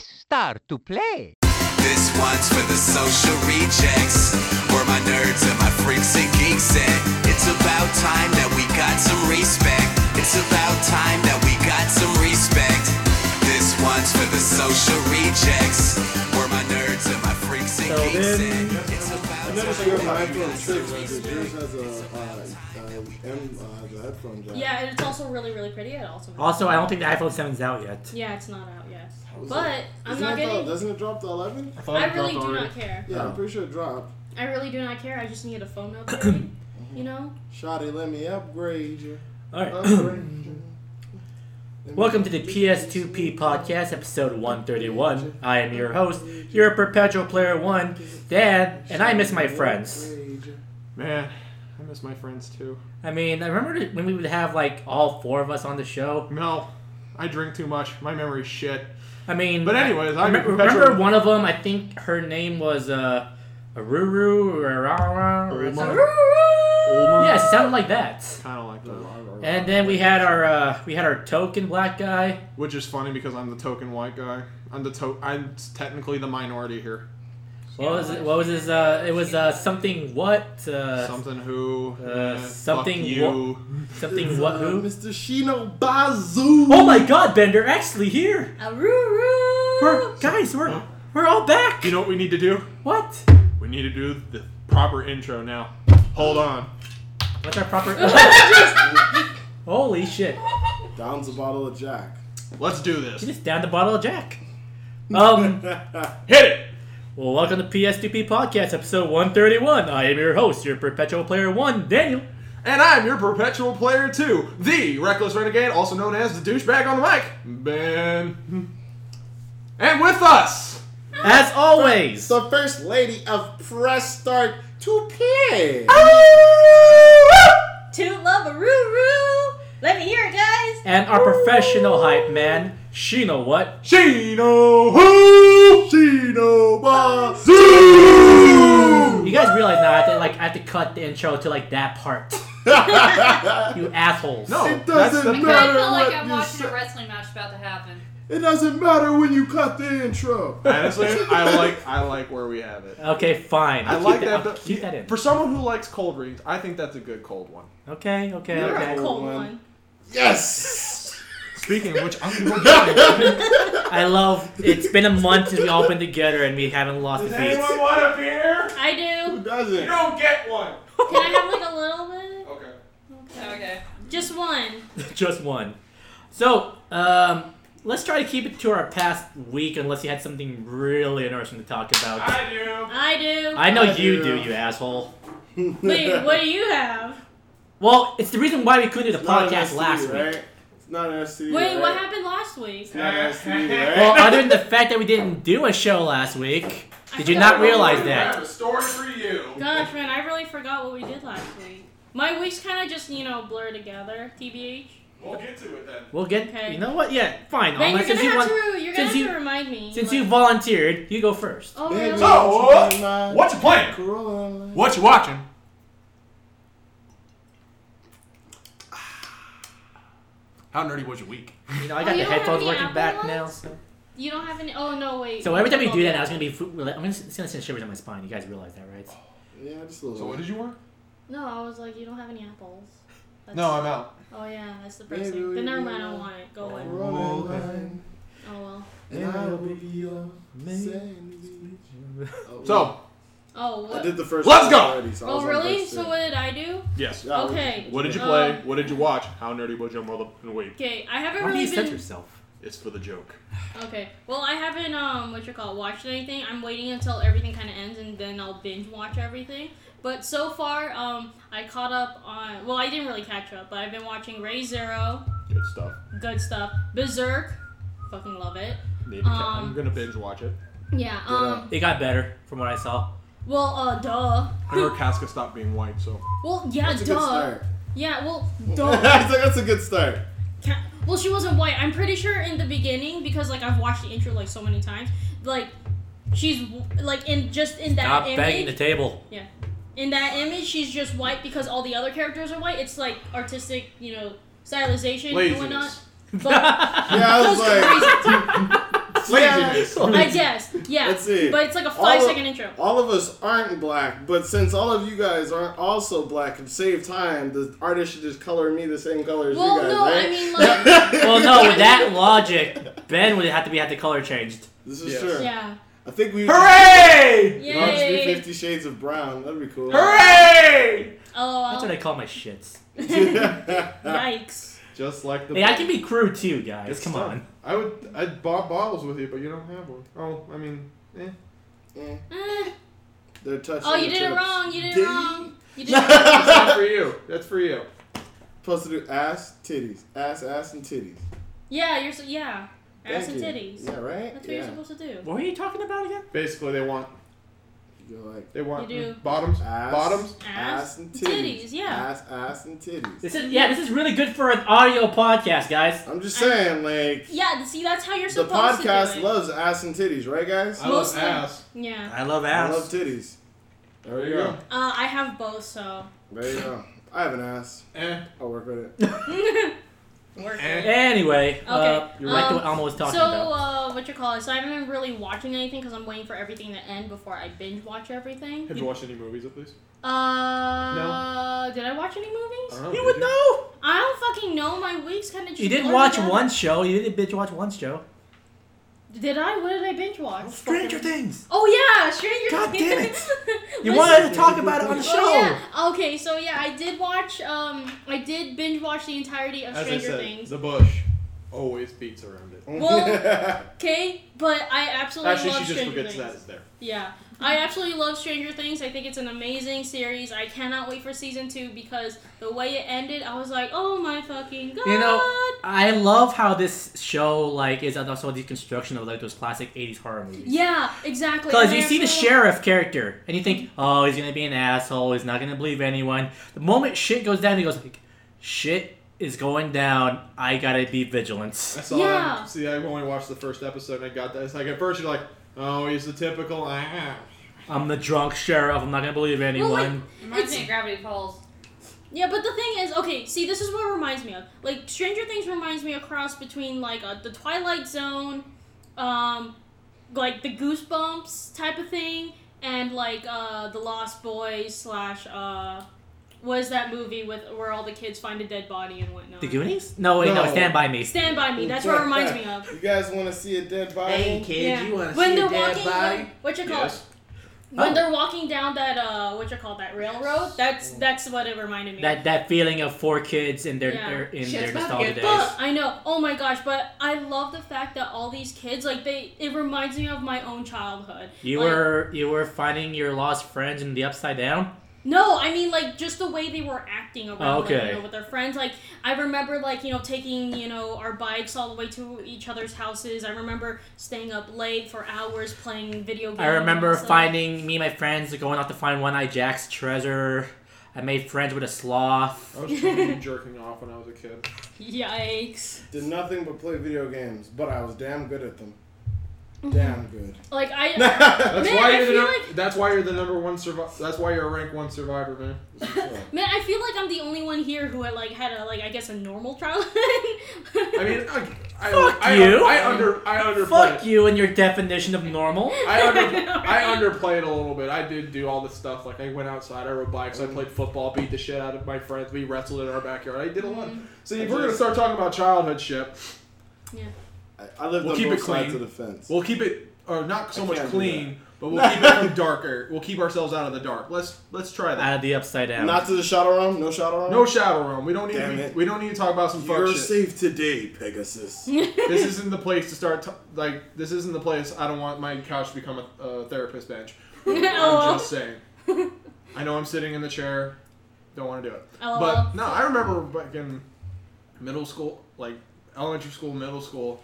Press start to play. This one's for the social rejects. Where my nerds and my freaks and geeks at. It's about time that we got some respect. It's about time that we got some respect. This one's for the social rejects. Where my nerds and my freaks and So geeks then- at. It's about I never time seen that my we iPhone got 6 some because respect. yours has a uh, uh, M, uh, the headphone jack. Yeah, and it's also really, really pretty. It also. Also, I don't think the iPhone 7's out yet. Yeah, it's not out yet. Was But it- I'm Isn't not it the- getting. doesn't it drop to 11? thought I really do already. not care. Yeah, Oh. I'm pretty sure it dropped. I really do not care. I just needed a phone upgrade. Mm-hmm. you know. Shotty, let me upgrade you. Alright. Upgrade you. Welcome to the PS2P podcast, episode 131. I am your host, your perpetual player one, Dan, and I miss my friends. Man, I miss my friends too. I mean, I remember when we would have like all four of us on the show. No, I drink too much. My memory's shit. I mean, But anyways, I I'm remember, perpetual- remember one of them. I think her name was uh, Aruru or Arara or something. Yeah, it sounded like that. Kind of like that. And then we had our uh, we had our token black guy. Which is funny because I'm the token white guy. I'm the to- I'm technically the minority here. What was it? What was his? Uh, it was uh, something what? Uh, Something who. uh, eh, something fuck you. something It's, what? uh, Who? Mr. Shino Bazoo. Oh my God, Bender actually here. Aruru. We're guys. We're we're all back. You know what we need to do? what? We need to do the proper intro now. Hold on. What's our proper? Holy shit! Down's a bottle of Jack. Let's do You this. just downed a bottle of Jack. Um. Hit it! Well, welcome to PS2P Podcast, episode 131. I am your host, your perpetual player one, Daniel. And I'm your perpetual player two, the Reckless Renegade, also known as the douchebag on the mic, Ben. And with us, As always, the first lady of Press Start to Play. Toot love Aruru. Let me hear it, guys. and our professional hype man, Shino what? Shino Who! Shino Bazoo. You guys realize now I have to like I have to cut the intro to like that part. you assholes. No, It doesn't the I matter feel like what I'm watching say. a wrestling match about to happen. It doesn't matter when you cut the intro. Honestly, I like I like where we have it. Okay, fine. I I'll like keep that. I'll keep that in. For someone who likes cold rings, I think that's a good cold one. Okay, okay, Yeah. okay. Cold one. one. Yes. Speaking of which, I'm gonna go get it. I love. It's been a month since we all been together and we haven't lost Does the beats. anyone want a beer? I do. Who do. doesn't? You don't get one. Can I have like a little bit? Okay. Okay. Just one. Just one. So, um, let's try to keep it to our past week, unless you had something really interesting to talk about. I do. I do. I know I you do. do, you asshole. Wait, what do you have? Well, it's the reason why we couldn't do the It's not an podcast STD, last week. right? It's not an STD. Wait, right? what happened last week? It's not an STD, right? Well, other than the fact that we didn't do a show last week, I did you not what realize I that? I have a story for you. Gosh, man, I really forgot what we did last week. My weeks kind of just, you know, blur together. TBH. We'll get to it then. We'll get. Okay. You know what? Yeah, fine. Man, you're since gonna you have want- to. You're gonna since have you- to remind me. since like- you volunteered, you go first. Oh Baby, really? So, what? you my What you playing? What you watching? How nerdy was your week? You know, I Oh, got you the headphones working back ones? now. So. You don't have any. Oh no, wait. so every time we do that, I was gonna be. I'm gonna, it's gonna send shivers on my spine. You guys realize that, right? Oh, yeah, just a little. So what did you wear? No, I was like, you don't have any apples. That's- No, I'm out. Oh yeah, that's the Baby, first thing. Then never mind, I don't want it. Go away. Rolling oh, Okay. Oh well. and I will be your sandwich. Oh, So, Oh I what? did the first. Let's go! Already, so Oh really? So what did I do? yes. Yeah, Okay. What did you Uh, play? What did you watch? How nerdy was your mother in a week? Okay, I haven't Why do really you censor been. yourself? It's for the joke. Okay. Well, I haven't um what you call it, watched anything. I'm waiting until everything kind of ends and then I'll binge watch everything. But so far, um, I caught up on. Well, I didn't really catch up, but I've been watching Re:Zero. Good stuff. Good stuff. Berserk. Fucking love it. Need to ca- Um, I'm gonna binge watch it. Yeah. Um. It got better from what I saw. Well, uh, duh. Her Casca stopped being white, so Well, yeah, That's a duh. good start. Yeah. Well, duh. that's, a, that's a good start. Ca- well, she wasn't white. I'm pretty sure in the beginning because like I've watched the intro like so many times. Like, she's like in just in that Stop image. banging the table. Yeah, in that image, she's just white because all the other characters are white. It's like artistic, you know, stylization and whatnot. But Yeah, I was Those like, laziness. I guess. Yeah. Let's see. But it's like a All five of- second intro. All of us aren't black, but since all of you guys aren't also black, to save time, the artist should just color me the same color as Well, you guys, no, right? I mean like well, no, with that logic, Ben would have to be had the color changed. this is Yes. true. yeah. I think we Hooray! We want be Fifty Shades of Brown. That'd be cool. Hooray! Oh. That's what I call my shits. Yikes. Just like the. Hey, I can be crude too, guys. Good Come stuff. on. I would. I'd bought bottles with you, but you don't have one. Oh, I mean, eh. Eh, Eh. they're touching. Oh, you the did it wrong. You did it wrong. You did it wrong. not for you. That's for you. Supposed to do ass, titties, ass, ass, and titties. Yeah, you're so, yeah. Ass Thank and you. titties. Yeah, right. That's what yeah. you're supposed to do. What were you talking about again? Basically, they want. You go like They want You do. bottoms. ass, Bottoms. ass, and Titties, titties. yeah. Ass, ass, and titties. This is yeah. This is really good for an audio podcast, guys. I'm just saying, like Yeah, see, that's how you're the supposed to podcast do it. loves ass and titties, right, guys? I love ass. Yeah. I love ass. I love titties. There There you you go. go. Uh, I have both, so. There you go. I have an ass. Eh. I'll work with it. Work Eh. it. Anyway, uh, you're right to um, what Alma was talking so, about. uh, what you call it? So I haven't been really watching anything because I'm waiting for everything to end before I binge watch everything. Have you watched any movies at least? Uh, no. did I watch any movies? know. you did would know. I don't fucking know. My weeks kind of. You didn't watch together. one show. You didn't binge watch one show. Did I? What did I binge watch? Stranger Things. Oh yeah, Stranger God Things. damn it. You wanted to talk about it on the show. Oh yeah. Okay, so yeah, I did watch. Um, I did binge watch the entirety of As I Stranger said, Things. the bush always beats around it. Well, Okay, but I absolutely Actually, love she just Stranger forgets Things. that it's there. Yeah, I absolutely love Stranger Things. I think it's an amazing series. I cannot wait for season two because the way it ended, I was like, oh my fucking god. You know, I love how this show like is also a deconstruction of like those classic '80s horror movies. yeah, exactly. Because you I see the sheriff character, and you think, oh, he's gonna be an asshole. He's not gonna believe anyone. The moment shit goes down, he goes like, shit is going down. I gotta be vigilant. I saw Yeah. that. See, I only watched the first episode and I got that. It's like at first you're like, oh, he's the typical. Ah. I'm the drunk sheriff. I'm not gonna believe anyone. like, Reminds It's- me of Gravity Falls. Yeah, but the thing is, okay, see, this is what it reminds me of. Like, Stranger Things reminds me a cross between, like, uh, the Twilight Zone, um, like, the Goosebumps type of thing, and, like, uh, the Lost Boys slash, uh, what is that movie with where all the kids find a dead body and whatnot? the Goonies? No, wait, no. No. Stand by me. Stand By Me, that's what it reminds me of. You guys want to see a dead body? Hey kid, Yeah. you want to see a dead walking, body? when, what you call Yes. When Oh. they're walking down that, uh, what you call that railroad, that's that's what it reminded me of. That that feeling of four kids in their, Yeah. their in Shit's their nostalgia days. But I know. Oh my gosh! But I love the fact that all these kids, like they, it reminds me of my own childhood. You Like- were you were finding your lost friends in the Upside Down. No, I mean like just the way they were acting around, like, Okay. you know, with their friends. Like I remember, like you know, taking you know our bikes all the way to each other's houses. I remember staying up late for hours playing video games. I remember finding me and my friends going out to find One Eye Jack's treasure. I made friends with a sloth. I was totally jerking off when I was a kid. Yikes! Did nothing but play video games, but I was damn good at them. Mm-hmm. Damn good. Like I, That's Man, why you're the feel num- like- that's why you're the number one survivor. That's why you're a rank one survivor, man. man, I feel like I'm the only one here who had like had a like I guess a normal childhood. I mean, I, I, Fuck I, you. I, under I underplayed. Fuck you and your definition of normal. I under I know, I underplayed a little bit. I did do all this stuff. Like I went outside, I rode bikes, I played football, beat the shit out of my friends. We wrestled in our backyard. I did a lot. Mm-hmm. See, if we're gonna start talking about childhood shit, I, I lived We'll on keep both it clean. sides of the fence. we'll keep it, or not so I much can't do clean, but we'll keep it from darker. We'll keep ourselves out of the dark. Let's let's try Out that. of the Upside Down. Not to the shadow realm. No shadow realm. No shadow realm. We don't need. Damn To, it. we don't need to talk about some fuck You're shit. safe today, Pegasus. this isn't the place to start. T- like this isn't the place. I don't want my couch to become a, a therapist bench. I'm just saying. I know I'm sitting in the chair. Don't want to do it. LOL. But no, I remember back in middle school, like elementary school, middle school,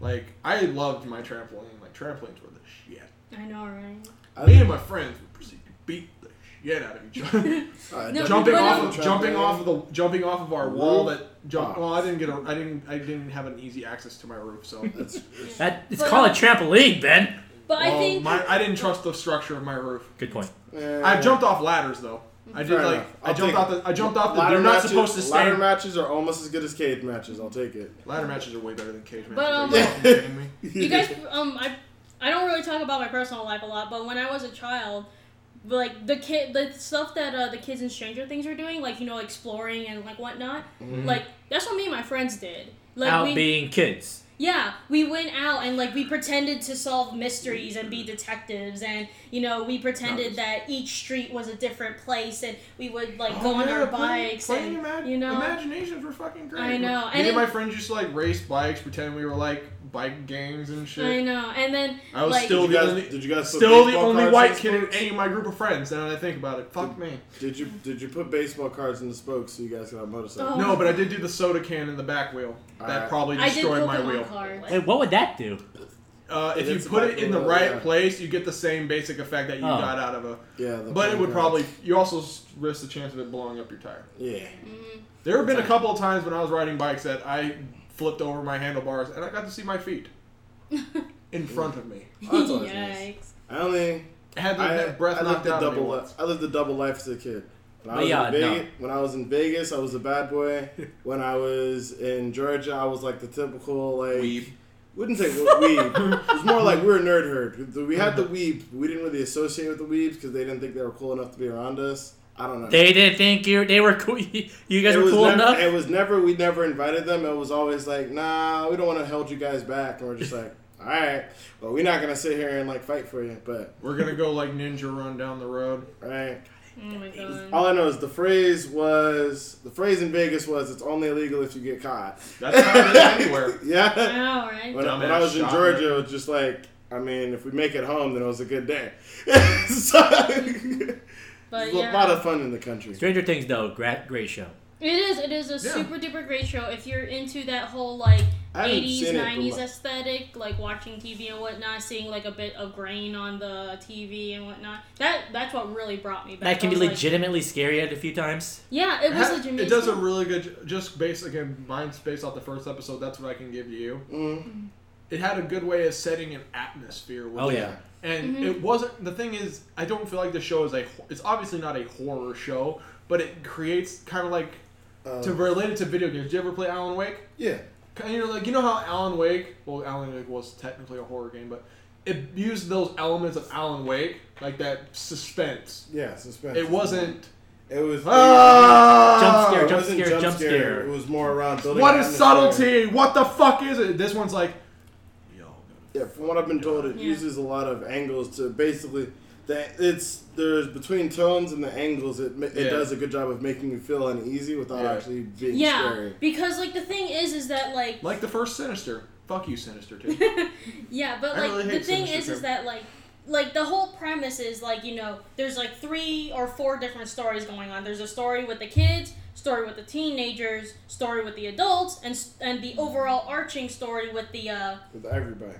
like I loved my trampoline. Like trampolines were the shit. I know, right? I Me and my friends would proceed to beat the shit out of each other. Uh, No, jumping but, off um, of jumping off of the jumping off of our wall Roof? that jump. Oh. Well, I didn't get a I didn't I didn't have an easy access to my roof, so. That's, That it's But, called a um, trampoline, Ben. But I Well, think my, I didn't trust the structure of my roof. Good point. I've jumped off ladders though. I did Fair like enough. I I'll jumped take out the I jumped off the Ladder you're not matches- supposed to Ladder stand. matches are almost as good as cage matches. I'll take it. Ladder matches are way better than cage matches. But, Are um, you fucking kidding me? You guys, um, I, I don't really talk about my personal life a lot, but when I was a child, like the kid, the stuff that uh, the kids in Stranger Things were doing, like you know, exploring and like whatnot, like that's what me and my friends did. Like Out we, being kids. Yeah, we went out and like we pretended to solve mysteries and be detectives, and you know, we pretended that each street was a different place, and we would like oh, go Oh, on our playing- bikes, playing and imag- you know, imaginations were fucking great. I know, Me and and it- my friends used to like race bikes, pretend we were like bike gangs and shit. I know, and then I was like, still Did you guys, only, did you guys put still the only white kid in any of my group of friends. Now that I think about it, fuck me. Did you did you put baseball cards in the spokes so you guys could have motorcycles? Oh. No, but I did do the soda can in the back wheel. That Alright. probably I did destroyed my wheel. cards. Wait, what would that do? Uh, if It you put it in the right yeah. place, you get the same basic effect that you Oh. got out of a. Yeah, the But it would probably. You also risk the chance of it blowing up your tire. Yeah. There have been a couple of times when I was riding bikes that I flipped over my handlebars and I got to see my feet in front of me. Oh, that's always nice. Yikes. I only I had the I, that breath I lived knocked a out of me double. once. Li- I lived a double life as a kid. When I was yeah, in Vegas, no. when I was in Vegas, I was a bad boy. when I was in Georgia, I was like the typical like Weeb. Wouldn't say weeb. it was more like we're a nerd herd. We had the weeb. We didn't really associate with the weebs because they didn't think they were cool enough to be around us. I don't know. They didn't think you they were cool. You guys it were cool never, enough. It was never. We never invited them. It was always like, nah, we don't want to hold you guys back, and we're just like, all right, well, we're not gonna sit here and like fight for you, but We're gonna go like ninja run down the road. all right. Oh my god. All I know is the phrase was the phrase in Vegas was it's only illegal if you get caught. That's how it is anywhere. I Yeah. know, right? When, I- when I was in shot. Georgia, it was just like, I mean, if we make it home, then it was a good day. so, But yeah. a lot of fun in the country. Stranger Things, though, great, great show. It is. It is a Yeah. super duper great show. If you're into that whole like 80s, seen it, but 90s my- aesthetic, like watching TV and whatnot, seeing like a bit of grain on the TV and whatnot, that that's what really brought me back. That can be was like- legitimately scary at a few times. yeah, it was Ha- legitimately. It does a really good. Just based again, mine's based off the first episode. That's what I can give you. Mm. It had a good way of setting an atmosphere. With Oh it. yeah. And Mm-hmm. it wasn't. The thing is, I don't feel like the show is a. It's obviously not a horror show, but it creates kind of like Uh, to relate it to video games. Did you ever play Alan Wake? yeah. Kind of like you know how Alan Wake. Well, Alan Wake was technically a horror game, but it used those elements of Alan Wake, like that suspense. Yeah, suspense. It wasn't. It was. Ah! Jump scare, jump wasn't scare, jump scare. It was more around building. What an is atmosphere. subtlety? What the fuck is it? This one's like, yo, Yeah, from what I've been told, it Yeah. uses a lot of angles to basically that it's there's between tones and the angles. It it Yeah. does a good job of making you feel uneasy without Yeah. actually being Yeah, scary. because like the thing is, is that like like the first Sinister. Fuck you, Sinister too. yeah, but I like really the thing Sinister is, is that like like the whole premise is like you know there's like three or four different stories going on. There's a story with the kids, story with the teenagers, story with the adults, and and the overall arching story with the uh With everybody.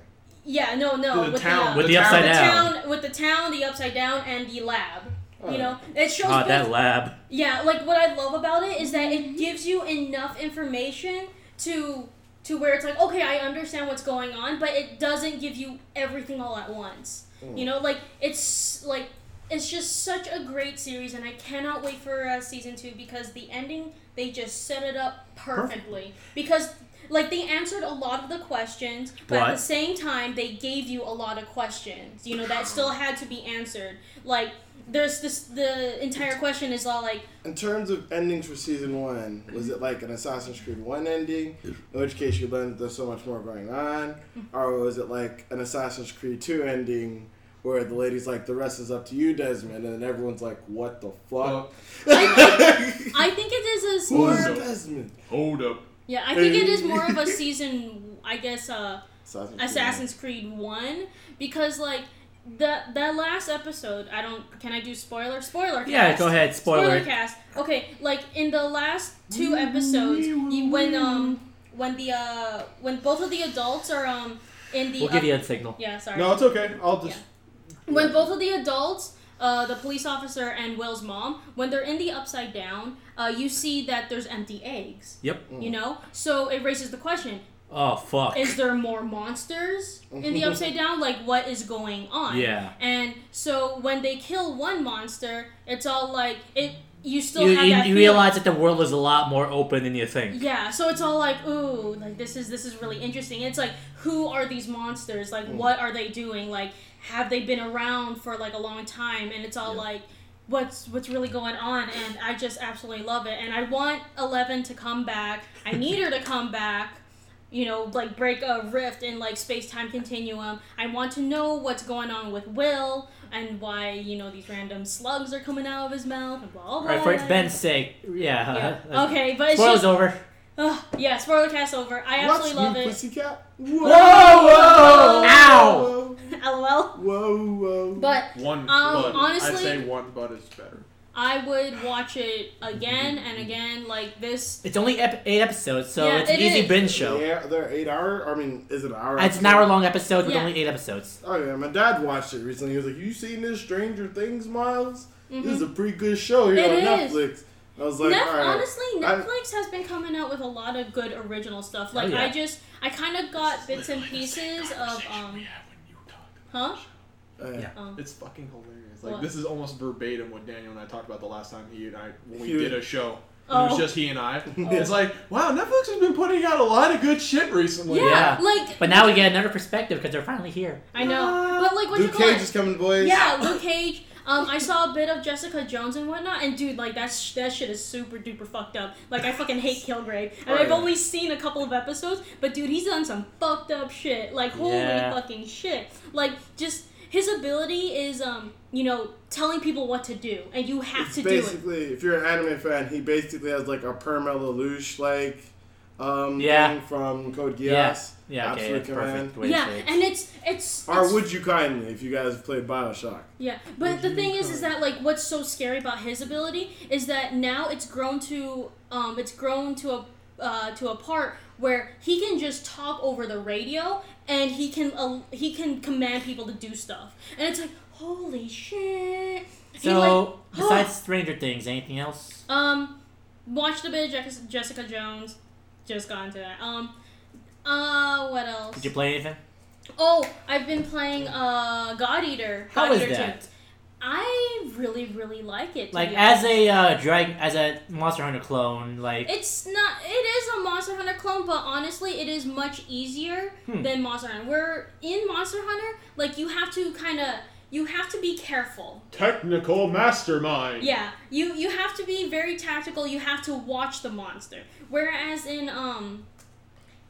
Yeah no no The with town- the, uh, With the town- upside the down. town with the town, the upside down, and the lab. Oh, You know, it shows Ah, both- that lab. yeah, like what I love about it is that it gives you enough information to to where it's like, okay, I understand what's going on, but it doesn't give you everything all at once. You know, like it's like it's just such a great series, and I cannot wait for uh, season two because the ending they just set it up perfectly because. Like they answered a lot of the questions, but at the same time they gave you a lot of questions. You know that still had to be answered. Like there's this the entire question is all like In terms of endings for season one, was it like an Assassin's Creed one ending, in which case you learned that there's so much more going on, mm-hmm. or was it like an Assassin's Creed two ending? Where the lady's like, the rest is up to you, Desmond, and then everyone's like, "What the fuck?" I think it is a more. Who's Desmond? Hold up. Yeah, I think it is more of a season. I guess uh, Assassin's Creed. Assassin's Creed One because like the that last episode. I don't. Can I do spoiler? Spoiler. Cast. Yeah, go ahead. Spoiler. cast. Okay, like in the last two episodes, you, when um when the uh when both of the adults are um in the We'll give up- you a signal. yeah sorry No, it's okay. I'll just. when both of the adults, uh, the police officer and Will's mom, when they're in the upside down, uh, you see that there's empty eggs. Yep. You know, so it raises the question: Oh fuck. Is there more monsters in the Upside Down? Like, what is going on? Yeah. And so when they kill one monster, it's all like it. You still You, have you, that you realize that the world is a lot more open than you think. Yeah, so it's all like, ooh, like this is this is really interesting. It's like, who are these monsters? Like, what are they doing? Like, have they been around for like a long time? And it's all like, what's what's really going on? And I just absolutely love it. And I want Eleven to come back. I need her to come back. You know, like break a rift in like space time continuum. I want to know what's going on with Will and why you know these random slugs are coming out of his mouth and blah blah. Alright, for Ben's sake, yeah. Yeah. Okay, but it's Spoilers just over. Ugh, yeah, spoiler cast over. I absolutely What's love new it. Pussycat? Whoa! Whoa! Ow! LOL. Whoa, whoa. But One Um, bud. honestly- I'd say one bud is better. I would watch it again and again. Like this. It's only ep- eight episodes, so Yeah, it's an it easy is. binge show. Yeah, they're eight hour. I mean, is it an hour? It's an episode? hour long episode with Yeah. only eight episodes. Oh yeah, my dad watched it recently. He was like, "You seen this Stranger Things, Miles? This is Mhm. a pretty good show here It on is. Netflix." I was like, Nef- "All right." honestly, I'm- Netflix has been coming out with a lot of good original stuff. Like Oh, yeah. I just, I kind of got bits and pieces of um, huh? Uh, Yeah. Um, It's fucking hilarious. Like What? this is almost verbatim what Daniel and I talked about the last time he and I when we did a show. And It Oh. was just he and I. It's like, wow, Netflix has been putting out a lot of good shit recently. yeah, Yeah. like. But now we get another perspective because they're finally here. I know, but like what you Luke call Cage it? is coming, boys. Yeah, Luke Cage. Um, I saw a bit of Jessica Jones and whatnot, and dude, like that sh- that shit is super duper fucked up. Like I fucking hate Kilgrave, and Oh, I've only seen a couple of episodes, but dude, he's done some fucked up shit. Like holy Yeah. fucking shit. Like just his ability is um, you know, telling people what to do, and you have It's to do it. basically, if you're an anime fan, he basically has like a Perma Lelouch like um Yeah. thing from Code Geass. Yeah. Yeah, okay, Absolute command. perfect. way to Yeah, say and it's it's, Or it's would you kindly if you guys played Bioshock? Yeah, but Would the thing is, is that like what's so scary about his ability is that now it's grown to um, it's grown to a uh, to a part where he can just talk over the radio and he can uh, he can command people to do stuff, and it's like holy shit. He, So, like, besides Stranger Things, anything else? um, watched a bit of Jessica, Jessica Jones, just got into that. Um, uh, what else? Did you play anything? Oh, I've been playing uh God Eater. How God is Eater that? 2. I really, really like it. Like as a uh, drag, as a Monster Hunter clone, like It's not. It is a Monster Hunter clone, but honestly, it is much easier Hmm. than Monster Hunter. Where in Monster Hunter, like you have to kind of, you have to be careful. Technical mastermind. Yeah, you you have to be very tactical. You have to watch the monster. Whereas in um,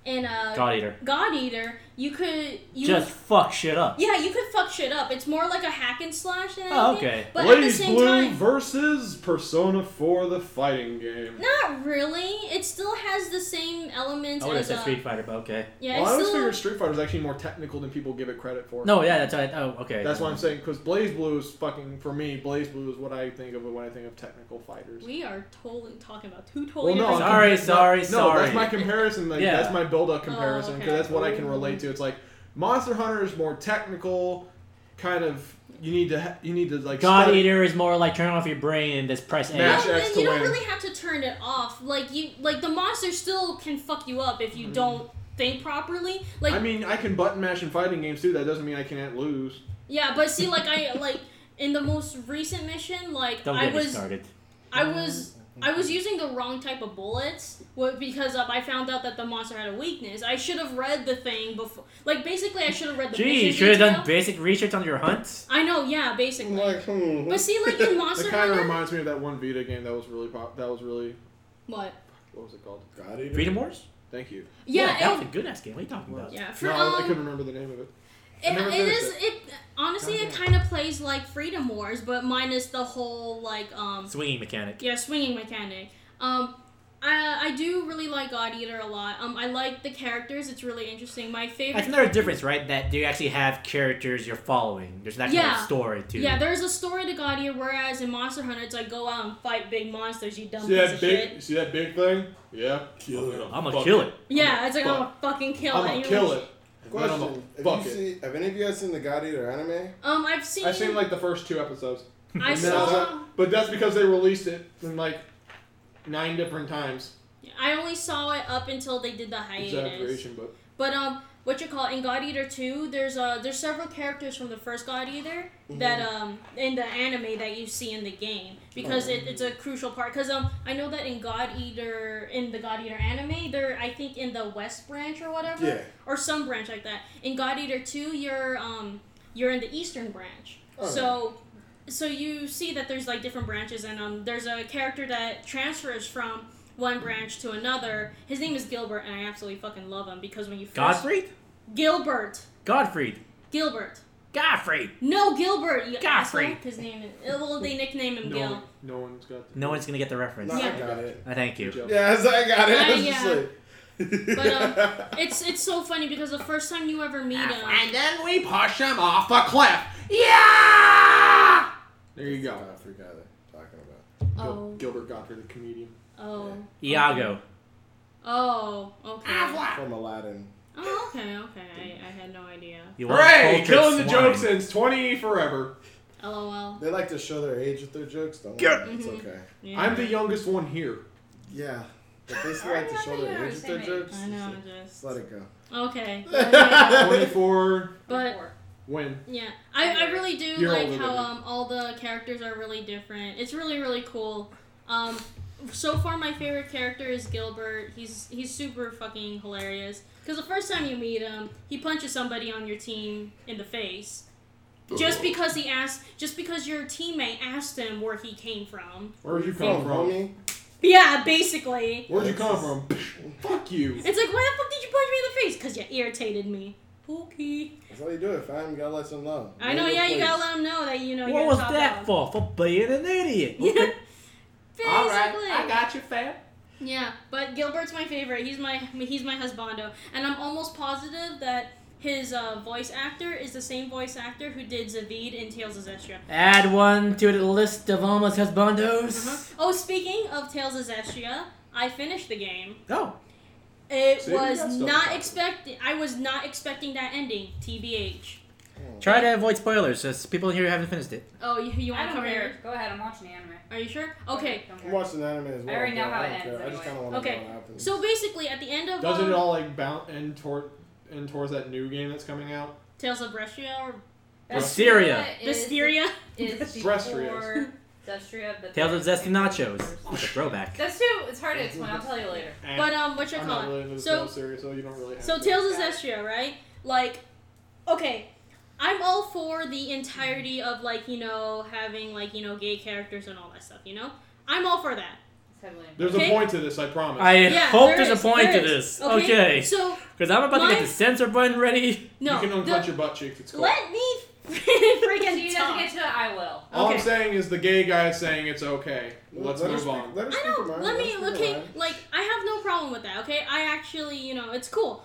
in uh, God Eater, God Eater, you could you just fuck shit up. yeah you could fuck shit up. It's more like a hack and slash than Oh, anything. okay. But at the Blaze same Blue time, versus Persona 4 the fighting game. not really. It still has the same elements I would have as said uh, Street Fighter, but okay. yeah. well, I always still, figured Street Fighter is actually more technical than people give it credit for. No, yeah, that's right. Oh, okay. That's what I'm saying, because BlazBlue is fucking, for me, BlazBlue is what I think of when I think of technical fighters. We are totally talking about two totally Well, no, different. Sorry, sorry, no, sorry. No, that's my comparison. Like, Yeah. That's my build-up comparison, because okay. that's what I can relate to. It's like, Monster Hunter is more technical, kind of, you need to, ha- you need to, like, God study- Eater is more like turn off your brain and just press A. Mash No, X and to you don't really have to turn it off. Like you, like the monster still can fuck you up if you mm-hmm. don't think properly. Like I mean, I can button mash in fighting games too. That doesn't mean I can't lose. yeah, but see, like I like in the most recent mission, like Don't I get me was, started. I was. I was using the wrong type of bullets wh- because um, I found out that the monster had a weakness. I should have read the thing before. Like basically, I should have read the Gee, you should have done basic research on your hunts. I know, yeah, basically. I'm like, hmm. But see, like in It kind of reminds me of that one Vita game that was really pop. That was really what? what was it called? God Eater. Freedom Wars? Thank you. Yeah, that was a good ass game. What are you talking about? yeah. For, no, I- I um, couldn't remember the name of it. I It, never it finished is it honestly it Goddamn. kind of plays like Freedom Wars, but minus the whole like um Swinging mechanic. yeah swinging mechanic. Um, I I do really like God Eater a lot. Um, I like the characters. It's really interesting. My favorite. That's another difference, right? That do you actually have characters you're following. There's an actual Yeah. story to Yeah, there's a story to God Eater, whereas in Monster Hunter, it's like go out and fight big monsters, you dumb See piece that of big? shit. See that big thing? Yeah. Kill it. I'm gonna kill it. Yeah, it's like I'm gonna fucking kill I'm it. gonna kill it. And then I'm Question: Have you it. seen? Have any of you guys seen the God Eater anime? Um, I've seen. I've seen like the first two episodes. I And then I was saw. like- but that's because they released it in like nine different times. I only saw it up until they did the hiatus. Exaggeration, but But um, what you call it, in God Eater two? There's uh there's several characters from the first God Eater that um in the anime that you see in the game because it, it's a crucial part. Cause um I know that in God Eater in the God Eater anime they're I think in the West branch or whatever Yeah. or some branch like that. In God Eater two you're um you're in the Eastern branch. Oh. So so you see that there's like different branches and um there's a character that transfers from one branch to another. His name is Gilbert and I absolutely fucking love him because when you first Gottfried? Gilbert. Gottfried. Gilbert. Gottfried. No, Gilbert. You Godfrey. asshole. His name is. Well, they nickname him no, Gil. one, no one's got. The No one's gonna get the reference. No, Yeah. I got it. I thank you. Yes, I got it. I yeah. like- But um, it's it's so funny because the first time you ever meet him, And then we push him off a cliff. Yeah! There you go. I forgot it. Talking about. Gil- Oh. Gilbert Gottfried, the comedian. Oh, Iago. oh, okay, From Aladdin. oh, okay, okay. I, I had no idea. You Hooray! cultured Killing the swine. joke since 20 forever. LOL. They like to show their age with their jokes, don't Good. they? It's Mhm. okay. Yeah. I'm the youngest one here. Yeah. But they still like to I show their age with their jokes. I know, Just just let it go. okay. Yeah. 24. But When? Yeah, I, I really do You're like how um all the characters are really different. It's really really cool. Um, so far my favorite character is Gilbert. He's he's super fucking hilarious. Cause the first time you meet him, he punches somebody on your team in the face, just because he asked, just because your teammate asked him where he came from. Where'd you Come come from? homie. Yeah, basically. Where'd you come from? Fuck you. It's like, why the fuck did you punch me in the face? Cause you irritated me. Okay. That's how you do it, fam. You gotta let them know. I know. your Yeah, you gotta let him know that you know What you're was that dog. for? For being an idiot. Yeah. Okay. Basically. All right, I got you, fam. Yeah, but Gilbert's my favorite. He's my he's my husbando, and I'm almost positive that his uh, voice actor is the same voice actor who did Zaveid in Tales of Zestiria. Add one to the list of almost husbandos. Uh-huh. Oh, speaking of Tales of Zestiria, I finished the game. Oh. It See, was not talk expecting. I was not expecting that ending. Tbh. Try to avoid spoilers, as people here who haven't finished it. Oh, you, you I want to don't cover care. it? Go ahead, I'm watching the anime. Are you sure? Okay. Don't I'm watching the anime as well. I already know how it care. ends I just kind of want to Okay. know what happens. So basically, at the end of Doesn't um, it all like bound end toward end towards that new game that's coming out? Tales of Zestiria or Wisteria. Is- Wisteria. Is Zestiria. before Zestiria, but Tales of there's- Zesty Nachos. It's a throwback. That's too. It's hard to explain. I'll tell you later. Eh, But um, what you I'm call it? really into the So Tales series, so you don't really have So to. Tales of Yeah. Zestiria, right? Like, okay, I'm all for the entirety of like you know having like you know gay characters and all that stuff. You know, I'm all for that. It's There's Okay. a point to this, I promise. I Yeah, hope there there's is, a point there to this. Okay. So Because I'm about to get the censor button ready. no, you can the- unclench your butt cheeks. It's cool. let me If freaking she talk. doesn't get to it, I will. All I'm saying is the gay guy is saying it's okay. Let's let move speak- on. Let I know. Let me. speak her Okay, like I have no problem with that. Okay, I actually, you know, it's cool.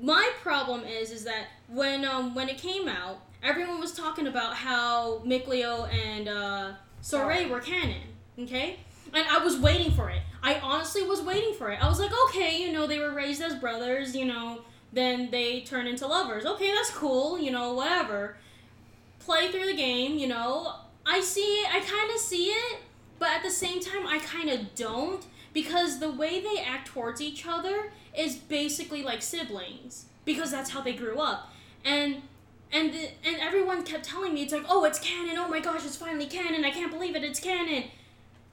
My problem is, is that when um when it came out, everyone was talking about how Mikleo and uh, Sorey were canon. Okay, and I was waiting for it. I honestly was waiting for it. I was like, okay, you know, they were raised as brothers. You know, then they turn into lovers. Okay, that's cool. You know, whatever. Play through the game. You know, I see it. I kind of see it but at the same time i kind of don't because the way they act towards each other is basically like siblings because that's how they grew up. And and and everyone kept telling me it's like oh it's canon. Oh my gosh it's finally canon. I can't believe it. It's canon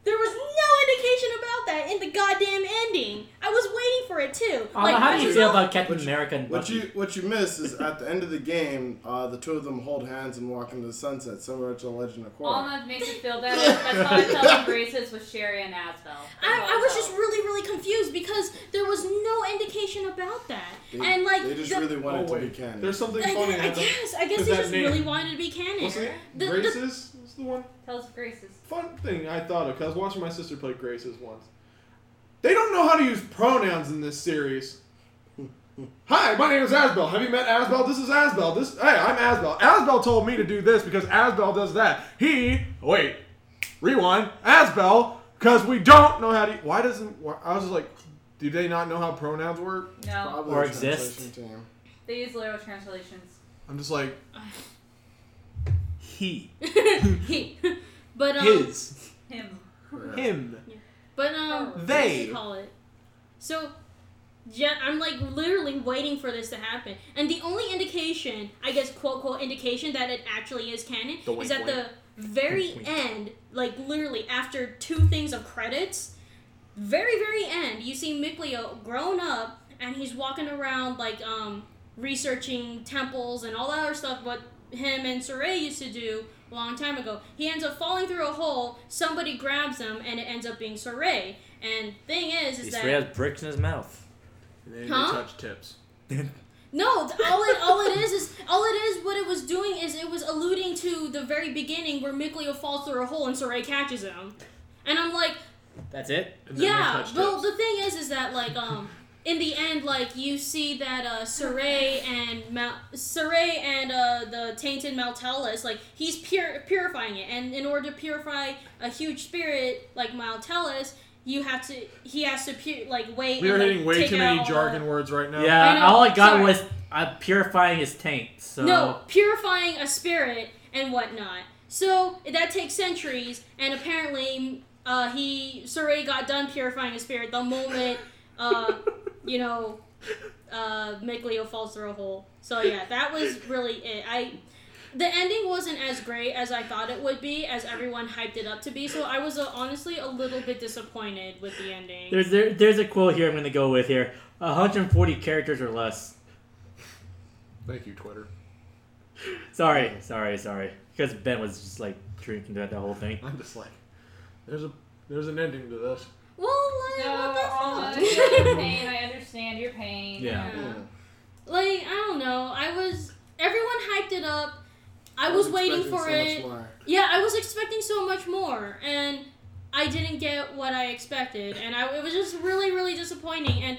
there was no indication about that in the goddamn ending i was waiting for it too Alma, how do you feel know- about Captain What you- America and What you what you miss is at the end of the game, uh, the two of them hold hands and walk into the sunset, similar to the Legend of Korra. Alma makes me feel better. That's how I felt in Graces with Cheria and Asbel. That's I, I was just really, really confused because there was no indication about that. They, and like they just the- really wanted Oh, to be canon. There's something I, funny. I happened. guess. I guess they just name- really wanted to be canon. What's it? The- the- Graces is the one. Tales of Graces. Fun thing I thought of because I was watching my sister play Graces once. They don't know how to use pronouns in this series. Hi, my name is Asbel. Have you met Asbel? This is Asbel. This hey, I'm Asbel. Asbel told me to do this because Asbel does that. He wait, rewind. Asbel because we don't know how to. Why doesn't? Why, I was just like, do they not know how pronouns work? No, Probably Or exist. translation team. they use literal translations. I'm just like he, He- but um, his, Him. him. but um, They. what call it? So, yeah, I'm like literally waiting for this to happen. And the only indication, I guess, quote, quote, indication that it actually is canon The is wink, at the very Wink, wink. end, like literally after two things of credits, very, very end, you see Mikleo grown up and he's walking around like um researching temples and all that other stuff what him and Sorey used to do a long time ago. He ends up falling through a hole, somebody grabs him and it ends up being Sorey. And thing is is He that straight has bricks in his mouth. And then Huh? they touch tips. No, all it all it is is all it is what it was doing is it was alluding to the very beginning where Mikleo falls through a hole and Sorey catches him. And I'm like, That's it. Yeah, well the thing is is that like um in the end like you see that uh Sorey and Mal- Sorey and uh the tainted Maotelus like he's pure purifying it and in order to purify a huge spirit like Maotelus you have to he has to pu- like wait We are and, like, hitting way too many all the- jargon words right now. Yeah, I know, all I got sorry. was I'm purifying his taint. So No, purifying a spirit and whatnot. So that takes centuries, and apparently, uh, he Sorey got done purifying a spirit the moment, uh, you know, uh, make Mikleo falls through a hole. So yeah, that was really it. I. The ending wasn't as great as I thought it would be, as everyone hyped it up to be. So I was uh, honestly a little bit disappointed with the ending. there's there, there's a quote here I'm gonna go with here. 140 characters or less. Thank you, Twitter. Sorry, sorry, sorry. Because Ben was just like drinking throughout the whole thing. I'm just like, there's a there's an ending to this. Well, like, No, what the Alma, fuck? your pain. I understand your pain. Yeah. Yeah. Like I don't know. I was everyone hyped it up. I was waiting for so much it. more. Yeah, I was expecting so much more, and I didn't get what I expected, and I it was just really really disappointing. And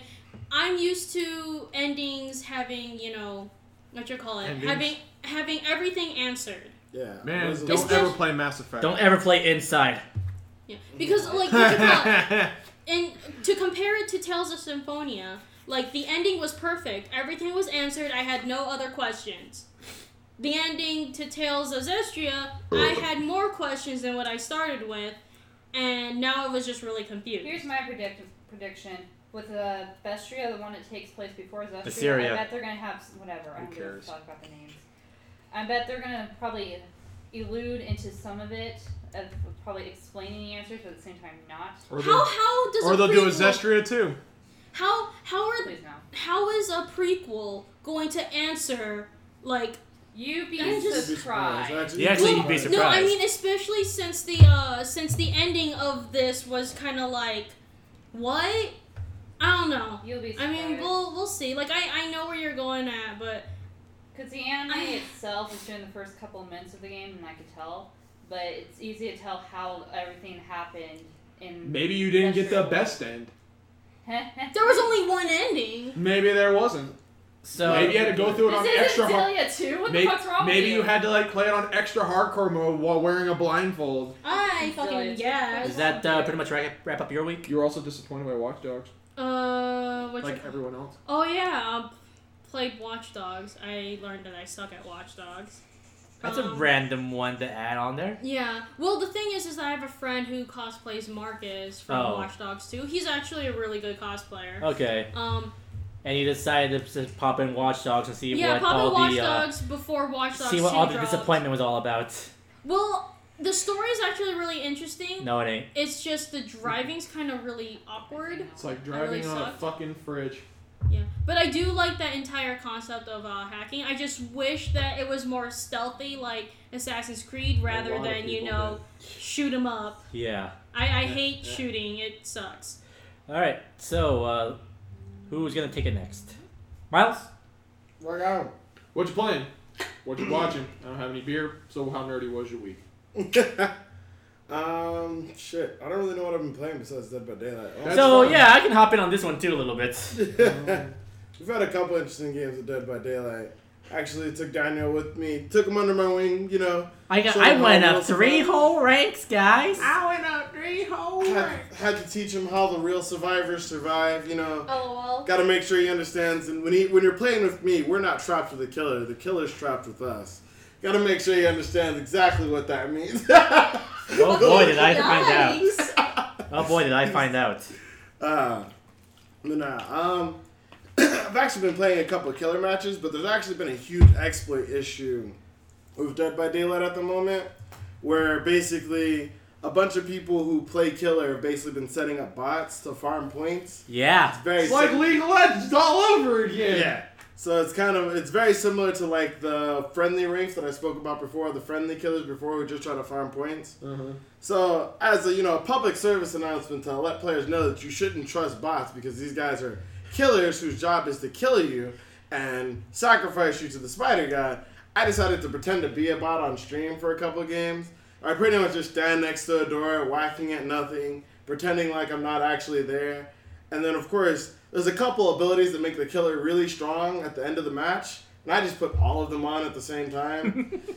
I'm used to endings having you know what you call it Endings? having having everything answered. Yeah. Man, What is it? don't Especially- ever play Mass Effect. Don't ever play inside. Yeah, because like what you call and to compare it to Tales of Symphonia, like the ending was perfect. Everything was answered. I had no other questions. The ending to Tales of Zestiria, I had more questions than what I started with, and now it was just really confused. Here's my predict- prediction. With uh, Vestria, the one that takes place before Zestiria, Assyria. I bet they're gonna have s- whatever. I Who don't give a cares? fuck about the names. I bet they're gonna probably elude into some of it of probably explaining the answers, but at the same time not. or how they'll, how does or a they'll do a prequel- Zestiria too. How how are Please no. how is a prequel going to answer like You be I just- You'd be surprised. surprised. Yeah, you'd actually, be you'd be surprised. No, I mean especially since the uh since the ending of this was kind of like what? I don't know. You'll be I surprised. mean, we'll we'll see. Like I I know where you're going at, but Because the anime I- itself is during the first couple of minutes of the game, and I could tell. But it's easy to tell how everything happened in. Maybe you didn't get the Zestiria. best end. there was only one ending. Maybe there wasn't. So maybe you had to go through it on extra isn't hard. Delia too. What Maybe, the fuck's wrong maybe with you you? had to like play it on extra hardcore mode while wearing a blindfold. I fucking Silly. guess. does that uh, pretty much wrap, wrap up your week? You were also disappointed by Watch Dogs, Uh, what like you- everyone else. Oh yeah, I played Watch Dogs. I learned that I suck at Watch Dogs. That's a Um, random one to add on there. Yeah. Well, the thing is, is I have a friend who cosplays Marcus from Oh. Watch Dogs 2. He's actually a really good cosplayer. Okay, Um, and you decided to just pop in Watch Dogs and see yeah, what Papa all Watch the uh, Dogs before Watch Dogs see what 2 all the dropped. disappointment was all about. Well, the story is actually really interesting. No, it ain't. It's just the driving's kind of really awkward. It's like That really driving on a fucking fridge. Yeah, but I do like that entire concept of uh, hacking. I just wish that it was more stealthy, like Assassin's Creed, rather than you know know shoot 'em up. Yeah. I, I Yeah, hate yeah. shooting. It sucks. All right. So, uh, who's gonna take it next? Miles. Rock out. What you playing? What you watching? I don't have any beer. So how nerdy was your week? um, shit. I don't really know what I've been playing besides Dead by Daylight. Oh, so fine. yeah, I can hop in on this one too a little bit. We've had a couple interesting games of Dead by Daylight. Actually, took Daniel with me. Took him under my wing. You know, I got. I went up three it? whole ranks, guys. I went up three whole had, had to teach him how the real survivors survive. You know. LOL. Got to make sure he understands. And when he when you're playing with me, we're not trapped with the killer. The killer's trapped with us. Got to make sure he understands exactly what that means. Oh boy, did I find out. Oh boy, did I find out. Uh, But nah, um, I've actually been playing a couple of killer matches, but there's actually been a huge exploit issue with Dead by Daylight at the moment, where basically a bunch of people who play killer have basically been setting up bots to farm points. Yeah. It's Very It's like sim- League of Legends all over again. yeah. So it's kind of it's very similar to like the friendly ranks that I spoke about before, the friendly killers before who just try to farm points. Uh-huh. So, as a you know, a public service announcement to let players know that you shouldn't trust bots because these guys are killers whose job is to kill you and sacrifice you to the spider god. I decided to pretend to be a bot on stream for a couple of games. I pretty much just stand next to a door, whacking at nothing, pretending like I'm not actually there. And then, of course, there's a couple abilities that make the killer really strong at the end of the match, and I just put all of them on at the same time.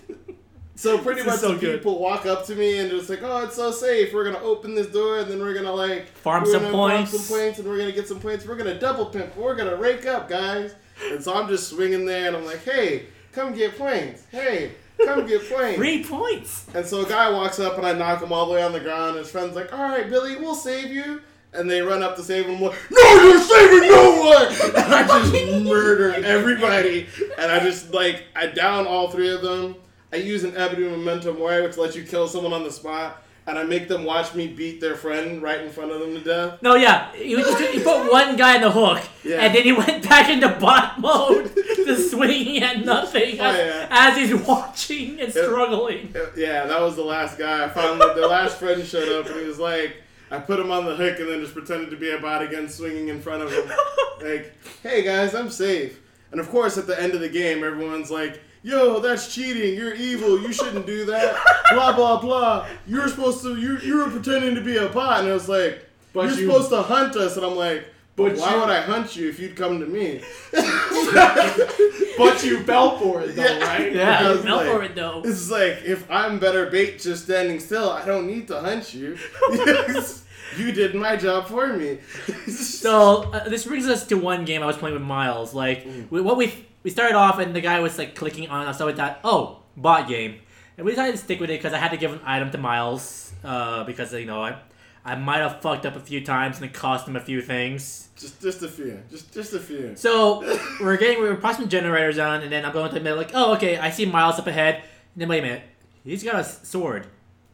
So pretty This much so the good. people walk up to me and just like, oh, it's so safe. We're gonna open this door and then we're gonna like Farm some points." farm some points, and we're gonna get some points. We're gonna double pimp. We're gonna rake up, guys. And so I'm just swinging there and I'm like, hey, come get points. Hey, come get points. Three points. And so a guy walks up and I knock him all the way on the ground. And his friend's like, all right, Billy, we'll save you. And they run up to save him. Like, no, you're saving no one. And I just murder everybody. And I just like, I down all three of them. I use an Ebony Memento Mori, which lets you kill someone on the spot. And I make them watch me beat their friend right in front of them to death. No, yeah. You, you put one guy in the hook, Yeah. and then he went back into bot mode, just swinging at nothing Oh, as, yeah. as he's watching and struggling. Yeah, that was the last guy. I finally, the last friend showed up and he was like, I put him on the hook and then just pretended to be a bot again, swinging in front of him. like, hey guys, I'm safe. And of course, at the end of the game, everyone's like, yo, that's cheating. You're evil. You shouldn't do that. blah, blah, blah. You're supposed to, you, you were pretending to be a bot. And I was like, But you're you- supposed to hunt us. And I'm like, but But why you- would I hunt you if you'd come to me? But you fell for it though, Yeah. right? Yeah, Because, he fell like, for it though. It's like if I'm better bait just standing still, I don't need to hunt you. you did my job for me. So uh, this brings us to one game I was playing with Miles. Like Mm. we, what we we started off and the guy was like clicking on us, so we thought, oh, bot game, and we decided to stick with it because I had to give an item to Miles uh, because you know I I might have fucked up a few times and it cost him a few things. just just a few. Just just a few. So we're getting we're putting some generators on, and then I'm going to admit like, oh okay, I see Miles up ahead. And then wait a minute, he's got a sword.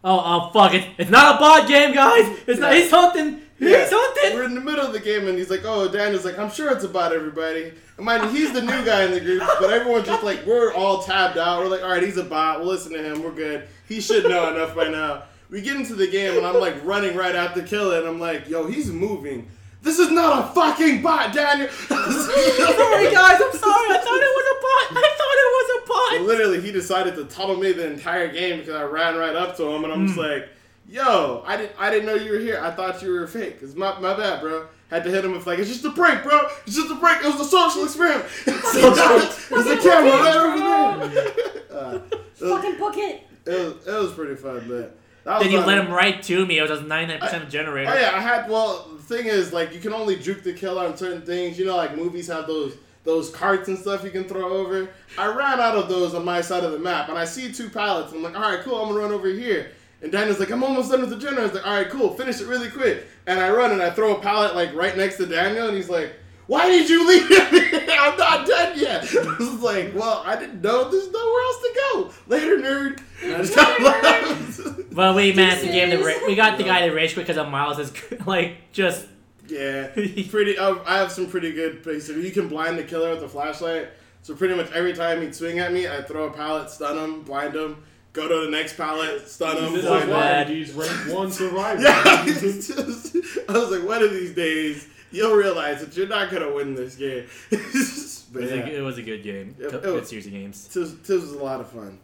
Oh oh fuck it, it's not a bot game, guys. It's not. He's hunting. Yeah. He's hunting. We're in the middle of the game and he's like, "Oh, Daniel's like, I'm sure it's about everybody." And mind he's the new guy in the group, but everyone's just like, we're all tabbed out. We're like, "All right, he's a bot. We'll listen to him. We're good. He should know enough by now." We get into the game and I'm like running right after kill. And I'm like, "Yo, he's moving. This is not a fucking bot, Daniel." sorry guys, I'm sorry. I thought it was a bot. I thought it was a bot. Literally, he decided to tunnel me the entire game because I ran right up to him and I'm just like, "Yo, I didn't, I didn't know you were here. I thought you were fake. It's my, my bad, bro." Had to hit him with like, "It's just a prank, bro. It's just a prank. It was a social experiment. There's a camera right over there." Uh, it, was, Fucking book it. it was it was pretty fun, but Then you let him right to me. It was a 99% generator. Oh yeah, I had. Well, the thing is, like, you can only juke the kill on certain things. You know, like movies have those those carts and stuff you can throw over. I ran out of those on my side of the map, and I see two pallets. I'm like, all right, cool. I'm gonna run over here. And Daniel's like, I'm almost done with the generator. I was like, all right, cool. Finish it really quick. And I run and I throw a pallet like right next to Daniel, and he's like. Why did you leave me? I'm not done yet. I was like, well, I didn't know there's nowhere else to go. Later, nerd. And I just got left. But we managed to give the serious? ra- we got the guy to rage because of Miles is like just Yeah, pretty. I, I have some pretty good basically. You can blind the killer with a flashlight. So pretty much every time he'd swing at me, I'd throw a pallet, stun him, blind him, go to the next pallet, stun him, This is blind why he's ranked one survivor. Yeah, it's just, I was like, one of these days you'll realize that you're not gonna win this game. but it was, yeah, a, it was a good game. It- Good it was- series of games. Tis, Tis was a lot of fun.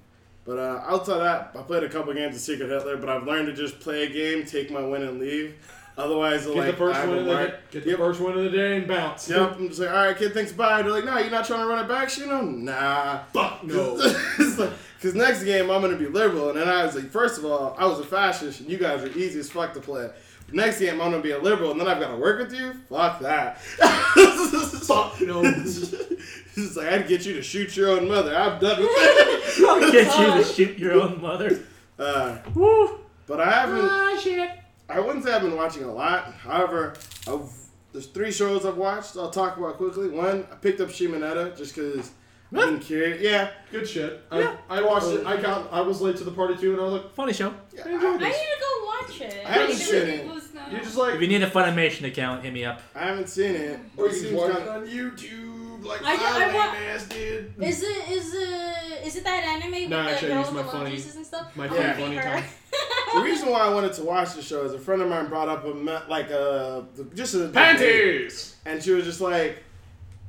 But uh, outside that, I played a couple games of Secret Hitler, but I've learned to just play a game, take my win, and leave. Otherwise, Get like the first I have one a of the day, get the Yep. first one of the day and bounce. Yep, I'm just like, all right, kid, thanks, bye. They're like, no, you're not trying to run it back, Shino? Nah. Fuck no. Because next game, I'm going to be liberal. And then I was like, first of all, I was a fascist, and you guys are easy as fuck to play. Next game, I'm going to be a liberal, and then I've got to work with you? Fuck that. Fuck no. It's like, I'd get you to shoot your own mother. I'm done with that. Get you to shoot your own mother. Uh, Woo. but I haven't. Ah shit. I wouldn't say I've been watching a lot. However, I've, there's three shows I've watched. I'll talk about quickly. One, I picked up Shimoneta just because I've been curious. Yeah, Good shit. Yeah. I, I watched it. Oh. I got. I was late to the party too, and I was like, Funny show. yeah I enjoyed I this. need to go watch it. I haven't Maybe seen it. can lose. You're just like, If you need a Funimation account, hit me up. I haven't seen it. or It you can watch it kinda- on YouTube, like I- my I wa- lame ass did. Is it is it is it that anime with No, the actually, I girl use with my the love funny- juices and stuff? my oh, I funny wanna funny her. time. The reason why I wanted to watch the show is a friend of mine brought up a me- like uh, a just a Panties. and she was just like,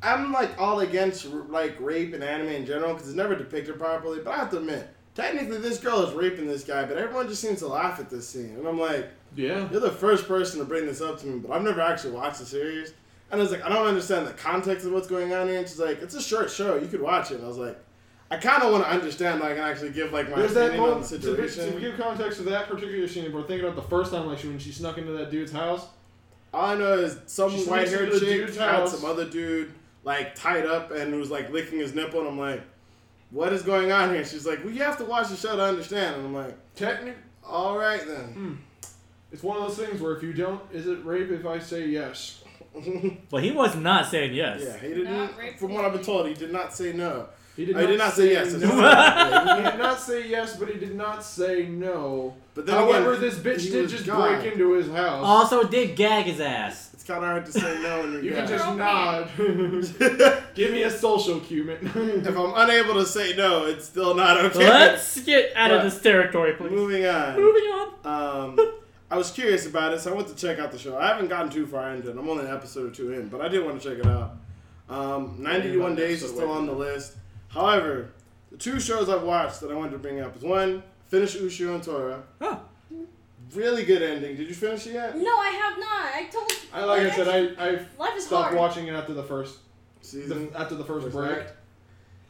I'm like all against like rape and anime in general because it's never depicted properly. But I have to admit, technically this girl is raping this guy, but everyone just seems to laugh at this scene, and I'm like, Yeah. you're the first person to bring this up to me, but I've never actually watched the series. And I was like, I don't understand the context of what's going on here. And she's like, it's a short show, you could watch it. And I was like, I kind of want to understand, like, I can actually give like my There's that opinion on the moment. To, to give context to that particular scene, we're thinking about the first time, like when she snuck into that dude's house. All I know is some white haired chick had some other dude like tied up and was like licking his nipple, and I'm like, what is going on here? She's like, well, you have to watch the show to understand. And I'm like, Technic. all right then. Hmm. It's one of those things where if you don't, is it rape if I say yes? But he was not saying yes. yeah, he didn't. Not From what I've been told, he did not say no. He did oh, I did not say yes. No. He did not say yes, but he did not say no. But then However, again, this bitch did just God. break into his house. Also did gag his ass. It's kind of hard to say no when you're you can just Girl nod. Give me a social cue, man. if I'm unable to say no, it's still not okay. Let's get out But- of this territory, please. Moving on. Moving on. Um, I was curious about it, so I went to check out the show. I haven't gotten too far into it. I'm only an episode or two in, but I did want to check it out. Um, 91 Days is still on the list. However, the two shows I've watched that I wanted to bring up is one, finish Ushio and Tora. Oh. Really good ending. Did you finish it yet? No, I have not. I told. I like I said, I I life stopped hard. watching it after the first Season. the, after the first First break. act.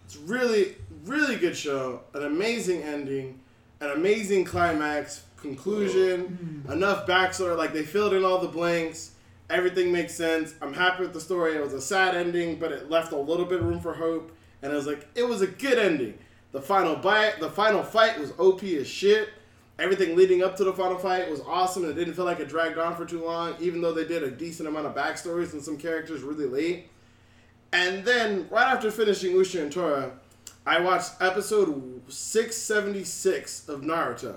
It's really, really good show. An amazing ending, an amazing climax, conclusion, mm-hmm. enough backstory. Like they filled in all the blanks. Everything makes sense. I'm happy with the story. It was a sad ending, but it left a little bit of room for hope. And it was like it was a good ending. The final bite, the final fight was OP as shit. Everything leading up to the final fight was awesome. and It didn't feel like it dragged on for too long, even though they did a decent amount of backstories and some characters really late. And then, right after finishing Ushio and Tora, I watched episode 676 of Naruto.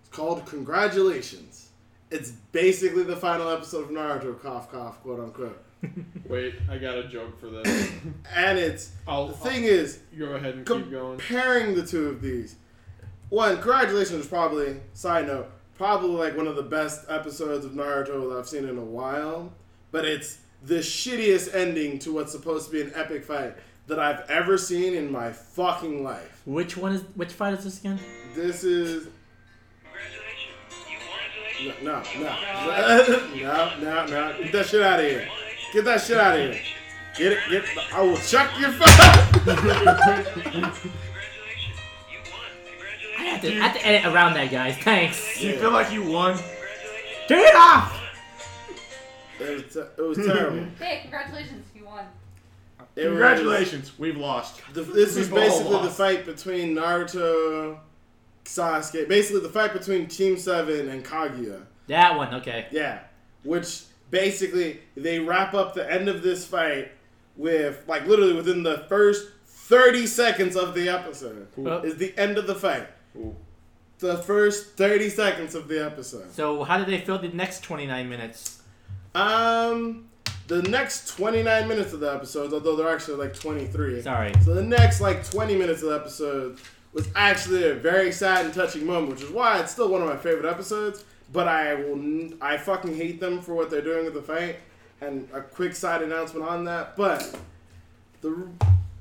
It's called Congratulations. It's basically the final episode of Naruto, cough, cough, quote unquote. Wait, I got a joke for this. And it's, I'll, the thing is, I'll go ahead and keep going. comparing the two of these, one, Congratulations is probably, side note, probably like one of the best episodes of Naruto that I've seen in a while. But it's the shittiest ending to what's supposed to be an epic fight that I've ever seen in my fucking life. Which one is which fight is this again? This is Congratulations. You no, no, no, no, no. Get that shit out of here. Get that shit out of here. Get it, get. it! I will chuck your phone. Have, Congratulations. to, I have to edit around that, guys. Thanks. Do you feel like you won? Congratulations. Turn it off. it, was te- it was terrible. Hey, congratulations, you won. It was- Congratulations, we've lost. The, this is We've all basically the lost. fight between Naruto, Sasuke. Basically, the fight between Team Seven and Kaguya. That one, okay. Yeah, which basically they wrap up the end of this fight with like literally within the first thirty seconds of the episode Well- is the end of the fight. Ooh. The first thirty seconds of the episode. So how did they fill the next 29 minutes? Um, the next twenty nine minutes of the episode, although they're actually like twenty three. Sorry. So the next like 20 minutes of the episode was actually a very sad and touching moment, which is why it's still one of my favorite episodes. But I will, n- I fucking hate them for what they're doing with the fight. And a quick side announcement on that. But the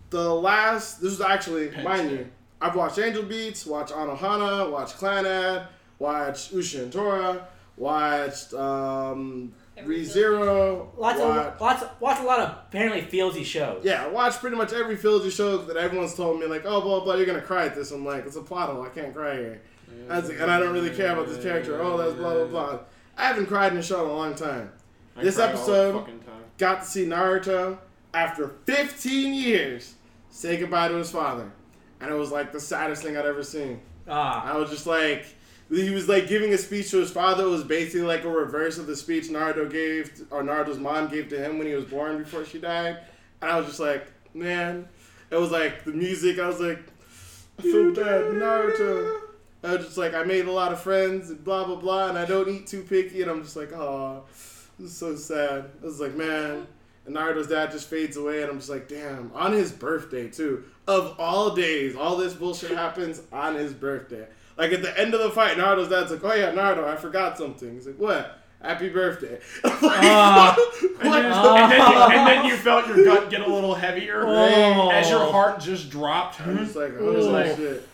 the last, this was actually, mind you, I've watched Angel Beats, watched Anohana, watched Clannad, watched Ushio and Tora, watched um, Every Re:Zero, Lots watched, of lots watch a lot of apparently feelsy shows. yeah, I watch pretty much every Philly show that everyone's told me like, oh blah blah, you're gonna cry at this. I'm like, it's a plot hole. I can't cry here. I like, and I don't really care about this character. Oh, that's blah blah blah. I haven't cried in a show in a long time. I This cry all the episode- time. Got to see Naruto after 15 years say goodbye to his father, and it was like the saddest thing I'd ever seen. Ah. I was just like, he was like giving a speech to his father. It was basically like a reverse of the speech Naruto gave, or Naruto's mom gave to him when he was born before she died. And I was just like, man, it was like the music. I was like, I feel bad, Naruto. I was just like, I made a lot of friends and blah blah blah, and I don't eat too picky, and I'm just like, oh, this is so sad. I was like, man. And Naruto's dad just fades away, and I'm just like, damn. On his birthday too. Of all days, all this bullshit happens on his birthday. Like at the end of the fight, Naruto's dad's like, oh yeah, Naruto, I forgot something. He's like, what? Happy birthday. Like, Ah. what? And, and, then you, and then you felt your gut get a little heavier Oh. as your heart just dropped. I'm just like, oh Like- shit.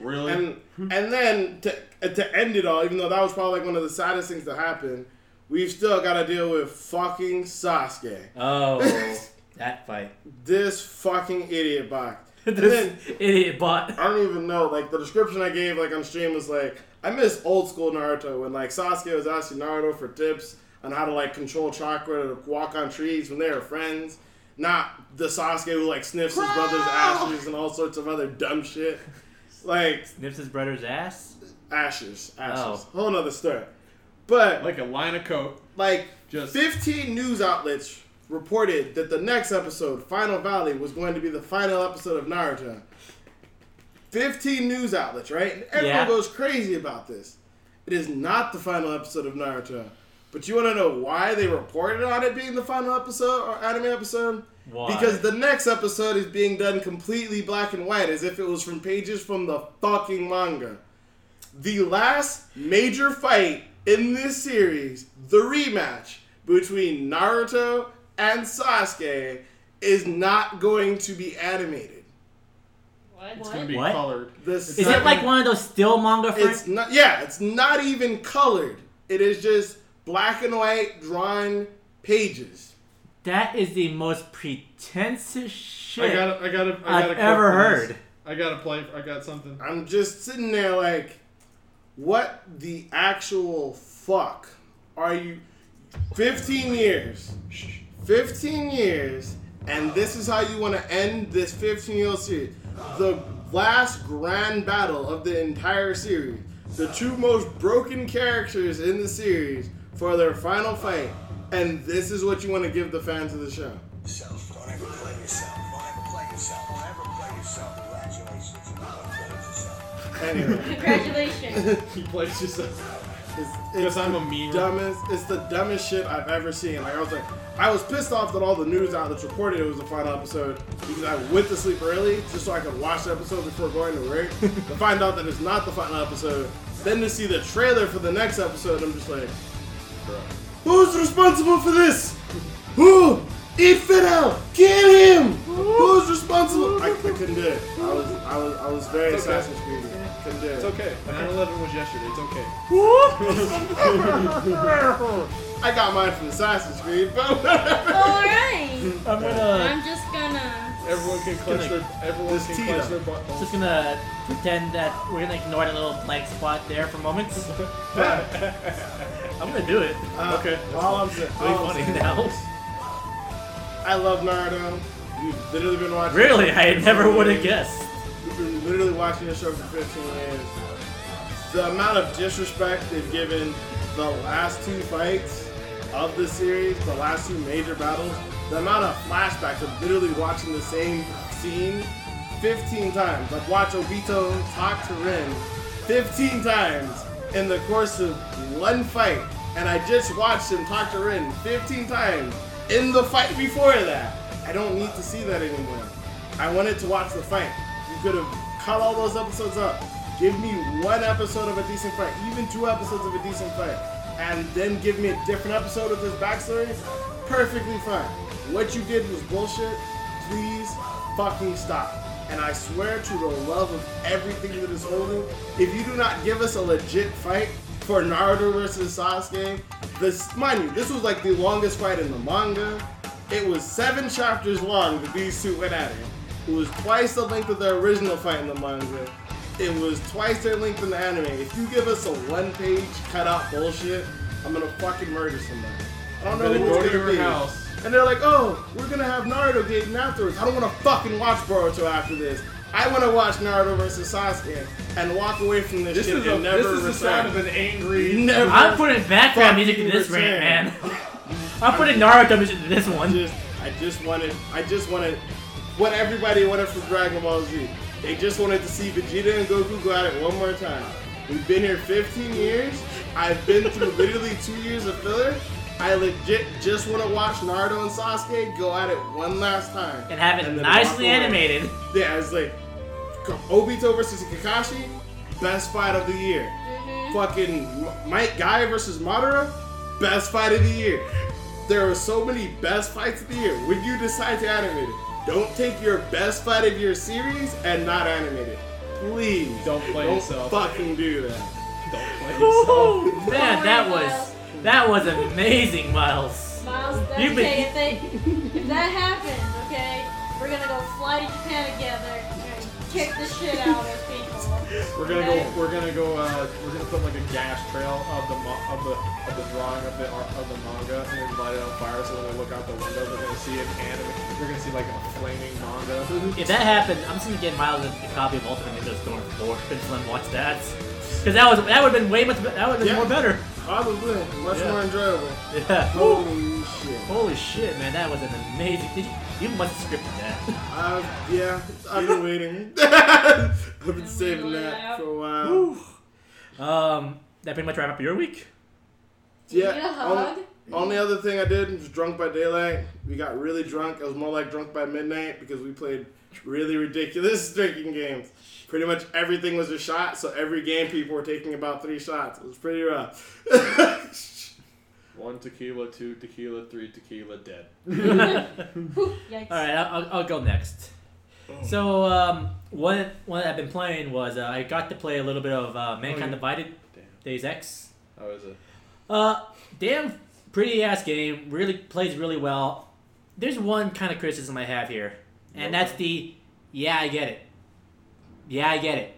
Really? And and then to to end it all, even though that was probably like one of the saddest things to happen, we've still got to deal with fucking Sasuke. Oh, that fight. This fucking idiot bot. This then idiot bot. I don't even know. Like the description I gave like on stream was like, I miss old school Naruto when like Sasuke was asking Naruto for tips on how to like control chakra to walk on trees when they were friends. Not the Sasuke who like sniffs his brother's ashes and all sorts of other dumb shit. Like Snips his brother's ass. ashes, ashes. Oh. Whole nother story. But like a line of coke. like Just 15 news outlets reported that the next episode, Final Valley, was going to be the final episode of Naruto. 15 news outlets, right? And everyone Yeah. goes crazy about this. It is not the final episode of Naruto. But you want to know why they reported on it being the final episode or anime episode? Why? Because the next episode is being done completely black and white, as if it was from pages from the fucking manga. The last major fight in this series, the rematch between Naruto and Sasuke, is not going to be animated. What? it's gonna be What? colored. This Is it like one of those still manga It's not. Yeah, it's not even colored. It is just black and white drawn pages. That is the most pretentious shit I got. I got. I got. I've ever heard. I got to play. I got something. I'm just sitting there like, what the actual fuck are you? 15 years. 15 years, and this is how you want to end this 15 year series. The last grand battle of the entire series. The two most broken characters in the series for their final fight. And this is what you want to give the fans of the show. yourself. Don't ever play yourself. Don't ever play yourself. Don't ever play yourself. Congratulations. You don't play yourself. Anyway, Congratulations. He plays yourself. It's, Because I'm the a meme. dumbest. It's the dumbest shit I've ever seen. Like I was like, I was pissed off that all the news outlets reported it was the final episode because I went to sleep early just so I could watch the episode before going to work. to find out that it's not the final episode, then to see the trailer for the next episode, I'm just like, who's responsible for this? Who? Eat Fidel! Kill him! Who's responsible? I, I couldn't do it. I was I was I was very. Assassin's Creed. Couldn't do it. It's okay. 9/11 was yesterday. It's okay. I got mine from Assassin's Creed, but Alright. I'm gonna I'm just gonna. Everyone can clench their. Everyone This can tea, clench though. their butt. just gonna pretend that we're gonna ignore that little blank spot there for moments. I'm gonna do it. Uh, Okay. All I'm saying, It's all I'm funny saying now. I love Naruto. We've literally been watching. Really, I never would have guessed. We've been literally watching the show for 15 years. The amount of disrespect they've given the last two fights of the series, the last two major battles, the amount of flashbacks of literally watching the same scene 15 times. Like watch Obito talk to Rin 15 times in the course of one fight. And I just watched him talk to Rin 15 times in the fight before that. I don't need to see that anymore. I wanted to watch the fight. Could have cut all those episodes up. Give me one episode of a decent fight, even two episodes of a decent fight, and then give me a different episode of this backstory. Perfectly fine. What you did was bullshit. Please fucking stop. And I swear to the love of everything that is holy, if you do not give us a legit fight for Naruto versus Sasuke, this mind you, this was like the longest fight in the manga. It was seven chapters long that these two went at it. It was twice the length of the original fight in the manga. It was twice their length in the anime. If you give us a one-page cut-out bullshit, I'm gonna fucking murder somebody. I don't know Better who go it's to gonna your be. house. And they're like, oh, we're gonna have Naruto Gaiden afterwards. I don't wanna fucking watch Boruto after this. I want to watch Naruto versus Sasuke and walk away from this, This shit is, a, and this never is the sound of an angry. Never. I'm putting background music to this return. rant, man. I'm putting Naruto music to this one. just, I just wanted, I just wanted what everybody wanted from Dragon Ball Z. They just wanted to see Vegeta and Goku go at it one more time. We've been here 15 years. I've been through literally two years of filler. I legit just want to watch Naruto and Sasuke go at it one last time. And have it then nicely animated. Yeah, it's like Obito versus Kakashi, best fight of the year. Mm-hmm. Fucking M- Might Guy versus Madara, best fight of the year. There are so many best fights of the year. When you decide to animate it, don't take your best fight of your series and not animate it. Please. Don't play don't yourself. fucking do that. Don't play oh, yourself. Ooh, man, Don't that worry, was Miles. that was amazing, Miles. Miles, that's You've been- okay. If, they, if that happens, okay, we're gonna go fly to Japan together and kick the shit out of people. We're gonna go. We're gonna go. Uh, we're gonna put like a gas trail of the mo- of the of the drawing of the of the manga and light it on fire. So when they look out the window, they're gonna see an anime. They're gonna see like a flaming manga. If that happened, I'm just gonna get Miles a, a copy of Ultimate Ninja Storm 4 and just let him watch that. Cause that was that would have been way much be- that would have been Yeah. more better. Probably. Much Yeah. more enjoyable. Yeah. Holy shit. Holy shit, man, that was an amazing. Did you you must have scripted that? Uh, yeah, I've been waiting. I've been saving that for a while. Um, that pretty much wrap up your week. You Yeah. need a only- hug? Only other thing I did was drunk by daylight. We got really drunk. It was more like drunk by midnight because we played really ridiculous drinking games. Pretty much everything was a shot, so every game people were taking about three shots. It was pretty rough. One tequila, two tequila, three tequila, dead. Yikes. All right, I'll, I'll, I'll go next. So um, one one I've been playing was uh, I got to play a little bit of uh, Mankind yeah. Divided, Damn. Deus Ex. How is it? Uh, damn, pretty ass game. Really plays really well. There's one kind of criticism I have here, and that's the yeah, I get it. Yeah, I get it.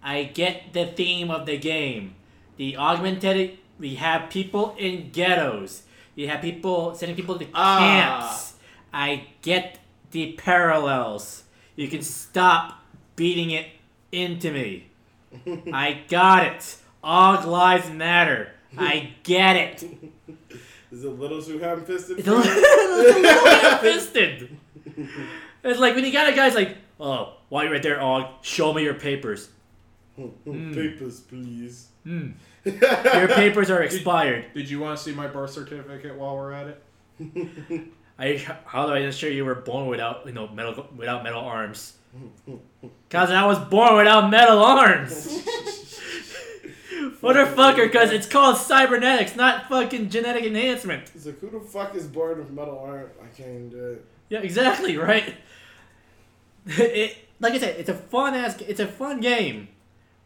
I get the theme of the game. The augmented. We have people in ghettos. We have people sending people to Ah. camps. I get the parallels. You can stop beating it into me. I got it. All lives matter. I get it. Is it little too ham fisted? It's a little, little fisted. It's like when you got a guy's like, oh, while you're right there, Og, show me your papers. Papers, please. Hmm. Your papers are expired. Did you want to see my birth certificate while we're at it? I how do I ensure you were born without you know metal without metal arms? Cause I was born without metal arms. Motherfucker, cause it's called cybernetics, not fucking genetic enhancement. It's like, who the fuck is born with metal arms? I can't even do it. Yeah, exactly, right? It like I said, it's a fun ass it's a fun game.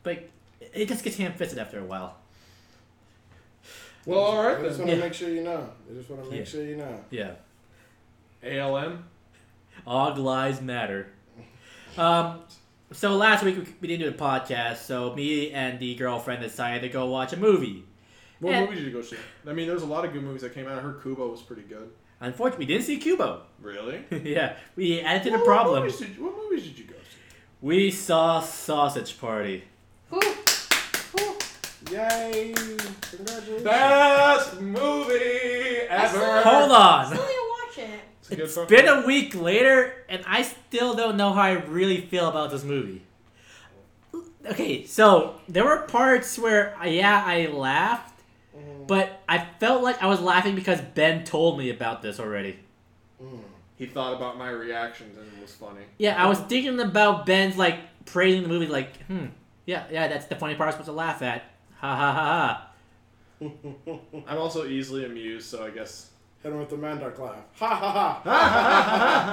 But it just gets ham fisted after a while. Well, all I just then. want to Yeah. make sure you know. I just want to make Yeah. sure you know. Yeah. ALM. All lies matter. Um, so last week we, we didn't do the podcast, so me and the girlfriend decided to go watch a movie. What Yeah. movie did you go see? I mean, there's a lot of good movies that came out. I heard Kubo was pretty good. Unfortunately, we didn't see Kubo. Really? yeah, we added to the What- problem. What movies, did you, what movies did you go see? We saw Sausage Party. Whew. Whew. Yay! Congratulations. Best movie ever. Hold on. still need to watch it. It's, a good It's fucking- been a week later, and I still don't know how I really feel about this movie. Okay, so there were parts where, uh, yeah, I laughed, but I felt like I was laughing because Ben told me about this already. He thought about my reactions and it was funny. Yeah, I was thinking about Ben's like praising the movie, like, hmm, yeah, yeah, that's the funny part I'm supposed to laugh at. Ha ha ha ha. I'm also easily amused, so I guess. Hit him with the Mandark laugh. Ha ha ha!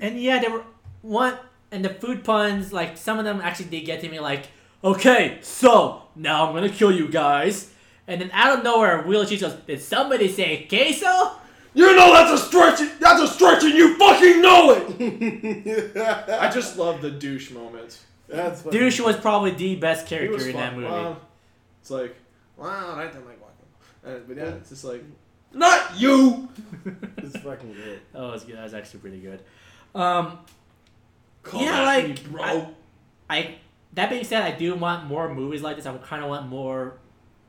And yeah, there were one, and the food puns, like some of them actually did get to me, like, okay, so now I'm gonna kill you guys. And then out of nowhere, Wheel of Cheese goes, did somebody say queso? You know that's a stretch. That's a stretch, and you fucking know it. I just love the douche moments. That's funny. Douche was probably the best character in that movie. Well, it's like, wow, I don't like walking. Uh, but yeah, it's just like, Not you. It's fucking good. That was good. That was actually pretty good. Um, Come Yeah, like, me, bro. I- I that being said, I do want more movies like this. I would kind of want more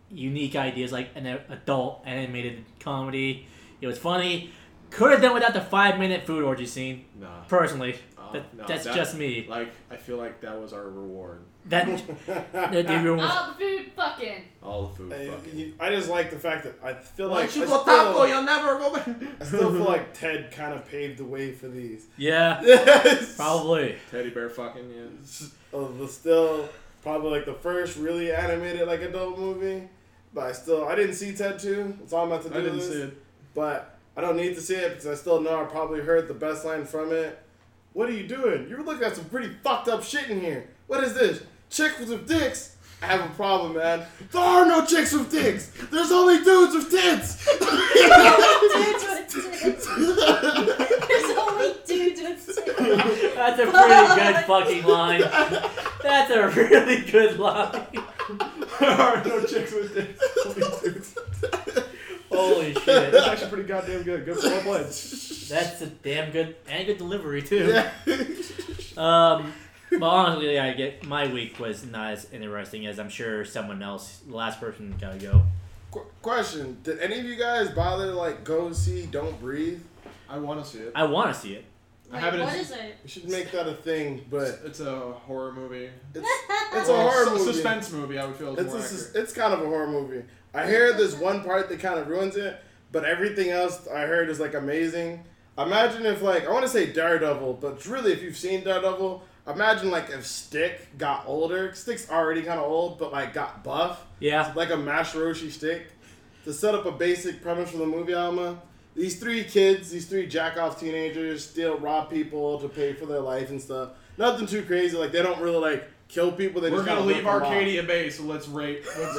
unique ideas, like an adult animated comedy. It was funny. Could have done without the five minute food orgy scene. nah. Personally, that, no, that's that- just me. Like I feel like that was our reward. That the, the room was, All the food fucking. All the food. I, fucking. I just like the fact that I feel like I you still, go taco, you'll never go back. I still feel like Ted kind of paved the way for these. yeah, Yes. probably. teddy bear fucking yeah. Uh, the still probably like the first really animated like adult movie. But I still I didn't see Ted 2. That's all I'm about to do. I didn't this. see it. But I don't need to see it because I still know I probably heard the best line from it. What are you doing? You're looking at some pretty fucked up shit in here. What is this? Chicks with dicks? I have a problem, man. There are no chicks with dicks. There's only dudes with tits. Dudes with tits. There's only dudes with tits. That's a pretty good fucking line. That's a really good line. there are no chicks with dicks. Only dudes. Holy shit. That's actually pretty goddamn good. Good well played. That's a damn good and good delivery too. yeah. Um, well, honestly, I get my week was not as interesting as I'm sure someone else. The last person gotta go. Qu- question: Did any of you guys bother to like go see Don't Breathe? I want to see it. I want to see it. I Wait, haven't- what is it? We should make that a thing, but It's a horror movie. it's it's a Well, horror su- movie. Suspense movie. I would feel is It's more a, sus- it's kind of a horror movie. I hear there's one part that kind of ruins it, but everything else I heard is like amazing. Imagine if like I want to say Daredevil, but really if you've seen Daredevil, imagine like if Stick got older. Stick's already kind of old, but like got buff, Yeah. like a Master Roshi Stick. To set up a basic premise for the movie, Alma. These three kids, these three jack off teenagers, steal, rob people to pay for their life and stuff. Nothing too crazy. Like they don't really like kill people. They We're just gonna leave rip off. Arcadia Bay, so let's rape. Let's,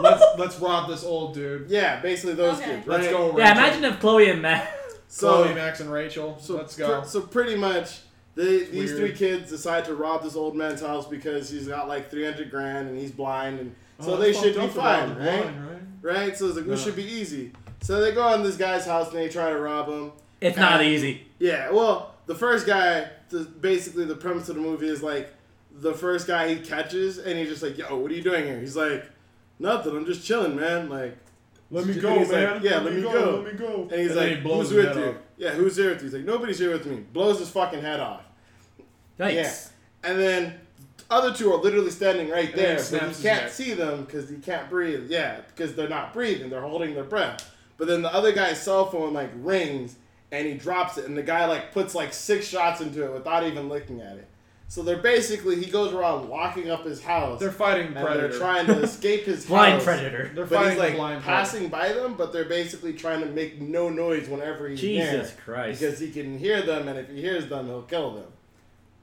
let's let's rob this old dude. Yeah, basically those Okay. kids. Right? Let's go. Yeah. Rachel. Imagine if Chloe and Matt. So, Chloe, Max, and Rachel. so, let's go. pr- so pretty much, they, these weird. three kids decide to rob this old man's house because he's got like three hundred grand and he's blind, and oh, so Oh, they that's should fucked be up about fine, the right? blind, right? Right? So it's like we Yeah. should be easy. So they go in this guy's house and they try to rob him. It's not easy. Yeah, well, the first guy, the, basically the premise of the movie is like the first guy he catches and he's just like, "Yo, what are you doing here?" He's like, "Nothing. I'm just chilling, man." Like. Let me go, he's like, man. yeah, let me go. Let me go. And he's then like, he blows "Who's with you?" off. Yeah, who's here with you? He's like, "Nobody's here with me." Blows his fucking head off. Yikes. Yeah. And then other two are literally standing right And there, but snaps you can't see them because you can't breathe. Yeah, because they're not breathing; they're holding their breath. But then the other guy's cell phone like rings, and he drops it, and the guy like puts like six shots into it without even looking at it. So they're basically he goes around locking up his house, They're fighting and predator. they're trying to escape his Blind house. predator. They're But fighting he's like blind passing by them, but they're basically trying to make no noise whenever he's Jesus there. Christ. Because he can hear them, and if he hears them, he'll kill them.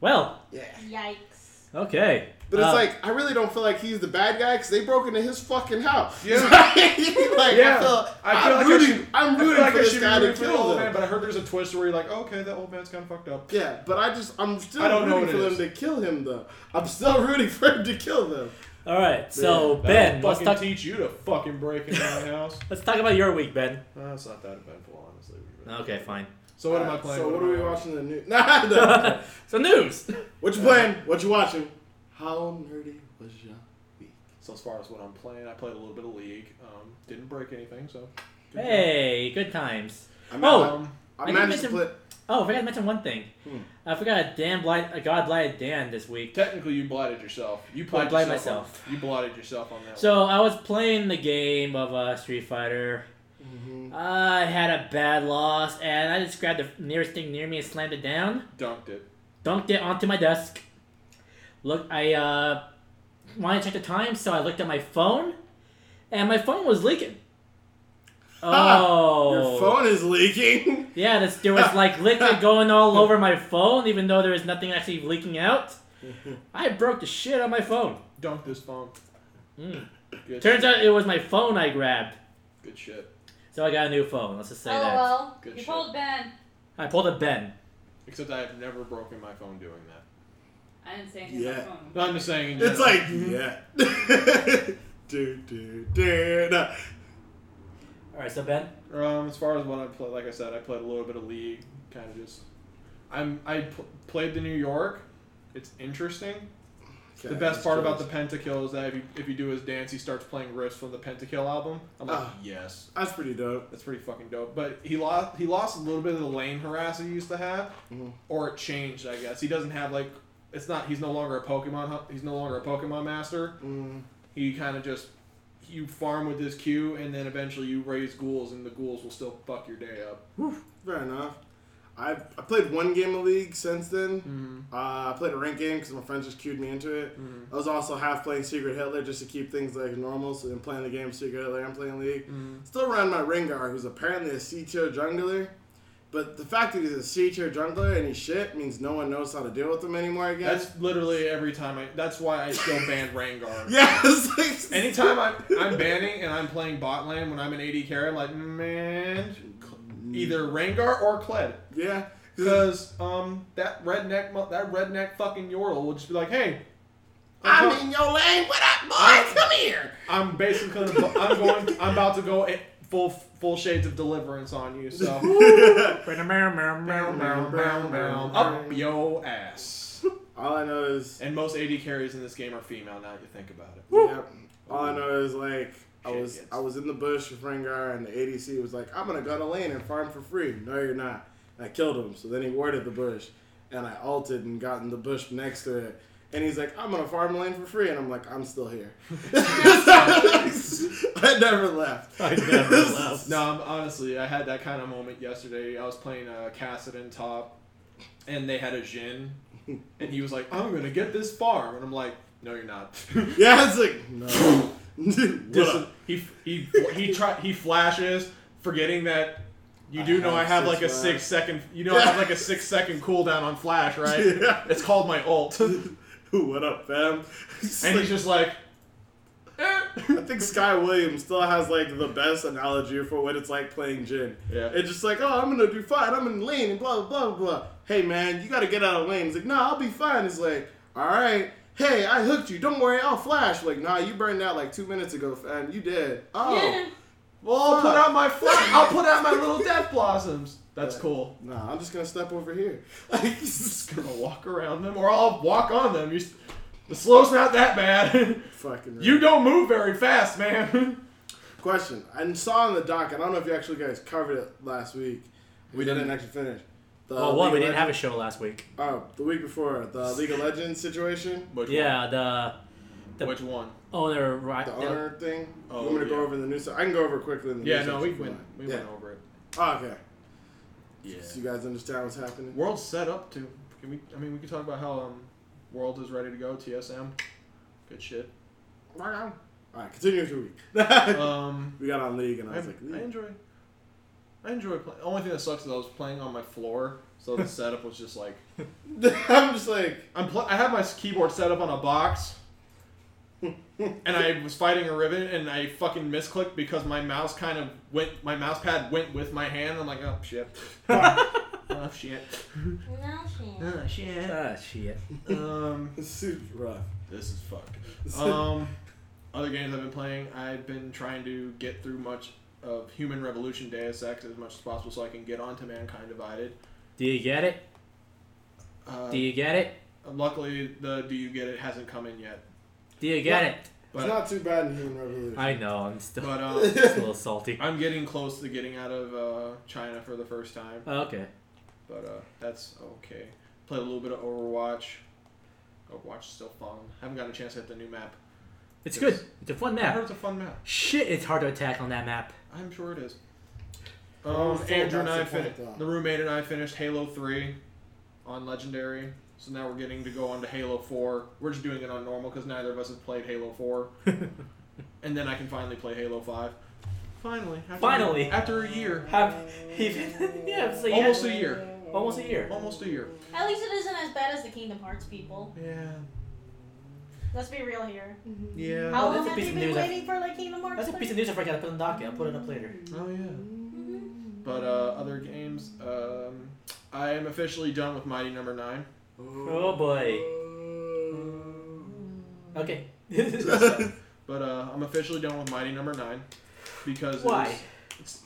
Well, Yeah. Yikes. okay. But it's Uh, like I really don't feel like he's the bad guy because they broke into his fucking house. Yeah. like Yeah. I feel, I feel I'm like I rooting, should- I'm I feel rooting like for I this guy to rooting for the kill old them. man, but I heard there's a twist where you're like, okay, that old man's kind of fucked up. Yeah, but I just I'm still I don't know rooting for what them to kill him though. I'm still rooting for him to kill them. all right. So Yeah, Ben, let's fucking talk. teach you to fucking break into my house. Let's talk about your week, Ben. No, it's not that eventful, honestly. Okay, fine. So what am I playing? So what am are we watching the news? Nah, no. so news. what you playing? What you watching? How nerdy was your week? So as far as what I'm playing, I played a little bit of League. Um, didn't break anything, so. good job. Hey, good times. I Oh, Um, I I managed to mention- Oh, I forgot to mention one thing. Hmm. I forgot a damn blight, a god blighted Dan this week. technically, you blighted yourself. You played blighted yourself myself. On, you blighted yourself on that. So I was playing the game of uh, Street Fighter. Mhm. I had a bad loss, and I just grabbed the nearest thing near me and slammed it down. one. dunked it. dunked it onto my desk. Look, I uh, wanted to check the time, so I looked at my phone, and my phone was leaking. Oh, Your phone is leaking. Yeah, this, there was like liquid going all over my phone, even though there was nothing actually leaking out. I broke the shit on my phone. Dunked this phone. Mm. Good. Turns shit. out it was my phone I grabbed, Good shit. so I got a new phone. Let's just say that. LOL. Good You shit. pulled Ben. I pulled a Ben. Except I have never broken my phone doing that. I didn't say anything Yeah. about phone. No, I'm just saying. It's general. like yeah. do, do, do, no. All right, so Ben. Um, as far as what I played, like I said, I played a little bit of League. Kind of just, I'm I pl- played the new Yorick. It's interesting. the best part good. about the Pentakill is that if you if you do his dance, he starts playing riffs from the Pentakill album. I'm like, Ah. yes, That's pretty dope. that's pretty fucking dope. But he lost he lost a little bit of the lane harass he used to have, Mhm. or it changed. I guess he doesn't have like it's not he's no longer a Pokemon he's no longer a Pokemon master. Mm. He kind of just you farm with his Q, and then eventually you raise ghouls, and the ghouls will still fuck your day up. Fair enough. I I played one game of League since then. Mm-hmm. Uh, I played a ranked game because my friends just queued me into it. Mhm. I was also half playing Secret Hitler just to keep things like normal. So I'm playing the game Secret Hitler. I'm playing League. Mhm. Still around my Rengar, who's apparently a C tier jungler. But the fact that he's a C tier jungler and he's shit means no one knows how to deal with him anymore again. That's literally every time I. That's why I still ban Rengar. yeah. Anytime I'm, I'm banning and I'm playing bot lane when I'm an AD carry, I'm like, man, either Rengar or Kled. Yeah. Because um, that redneck, that redneck fucking Yordle will just be like, hey, I'm, I'm in your lane. What up, boy? I'm- Come here. I'm basically, I'm going, I'm about to go full, full shades of deliverance on you. So up yo ass. All I know is And most AD carries in this game are female. Now you think about it. Yep. All I know is like I was I was in the bush with Rengar and the ADC was like, I'm gonna go to lane and farm for free. No, you're not. And I killed him. So then he warded the bush, and I ulted and got in the bush next to it. And he's like, I'm gonna farm lane for free, and I'm like, I'm still here. I never left. I never left. No, I'm, honestly, I had that kind of moment yesterday. I was playing uh, Kassadin top, and they had a Jhin, and he was like, "I'm gonna get this farm," and I'm like, "No, you're not." Yeah, it's like no. Dis- he he he try he flashes, forgetting that. You do I know I have like a six six second. You know I have like a six second cooldown on flash, right? Yeah. It's called my ult, what up, fam? And like- he's just like, eh. I think Sky Williams still has like the best analogy for what it's like playing Jhin. Yeah. It's just like, oh, I'm gonna do fine. I'm in lane and blah blah blah blah. Hey man, you gotta get out of lane. He's like, no, I'll be fine. It's like, all right. Hey, I hooked you. Don't worry, I'll flash. Like, nah, you burned out like two minutes ago, fam. You did. Oh, Yeah. well, I'll put out my flash. I'll put out my little death blossoms. That's Right. cool. nah, I'm just gonna step over here. Like, just gonna walk around them, or I'll walk on them. You, the slow's not that bad. Fucking. you don't move very fast, man. Question. I saw in the doc. I don't know if you actually guys covered it last week. We didn't didn't. actually finish. The Oh, what? We didn't have a show last week. Oh, the week before the League of Legends situation, Which Yeah, the One? Which one? Oh, owner right. the owner thing. Oh, you want me to go over the news? I can go over it quickly in the Yeah, news no, we section if you went. We yeah. went over it. Oh, okay. Yeah. So you guys understand what's happening? World's set up to. Can we? I mean, we can talk about how um, World is ready to go. TSM. Good shit. All right, continue with your week. Um, we got on League, and I I, was like, I enjoy. I enjoy playing. Only thing that sucks is I was playing on my floor, so the setup was just like I'm just like, I'm. Pl- I have my keyboard set up on a box, and I was fighting a Riven, and I fucking misclicked because my mouse kind of went. My mouse pad went with my hand. I'm like, oh shit. oh shit. No shit. Oh shit. Ah, shit. Um, this is rough. this is fucked. Um, other games I've been playing, I've been trying to get through much of Human Revolution Deus Ex as much as possible, so I can get onto Mankind Divided. Do you get it? Uh, Do you get it? luckily, the Do You Get It hasn't come in yet. Do you get it? it's not too bad in Human Revolution. I know. I'm still but um, just a little salty. I'm getting close to getting out of uh, China for the first time. Oh, okay. But uh, that's okay. Played a little bit of Overwatch. Overwatch is still fun. Haven't gotten a chance to hit the new map. It's Yes. good. It's a fun map. I heard map. it's a fun map. Shit, it's hard to attack on that map. I'm sure it is. Oh, Um, Andrew and I finished. The roommate and I finished Halo Three on Legendary. So now we're getting to go on to Halo Four. We're just doing it on normal because neither of us has played Halo Four. and then I can finally play Halo Five. Finally. After Finally. After a year. Have even yeah, so Almost a year. Almost a year. Almost a year. At least it isn't as bad as the Kingdom Hearts people. Yeah. Let's be real here. Yeah. How Oh, long that's a have piece you of been news I- waiting for like Kingdom Hearts? That's a piece of news I forgot to put in the docket. I'll put it up later. Oh yeah. Mm-hmm. But uh, other games, um, I am officially done with Mighty Number Nine. Oh boy. Okay. But uh, I'm officially done with Mighty Number Nine because it Why? was- it's,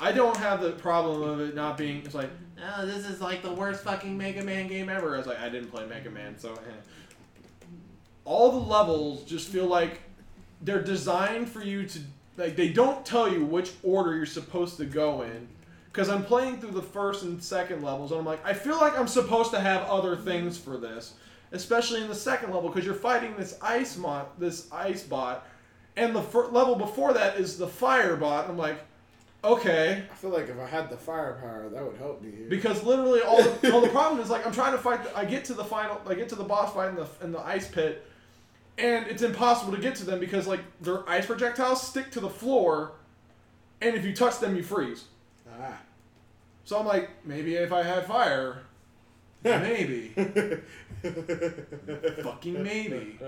I don't have the problem of it not being. It's like, oh, this is like the worst fucking Mega Man game ever. I was like, I didn't play Mega Man, so. Eh. All the levels just feel like they're designed for you to like. They don't tell you which order you're supposed to go in. Because I'm playing through the first and second levels, and I'm like, I feel like I'm supposed to have other things for this, especially in the second level, because you're fighting this ice mo- this ice bot, and the fir- level before that is the fire bot. I'm like, okay, I feel like if I had the firepower, that would help me here. because literally all the, all the problem is like I'm trying to fight. The, I get to the final, I get to the boss fight in the in the ice pit, and it's impossible to get to them because like their ice projectiles stick to the floor, and if you touch them, you freeze. Ah. So I'm like, maybe if I had fire, maybe, fucking maybe.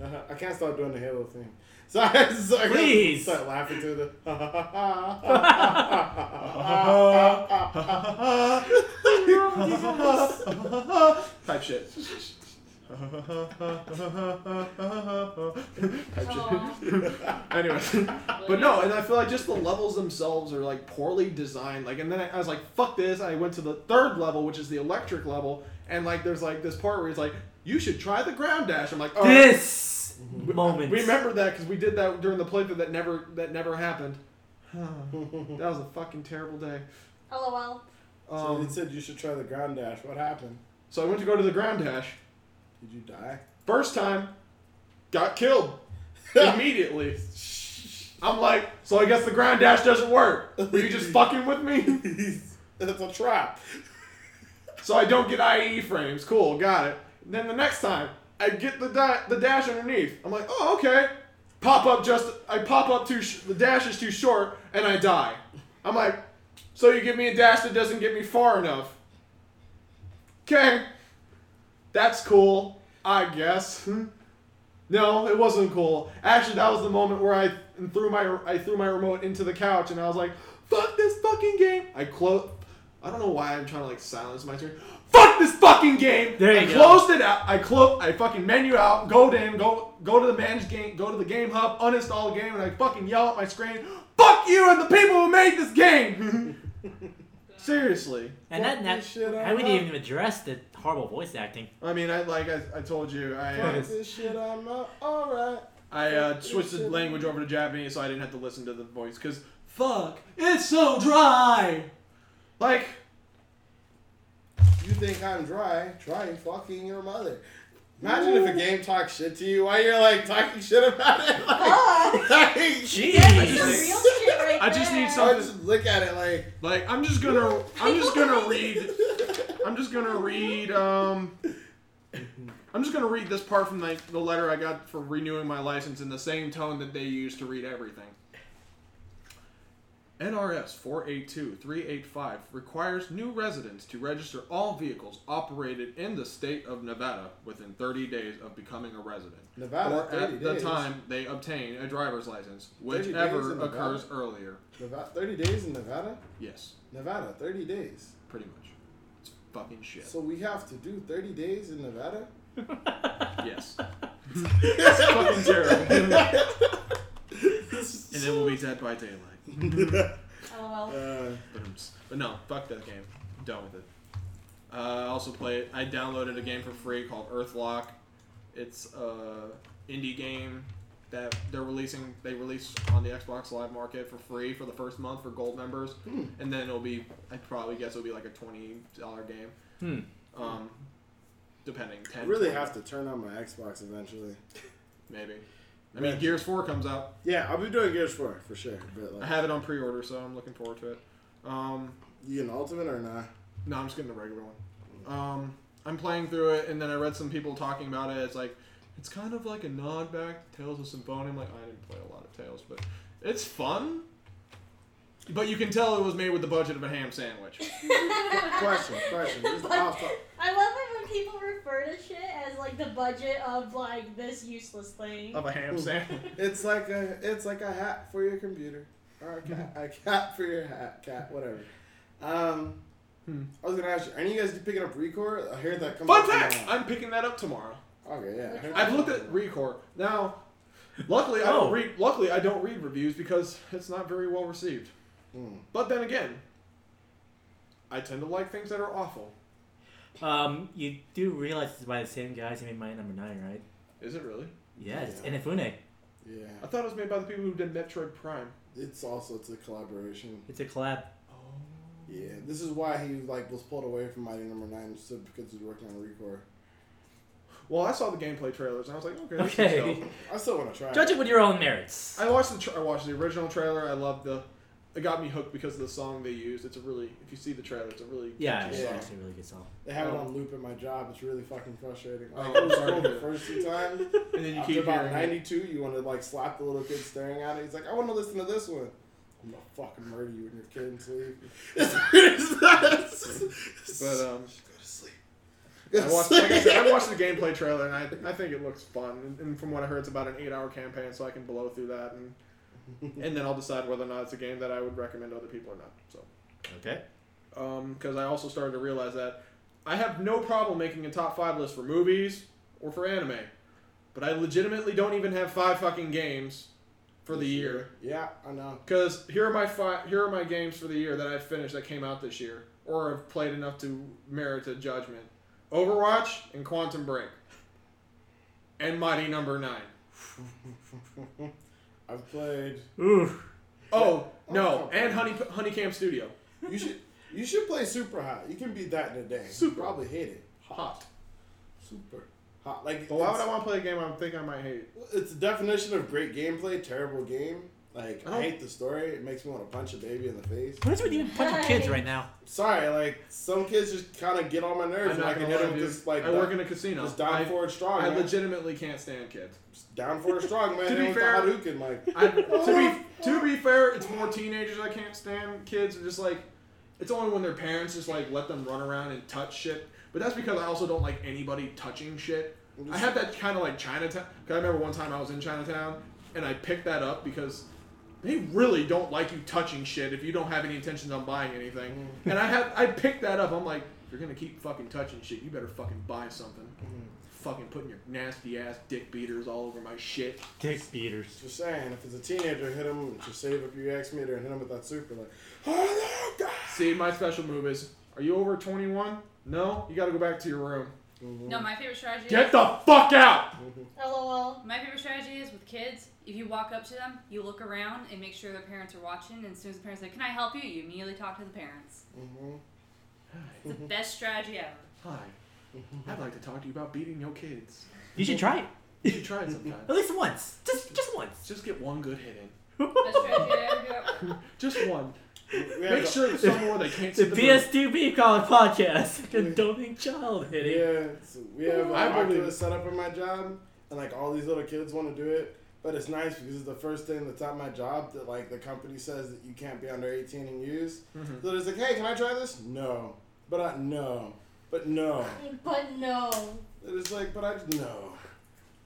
Uh-huh. I can't stop doing the Halo thing. So I, so I Please. start laughing to the. Type shit. Type anyway, but no, and I feel like just the levels themselves are like poorly designed. Like, and then I, I was like, "Fuck this!" I went to the third level, which is the electric level, and like, there's like this part where he's like, "You should try the ground dash." I'm like, "Oh." This moment. We remember that because we did that during the playthrough that never that never happened. that was a fucking terrible day. LOL. so Um, it said you should try the ground dash. What happened? so I went to go to the ground dash. Did you die? First time, got killed immediately. I'm like, so I guess the ground dash doesn't work. Were you just fucking with me? It's a trap. So I don't get IE frames. Cool, got it. Then the next time, I get the da- the dash underneath. I'm like, oh okay. Pop up just I pop up too sh- the dash is too short and I die. I'm like, so you give me a dash that doesn't get me far enough. Okay, that's cool, I guess. No, it wasn't cool. Actually, that was the moment where I threw my I threw my remote into the couch and I was like, "Fuck this fucking game." I close. I don't know why I'm trying to like silence my screen. Fuck this fucking game. There you I go. closed it out. I close. I fucking menu out. Go in. Go go to the manage game. Go to the game hub. Uninstall the game and I fucking yell at my screen. Fuck you and the people who made this game. Seriously. and that, that shit I wouldn't even address the horrible voice acting. I mean, I like I, I told you. I uh, Fuck this shit, I'm not alright. I uh, switched the language over to Japanese so I didn't have to listen to the voice because fuck, it's so dry. Like, You think I'm dry? Try fucking your mother. Imagine if a game talks shit to you while you're like talking shit about it. Like, like, Jeez. I Some just, real shit right I just need there. some- I just look at it like. like I'm just gonna I'm just gonna read I'm just gonna read um I'm just gonna read this part from like the letter I got for renewing my license in the same tone that they use to read everything. NRS 482-385 requires new residents to register all vehicles operated in the state of Nevada within 30 days of becoming a resident. Nevada, or at the days. time they obtain a driver's license, whichever occurs earlier. Nevada, 30 days in Nevada? Yes, Nevada, 30 days. pretty much. It's fucking shit. So we have to do 30 days in Nevada? Yes. it's fucking terrible. and then we'll be dead by daylight. LOL. Uh, But no, fuck that game. I'm done with it. Uh, I also played. I downloaded a game for free called Earthlock. It's a indie game that they're releasing. They release on the Xbox Live Market for free for the first month for gold members, and then it'll be. I probably guess it'll be like a twenty dollar game. Hmm. Um, depending. 10, I really 20, have to turn on my Xbox eventually. maybe. I mean, Eventually. Gears Four comes out. Yeah, I'll be doing Gears 4 for sure. But I have it on pre-order, so I'm looking forward to it. Um, you an Ultimate or not? no, I'm just getting the regular one. Um, I'm playing through it, and then I read some people talking about it. It's like it's kind of like a nod back to Tales of Symphonia. I'm like, I didn't play a lot of Tales, but it's fun. But you can tell it was made with the budget of a ham sandwich. Question, question. Just off top. I love it when people refer to shit as like the budget of like this useless thing. Of a ham sandwich. It's like a it's like a hat for your computer. Or a cat, a cat for your hat, cat, whatever. Um, Hmm. I was gonna ask you, are you guys picking up ReCore? I heard that comes Fun out fact: tomorrow. I'm picking that up tomorrove. Okay, yeah. I heard I've that looked at out. ReCore now. Luckily, I Oh. don't read. Luckily, I don't read reviews because it's not very well received. Mm. But then again, I tend to like things that are awful. Um, you do realize it's by the same guys who made Mighty Number Nine, right? Is it really? Yeah, it's Yeah. Inafune. Yeah, I thought it was made by the people who did Metroid Prime. it's also it's a collaboration. It's a collab. Oh. Yeah, this is why he like was pulled away from Mighty Number Nine, so because he's working on ReCore. Well, I saw the gameplay trailers and I was like, okay. This Okay. Is dope. I still want to try. It. Judge it with your own merits. I watched the tra- I watched the original trailer. I loved the. It got me hooked because of the song they used. It's a really, if you see the trailer, it's a really Yeah, catchy it's Yeah. song. actually a really good song. They have it Um, on loop at my job. It's really fucking frustrating. Like, Oh, it was sorry cool the first two times. And then you After keep about hearing it. 92, you want to like slap the little kid staring at it. He's like, I want to listen to this one. I'm gonna fucking murder you when your kid in sleep. As weird. But um, go to sleep. I watched, like I said, I watched the gameplay trailer and I, I think it looks fun. And, and from what I heard, it's about an eight-hour campaign, so I can blow through that, and and then I'll decide whether or not it's a game that I would recommend to other people or not. So, Okay. Um, because I also started to realize that I have no problem making a top five list for movies or for anime, but I legitimately don't even have five fucking games for the year. Yeah, I know. Because here are my five, here are my games for the year that I've finished that came out this year or have played enough to merit a judgment: Overwatch and Quantum Break, and Mighty Number Nine. I've played. Ooh. Oh no, Oh. and Honey Honeycamp Studio. You should. You should play Super Hot. You can beat that in a day. Super. You probably hate it. Hot. Super hot. Like, But why would I want to play a game I think I might hate? It's the definition of great gameplay, terrible game. Like I I, hate the story. It makes me want to punch a baby in the face. What is with you and punching kids right now? Sorry, like some kids just kind of get on my nerves. I'm and I not can hit them just like I work in a casino. just down I, for it strong. I man. legitimately can't stand kids. Just down for it strong, man. To be fair- Hadouken, like I, to be to be fair, it's more teenagers I can't stand. Kids are just like, it's only when their parents just like let them run around and touch shit. But that's because I also don't like anybody touching shit. I have that kind of like Chinatown. Cause I remember one time I was in Chinatown and I picked that up because they really don't like you touching shit if you don't have any intentions on buying anything. Mm-hmm. And I have I picked that up. I'm like, if you're gonna keep fucking touching shit, you better fucking buy something. Mm-hmm. Fucking putting your nasty ass dick beaters all over my shit. Dick beaters. just saying, if it's a teenager, hit him. Just save up your X meter and hit him with that super. Like, oh no, God. See, my special move is: Are you over 21? No, you got to go back to your room. Mm-hmm. No, my favorite strategy. Get the fuck out! LOL. My favorite strategy is with kids. If you walk up to them, you look around and make sure their parents are watching. And as soon as the parents say, "Can I help you?" you immediately talk to the parents. Mhm. It's the best strategy ever. Hi, I'd like to talk to you about beating your kids. You should try it. You should try it sometime. At least once. Just just once. Just get one good hit in. Best strategy I ever do. Just one. Make sure it's somewhere they can't see the PS2 Beef Calling Podcast. Condoning child hitting. Yeah, so we have an I believe- Oculus set up in my job, and like all these little kids want to do it. But it's nice because it's the first thing that's at my job that like the company says that you can't be under 18 and use. Mhm. So it's like, hey, can I try this? No, but I no, but no. But no. It's like, but I just no.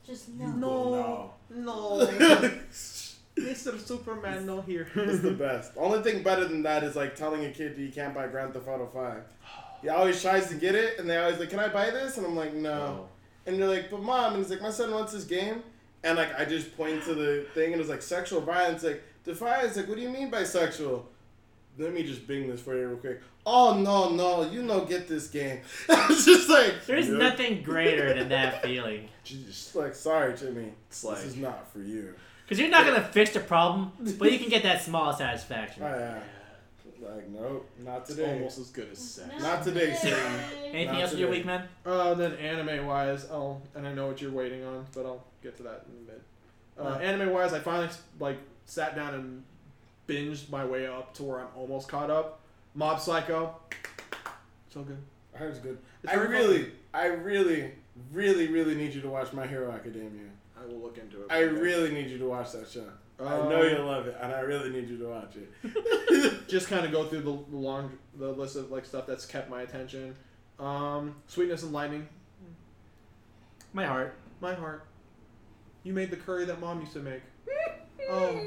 Just no. No, No. Mr. Superman, no here. It's the best. The only thing better than that is like telling a kid that you can't buy Grand Theft Auto 5. He always tries to get it, and they always like, "Can I buy this?" And I'm like, "No." And they're like, "But mom," and he's like, "My son wants this game," and like I just point to the thing, and it's like sexual violence. Like defy. It's like, "What do you mean by sexual?" Let me just bing this for you real quick. Oh no, no, you know, get this game. it's just like There's nope. nothing greater than that feeling. Just like, sorry, Jimmy, It's like- this is not for you. Because you're not going to fix the problem, but you can get that small satisfaction. I, uh, like, nope, not today. It's today. almost as good as sex. Not today, Satan. Anything Not else in your today. week, man? Uh, then anime wise, I'll and I know what you're waiting on, but I'll get to that in a bit. Uh, anime wise, I finally like sat down and binged my way up to where I'm almost caught up. Mob Psycho, so good. I heard it's good. It's I very really, I really, really, really need you to watch My Hero Academia. I will look into it. I really need you to watch that show. I know Um, you'll love it, and I really need you to watch it. just kind of go through the, the long the list of like stuff that's kept my attention. Um, Sweetness and Lightning, My heart. my heart. You made the curry that mom used to make. Oh.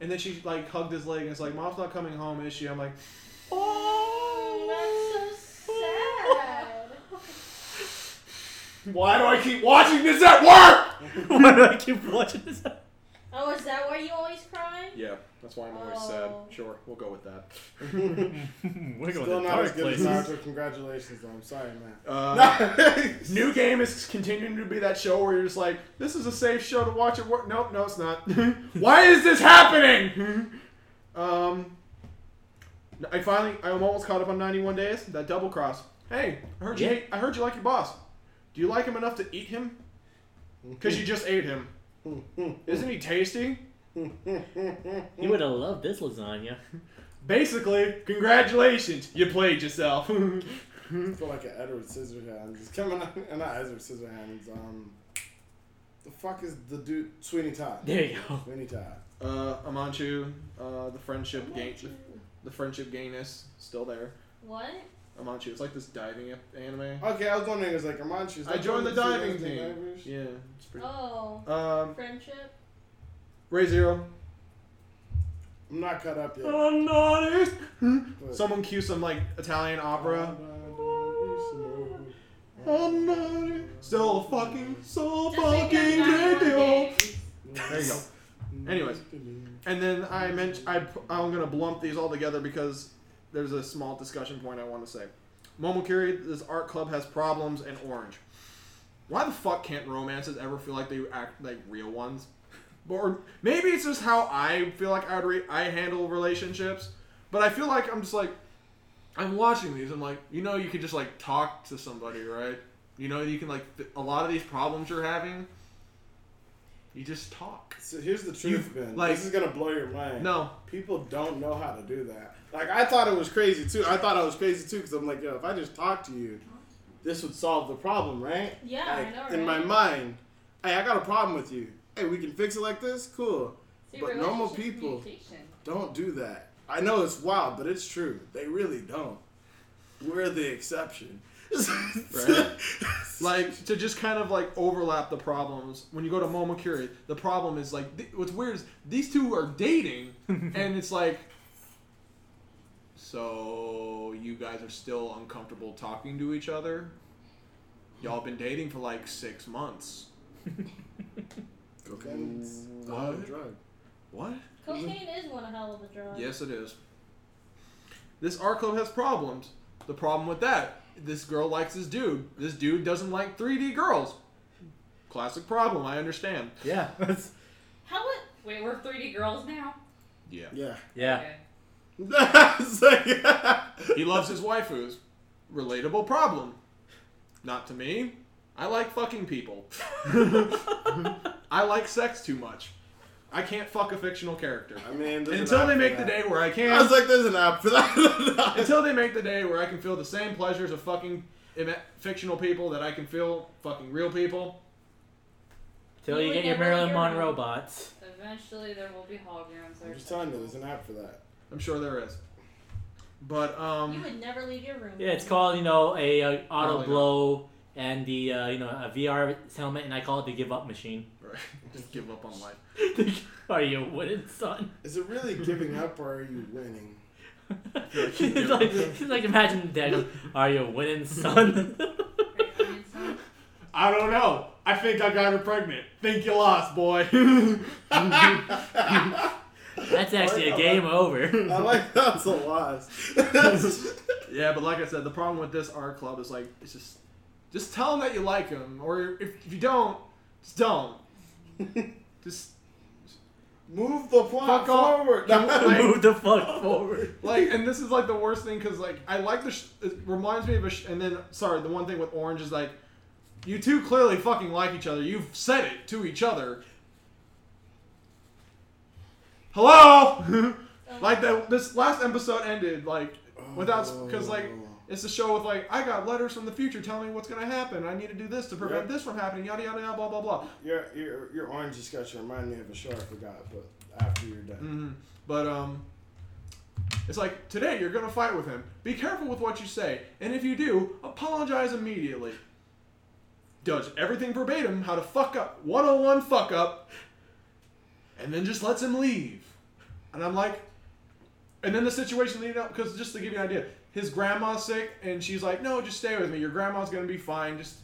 And then she like hugged his leg and it's like, Mom's not coming home, is she? I'm like, Oh, that's so sad. Why do I keep watching this at work? Why do I keep watching this? At- Oh, is that why you always cry? Yeah, that's why I'm always sad. Oh. Sure, we'll go with that. Still to not as dark good as places. Naruto. Congratulations, though. I'm sorry, man. Uh, new game is continuing to be that show where you're just like, this is a safe show to watch It work. Nope, no, it's not. Why is this happening? um, I finally, I'm almost caught up on 91 days. That double cross. Hey, I heard you. Yeah. Hate, I heard you like your boss. Do you like him enough to eat him? Because you just ate him. Isn't he tasty? You would have loved this lasagna. Basically, congratulations, you played yourself. I feel like an Edward Scissorhands. It's coming out, uh, not Edward Scissorhands. Um, the fuck is the dude? Sweeney Todd. There you go. Sweeney Todd. uh, Amanchu, uh, the friendship gain, the friendship gayness still there. What? Amanchu, it's like this diving anime. Okay, I was wondering. It was like Amanchu. I joined the diving team. Yeah, it's pretty. Oh, Um, friendship. Re:Zero. I'm not caught up yet. I'm not. but- Someone cue some like Italian opera. I'm not still a fucking so Just fucking because 91 radio. There you go. Anyways. And then I mentioned I I'm gonna blump these all together because there's a small discussion point I want to say. Momokuri, this art club has problems, and Orange. Why the fuck can't romances ever feel like they act like real ones? Or maybe it's just how I feel like I'd re- I handle relationships, but I feel like I'm just like I'm watching these. I'm like, you know, you could just like talk to somebody, right? You know, you can like th- a lot of these problems you're having. You just talk. So here's the truth, You- Ben. like- this is gonna blow your mind. No, People don't know how to do that. Like I thought it was crazy too. I thought I was crazy too because I'm like, yo, if I just talk to you, this would solve the problem, right? Yeah, I Like, know, In my mind, hey, I got a problem with you. Hey, we can fix it like this. Cool. See, But normal people- Don't do that. I know it's wild, but it's true. They really don't. We're the exception. Right. like to just kind of like overlap the problems when you go to momokuri the problem is like th- what's weird is these two are dating and it's like so you guys are still uncomfortable talking to each other y'all been dating for like six months Cocaine's a hell of a What? drug. what Cocaine is one hell of a drug. yes it is this art club has problems the problem with that this girl likes this dude this dude doesn't like 3d girls classic problem i understand Yeah. that's- How would Wait, we're 3D girls now. yeah Yeah. yeah. Okay. It's like- He loves his waifus. Relatable problem. Not to me. I like fucking people. I like sex too much. I can't fuck a fictional character. I mean, Until they make the day where I can. I can. was like, there's an app for that. Until they make the day where I can feel the same pleasures of fucking ima- fictional people that I can feel fucking real people. Till you You get your Marilyn Monroe bots. Eventually, there will be holograms. I'm just telling you, there's an app for that. I'm sure there is. But um, you would never leave your room? Yeah, it's called you know a, uh auto Probably blow and the uh, you know a VR helmet, and I call it the give up machine. right, just give up on life. Are you winning, son? Is it really giving up or are you winning? it's like, it's like imagine Daniel. Are you winning, son? I don't know. I think I got her pregnant. Think you lost, boy. That's actually a game over. I like that's a loss. Yeah, but like I said, the problem with this art club is like it's just just tell them that you like them, or if, if you don't, just don't. just Move the plot Fuck off. forward. Like- Move the fuck forward. like, and this is like the worst thing because like I like the. Sh- it reminds me of a. Sh- and then sorry, the one thing with Orange is like, you two clearly fucking like each other. You've said it to each other. Hello. like that. This last episode ended like without because like it's a show with like I got letters from the future telling me what's gonna happen. I need to do this to prevent Yep. this from happening. Yada yada yada. Blah blah blah. your, your, your orange discussion reminded me of a show I forgot, but after you're done. hmm But um, it's like today you're gonna fight with him. Be careful with what you say, and if you do, apologize immediately. Does everything verbatim how to fuck up 101 fuck up, and then just lets him leave. And I'm like, and then the situation leading up because just to give you an idea, his grandma's sick, and she's like, no, just stay with me. Your grandma's gonna be fine. Just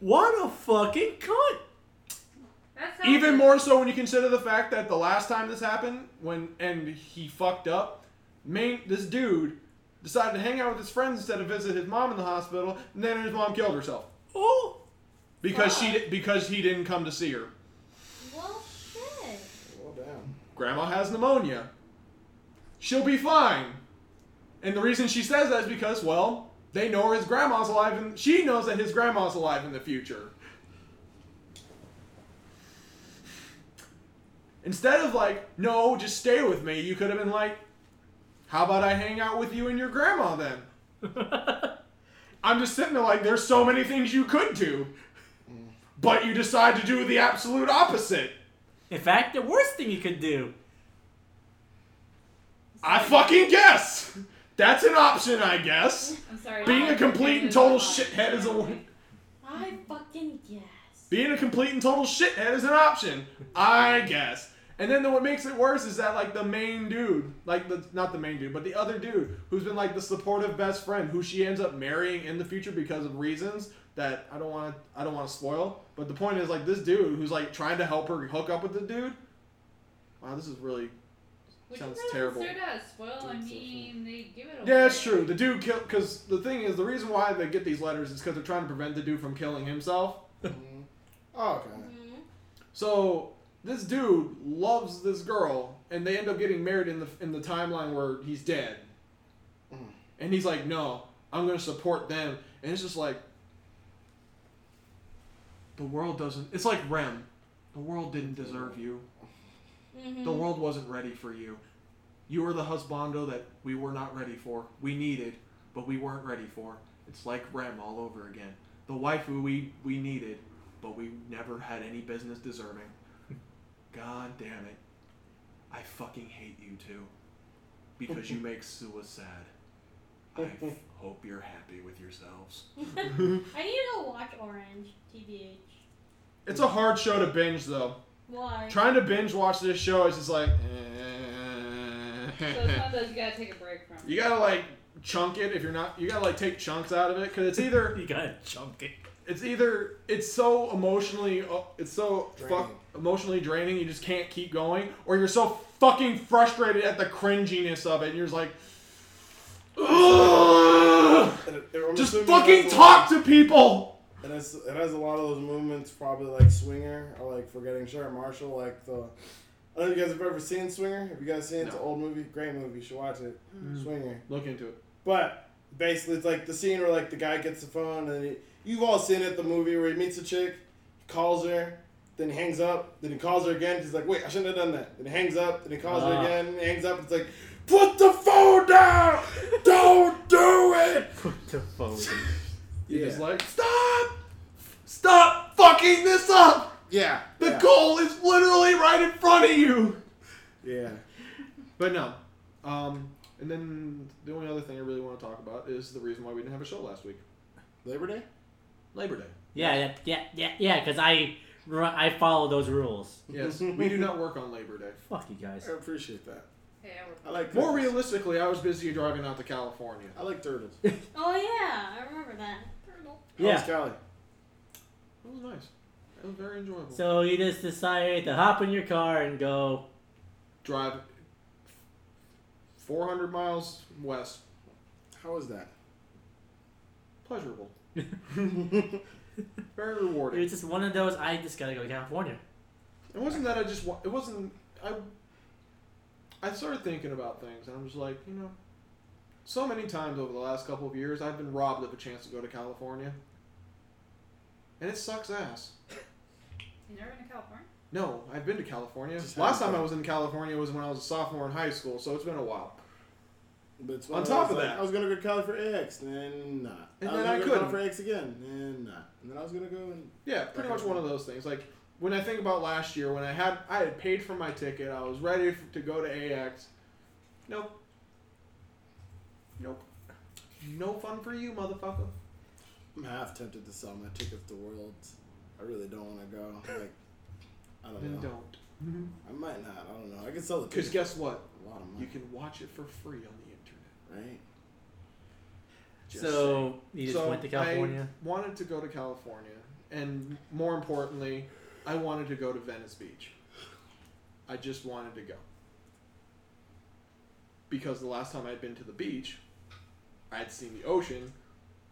What a fucking cunt! That Even like- more so when you consider the fact that the last time this happened, when and he fucked up, main this dude decided to hang out with his friends instead of visit his mom in the hospital, and then his mom killed herself Oh, because she di- because he didn't come to see her. Well, shit. Well, damn. Grandma has pneumonia. She'll be fine. And the reason she says that is because, well, they know his grandma's alive, and she knows that his grandma's alive in the future. Instead of like, no, just stay with me, you could have been like, how about I hang out with you and your grandma then? I'm just sitting there like, there's so many things you could do, but you decide to do the absolute opposite. In fact, the worst thing you could do. I fucking guess. That's an option, I guess. I'm sorry. Being a complete and total shithead is a I fucking guess. being a complete and total shithead is an option, I guess. And then the, what makes it worse is that like the main dude, like the not the main dude, but the other dude who's been like the supportive best friend, who she ends up marrying in the future because of reasons that I don't want to I don't want to spoil. But the point is like this dude who's like trying to help her hook up with the dude. Wow, this is really Would Sounds you terrible. Consider that a spoil? I mean, they give it away. Yeah, it's true. The dude killed because the thing is the reason why they get these letters is because they're trying to prevent the dude from killing himself. Oh, okay. Mhm. So this dude loves this girl, and they end up getting married in the in the timeline where he's dead. Mhm. And he's like, "No, I'm gonna support them." And it's just like the world doesn't. It's like Rem. The world didn't deserve you. Mhm. The world wasn't ready for you. You were the husbando that we were not ready for. We needed, but we weren't ready for. It's like Rem all over again. The wife who we, we needed, but we never had any business deserving. God damn it. I fucking hate you too. Because you make Sua sad. I f- hope you're happy with yourselves. I need to go watch Orange, TBH. It's a hard show to binge though. Why? Trying to binge watch this show is just like. So it's one of those you gotta take a break from. You gotta like chunk it if you're not. You gotta like take chunks out of it because it's either You gotta chunk it. it's either it's so emotionally uh, it's so fuck emotionally draining you just can't keep going, or you're so fucking frustrated at the cringiness of it and you're just like, Ugh! And it- just fucking it has a talk to people. And it's, it has a lot of those movements, probably like Swinger or like Forgetting Sarah Marshall. Like the, I don't know if you guys have ever seen Swinger. Have you guys seen it? It's an old movie, great movie. You should watch it. Swinger. Look into it. But basically, it's like the scene where like the guy gets the phone and he, you've all seen it. The movie where he meets a chick, calls her, then he hangs up, then he calls her again. He's like, wait, I shouldn't have done that. Then he hangs up, then he calls her Ah. again, and he hangs up. It's like, put the phone down. Don't do it. Put the phone. You're Yeah. just like, stop, stop fucking this up. Yeah. The yeah. goal is literally right in front of you. Yeah. But no. Um, and then the only other thing I really want to talk about is the reason why we didn't have a show last week. Labor Day. Labor Day. Yeah, yeah, yeah, yeah, yeah. Because I, I follow those rules. Yes, we do not work on Labor Day. Fuck you guys. I appreciate that. Hey, I I like More realistically, I was busy driving out to California. I like turtles. Oh yeah, I remember that. How Yeah. was Cali? It was nice. It was very enjoyable. So you just decided to hop in your car and go. Drive 400 miles west. How was that? Pleasurable. Very It rewarding. was just one of those. I just gotta go to California. It wasn't that I just wa- it wasn't I I started thinking about things and I'm just like, you know, so many times over the last couple of years I've been robbed of a chance to go to California. And it sucks ass. You never been to California? No, I've been to California. Just Last time I was in California was when I was a sophomore in high school, so it's been a while. But it's On top of like, that- I was gonna go to Cali for AX, and not. And I was then gonna I go to couldn't. For AX again, and not. And then I was gonna go and Yeah, pretty much one of those things. Like when I think about last year, when I had I had paid for my ticket, I was ready f- to go to AX. Nope. Nope. No fun for you, motherfucker. I'm half tempted to sell my tickets to Worlds. I really don't want to go. Like, I don't know. Then know. don't. I might not. I don't know. I can sell the ticket. Because tickets. guess what? a lot of money. You can watch it for free on the internet. right? Just so you just So went to California. I wanted to go to California, and more importantly, I wanted to go to Venice Beach. I just wanted to go because the last time I'd been to the beach, I had seen the ocean,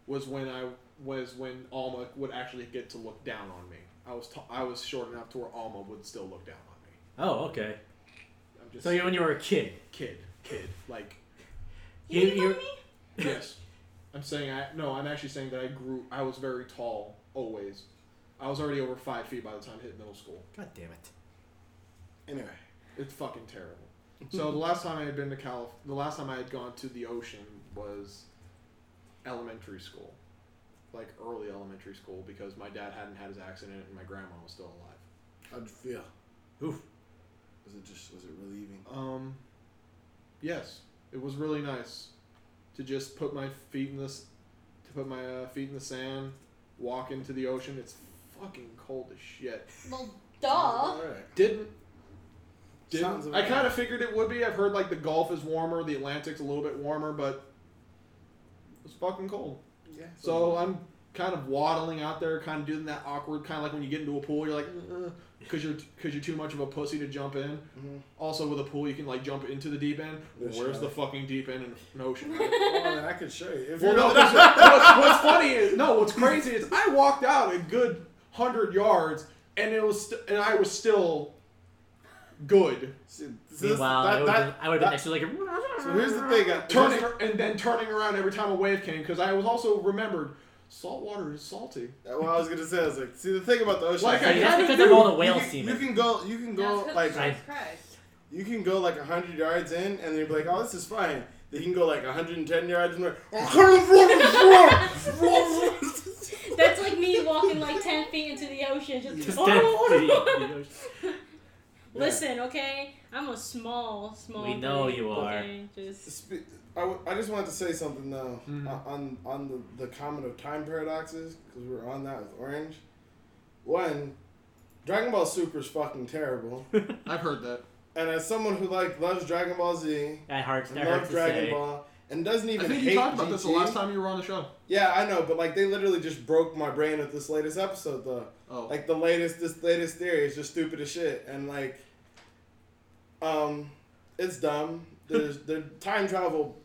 was when I was when Alma would actually get to look down on me. I was t- I was short enough to where Alma would still look down on me. Oh, okay. I'm just So you when you were a kid, kid, kid, like you, You you're, me? yes. I'm saying I no. I'm actually saying that I grew. I was very tall always. I was already over five feet by the time I hit middle school. God damn it. Anyway, It's fucking terrible. So the last time I had been to Calif, the last time I had gone to the ocean was elementary school, like early elementary school, because my dad hadn't had his accident and my grandma was still alive. how'd you feel? Oof. Was it just was it relieving? Um, yes, it was really nice to just put my feet in this, to put my uh, feet in the sand, walk into the ocean. It's fucking cold as shit. Well, Sounds duh. about right. Didn't. Didn't. I kind of figured it would be. I've heard like the Gulf is warmer, the Atlantic's a little bit warmer, but it's fucking cold. Yeah. So I'm kind of waddling out there, kind of doing that awkward, kind of like when you get into a pool, you're like, because you're because you're too much of a pussy to jump in. Mhm. Also, with a pool, you can like jump into the deep end. Yes, Where's the fucking deep end in an ocean? Right? well, I could show you. If well, no. what's, what's funny is no. What's crazy is I walked out a good hundred yards, and it was st- and I was still good. See, this- Meanwhile, that- I would that- have been that- next to like. So here's the thing. uh, turning and then turning around every time a wave came because I was also remembered salt water is salty. Well, I was gonna say, I was like, see, the thing about the ocean, Like, is I Hey, that's kinda because of all the you, whale can, semen. you can go, you can go That's like, I- Jesus Christ. you can go like hundred yards in, and then you're like, oh, this is fine. They can go like 110 yards and like, That's like me walking like 10 feet into the ocean. Just, Just oh, dead oh, feet. Listen, okay? I'm a small, small. We know thing, you are. Okay? Just. Spe- I, w- I just wanted to say something though Mhm. uh, on on the, the comment of time paradoxes because we are on that with Orange. One, Dragon Ball Super is fucking terrible, I've heard that. and as someone who like loves Dragon Ball Z I heard. and I heard loves to Dragon say. Ball and doesn't even. I even think hate you talked about this the last time you were on the show. Yeah, I know, but like they literally just broke my brain with this latest episode though. Oh, Like the latest, this latest theory is just stupid as shit, and like, um, it's dumb. There's the time travel.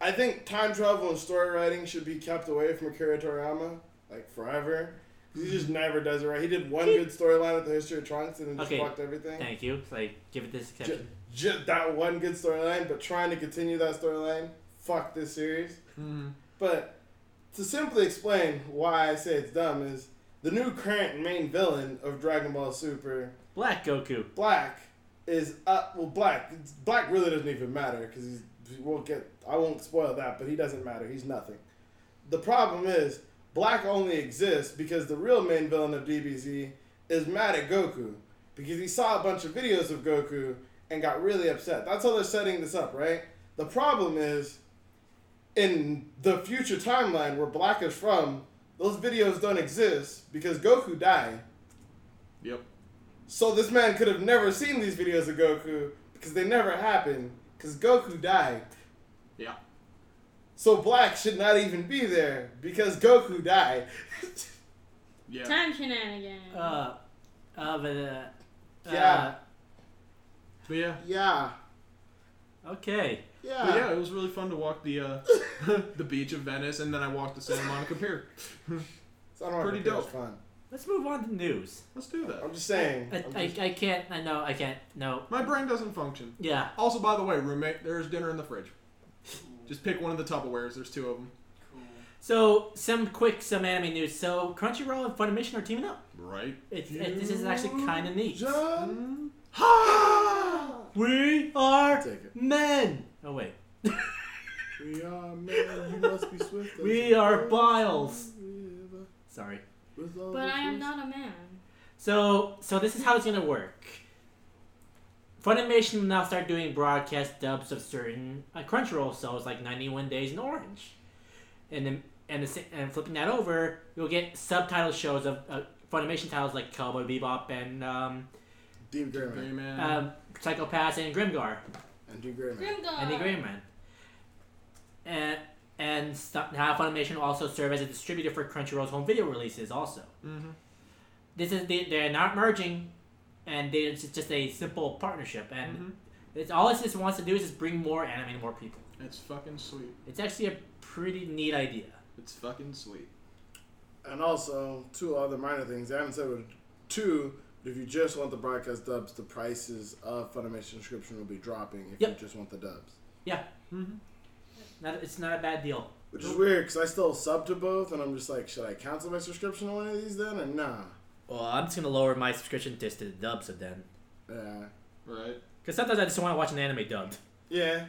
I think time travel and story writing should be kept away from Akira Toriyama, like forever. He just never does it right. He did one good storyline with the history of Trunks and then just Okay, fucked everything. Thank you. Like, give it this exception. Just that one good storyline, but trying to continue that storyline, fuck this series. Mhm. But to simply explain why I say it's dumb is the new current main villain of Dragon Ball Super, Black Goku. Black, is uh well Black. Black really doesn't even matter because he's we'll get I won't spoil that, but he doesn't matter. He's nothing. The problem is Black only exists because the real main villain of DBZ is mad at Goku because he saw a bunch of videos of Goku and got really upset. That's how they're setting this up, right? The problem is in the future timeline where Black is from, those videos don't exist because Goku died. Yep. So this man could have never seen these videos of Goku because they never happened because Goku died. Yeah. So Black should not even be there because Goku died. Yeah. Time shenanigans. Uh, uh, but, uh, Yeah. But yeah. yeah. Uh, okay. Yeah. But yeah, it was really fun to walk the uh, the beach of Venice, and then I walked the Santa Monica Pier. So I don't Pretty pretty dope. dope. Fun. Let's move on to news. Let's do that. I'm just saying. I, I'm I, I can't. I know. I can't. No. My brain doesn't function. Yeah. Also, by the way, roommate, there's dinner in the fridge. Just pick one of the Tupperwares. There's two of them. Cool. So some quick some anime news. So Crunchyroll and Funimation are teaming up. Right. It's it, this is actually kind of neat. John. We are men. Oh wait. We are men. You must be swift. We are Biles. Sorry. with all but I am truth. not a man. So so this is how it's gonna work. Funimation will now start doing broadcast dubs of certain uh, Crunchyroll shows like 91 Days in Orange, and then and the, and flipping that over, you'll get subtitle shows of uh, Funimation titles like Cowboy Bebop and um, Deep Gray Gray Man. man. um, Psycho-Pass and Grimgar And Deep Gray Man. Grimgar. and the Gray And and st- now Funimation will also serve as a distributor for Crunchyroll's home video releases also. hmm this is they, they're not merging, and they, it's just a simple partnership, and Mhm. it's all it just wants to do is just bring more anime to more people. It's fucking sweet. It's actually a pretty neat idea. It's fucking sweet. And also, two other minor things. I haven't said with two, but if you just want the broadcast dubs, the prices of Funimation subscription will be dropping if Yep. you just want the dubs. Yeah. Mm-hmm. Not, it's not a bad deal. Which is weird because I still sub to both, and I'm just like, should I cancel my subscription to one of these then, or nah? Well, I'm just gonna lower my subscription just to the dubs of then, Yeah. Right. because sometimes I just want to watch an anime dubbed. Yeah.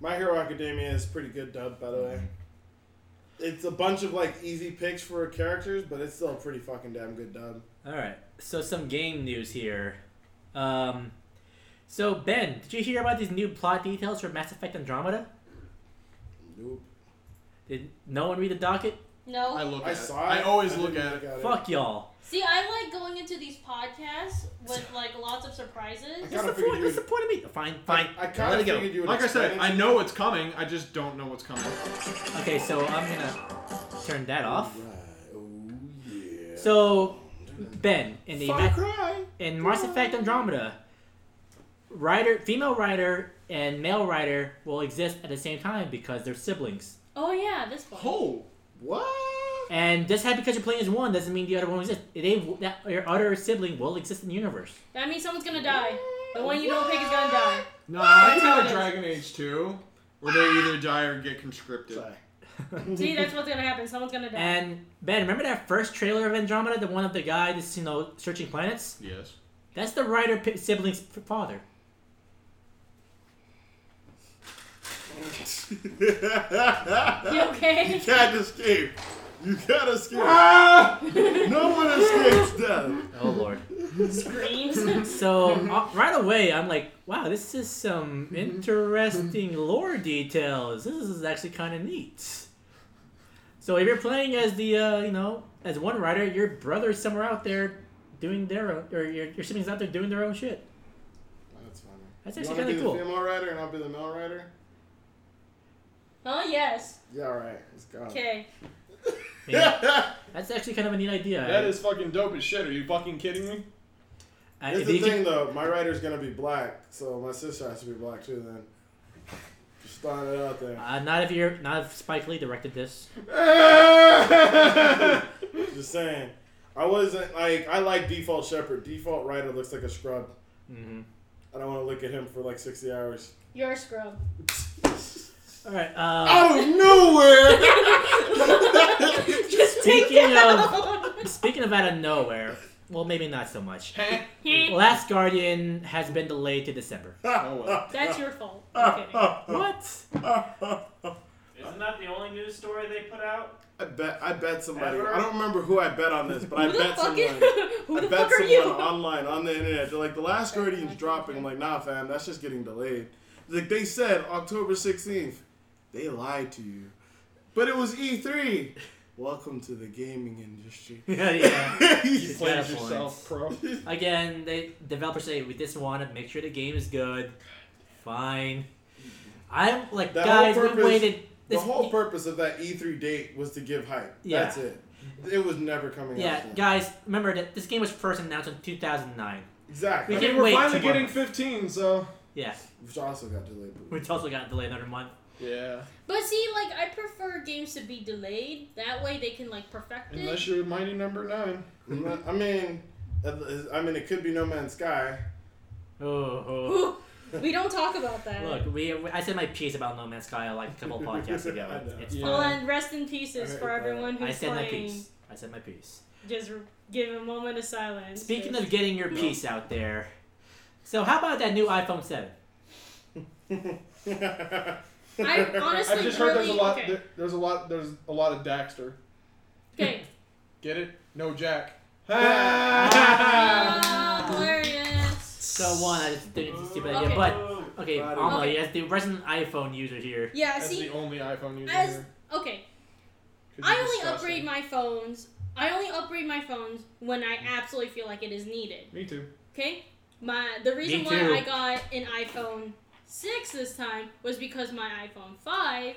My Hero Academia is pretty good dub, by the way. It's a bunch of like easy picks for characters, but it's still a pretty fucking damn good dub. All right, so some game news here. Um, so Ben, did you hear about these new plot details for Mass Effect Andromeda? Nope. Did no one read the docket? No. I look I at saw it. it. I always I look didn't at it. Fuck y'all. See, I like going into these podcasts with like lots of surprises. I What's the point? you What's the point of me? Fine, fine. I Let kind it of go. you would Like I said, I know me. it's coming. I just don't know what's coming. Okay, so I'm gonna turn that off. Right. Oh yeah. So Ben, in the Far Cry. in Mass Effect Andromeda, Ryder, female Ryder, and male Ryder will exist at the same time because they're siblings. Oh yeah, this one. Oh. What? And just have because you're playing as one doesn't mean the other one exists. They that your other sibling will exist in the universe. That means someone's gonna die. The one you don't pick is gonna die. No, I That's how think it of is. Dragon Age 2, where they either die or get conscripted. Sorry. See, that's what's gonna happen. Someone's gonna die. And Ben, remember that first trailer of Andromeda, the one of the guy that's you know searching planets? Yes. That's the Ryder pi- sibling's f- father. you okay? you can't escape. You can't escape. Ah! no one escapes death. Oh lord. Screams. So uh, right away, I'm like, wow, this is some interesting lore details. This is actually kind of neat. So if you're playing as the, uh, you know, as one Ryder, your brother's somewhere out there doing their own, or your, your siblings out there doing their own shit. That's funny. That's You actually want to kind be of cool. the female Ryder and I'll be the male Ryder? oh yes. Yeah, all right. Let's go. Okay. Yeah, that's actually kind of a neat idea. That is fucking dope as shit. Are you fucking kidding me? I, Here's the thing, can- though. My Ryder's gonna be black, so my sister has to be black too. Then, just throwing it out there. uh, not if you're, not if Spike Lee directed this. Just saying. I wasn't like I like Default Shepard. Default Ryder looks like a scrub. hmm I don't want to look at him for like sixty hours. You're a scrub. All right. Uh, Out of nowhere. Just take Speaking it of- out. speaking of out of nowhere, well, maybe not so much. Last Guardian has been delayed to December. Oh well. That's your fault. I'm kidding. What? Isn't that the only news story they put out? I bet I bet somebody. Ever? I don't remember who I bet on this, but I Who the bet fuck someone. is- Who I the bet fuck are someone you? online on the internet. They're like, the last Guardian's dropping. I'm like, nah, fam, that's just getting delayed. Like they said, October 16th. They lied to you, but it was E3. Welcome to the gaming industry. yeah, yeah. You She's played yourself, pro. Again, they developers say we just want to make sure the game is good. Fine. I'm like, The guys, whole we purpose- waited. The This, whole purpose of that E3 date was to give hype. Yeah. That's it. It was never coming yeah, out. then. guys, remember that this game was first announced in 2009. Exactly. We I mean, we're finally getting months. 15, so. Yeah, Which also got delayed. which also got delayed another month. Yeah. But see, like I prefer games to be delayed. That way they can like perfect it. Unless you're mighty number nine. I mean, I mean, it could be No Man's Sky. Oh, oh. we don't talk about that. look, we, I said my piece about No Man's Sky like a couple podcasts ago. I. It's Yeah. Well, and rest in pieces Alright, for everyone who's I said my playing. piece. I said my piece. Just give a moment of silence. Speaking Just- of getting your piece out there, so how about that new iPhone 7? I honestly I've just heard really there's a lot. okay. There, there's a lot. There's a lot of Daxter. okay. Get it? No Jack. Ah, hilarious. So one, I just think it's a stupid idea, Okay. but Oh, okay, Alma, Okay. as the resident iPhone user here, Yeah, That's see, the only iPhone user as here. okay, 'Cause I only disgusting. upgrade my phones. I only upgrade my phones when I absolutely feel like it is needed. Me too. Okay, my the reason Me why too. I got an iPhone six this time was because my iPhone five,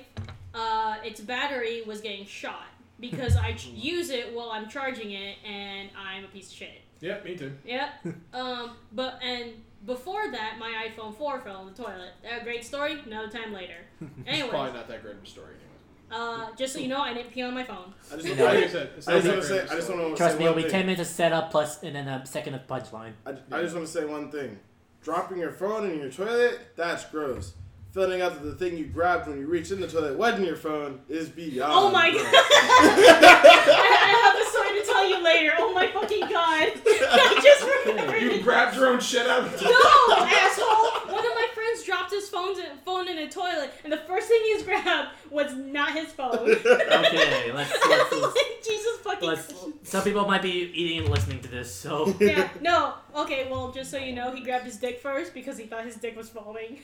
uh, its battery was getting shot. because I ch- use it while I'm charging it, and I'm a piece of shit. Yep, me too. Yep. um, but and before that, my iPhone 4 fell in the toilet. A great story. Another time later. Anyway, probably not that great of a story anyway. uh, just so you know, I didn't pee on my phone. I just, You Like know, I said, it's I not just that want to great say, of a I just story. want to Trust say me, one it'll be thing. ten minutes of setup plus and then a second of punchline. I, I just want to say one thing. Dropping your phone in your toilet, that's gross. Finding out that the thing you grabbed when you reached in the toilet wasn't your phone is beyond. Oh my gross. god! I, I have a story to tell you later. Oh my fucking god! I just remembered. You grabbed your own shit out of the No, asshole! One of my friends dropped his phone's phone in a toilet, and the first thing he's grabbed was not his phone. Okay, let's let's, let's, like, Jesus fucking let's. Some people might be eating and listening to this, so Yeah, no. Okay, well, just so you know, he grabbed his dick first because he thought his dick was falling.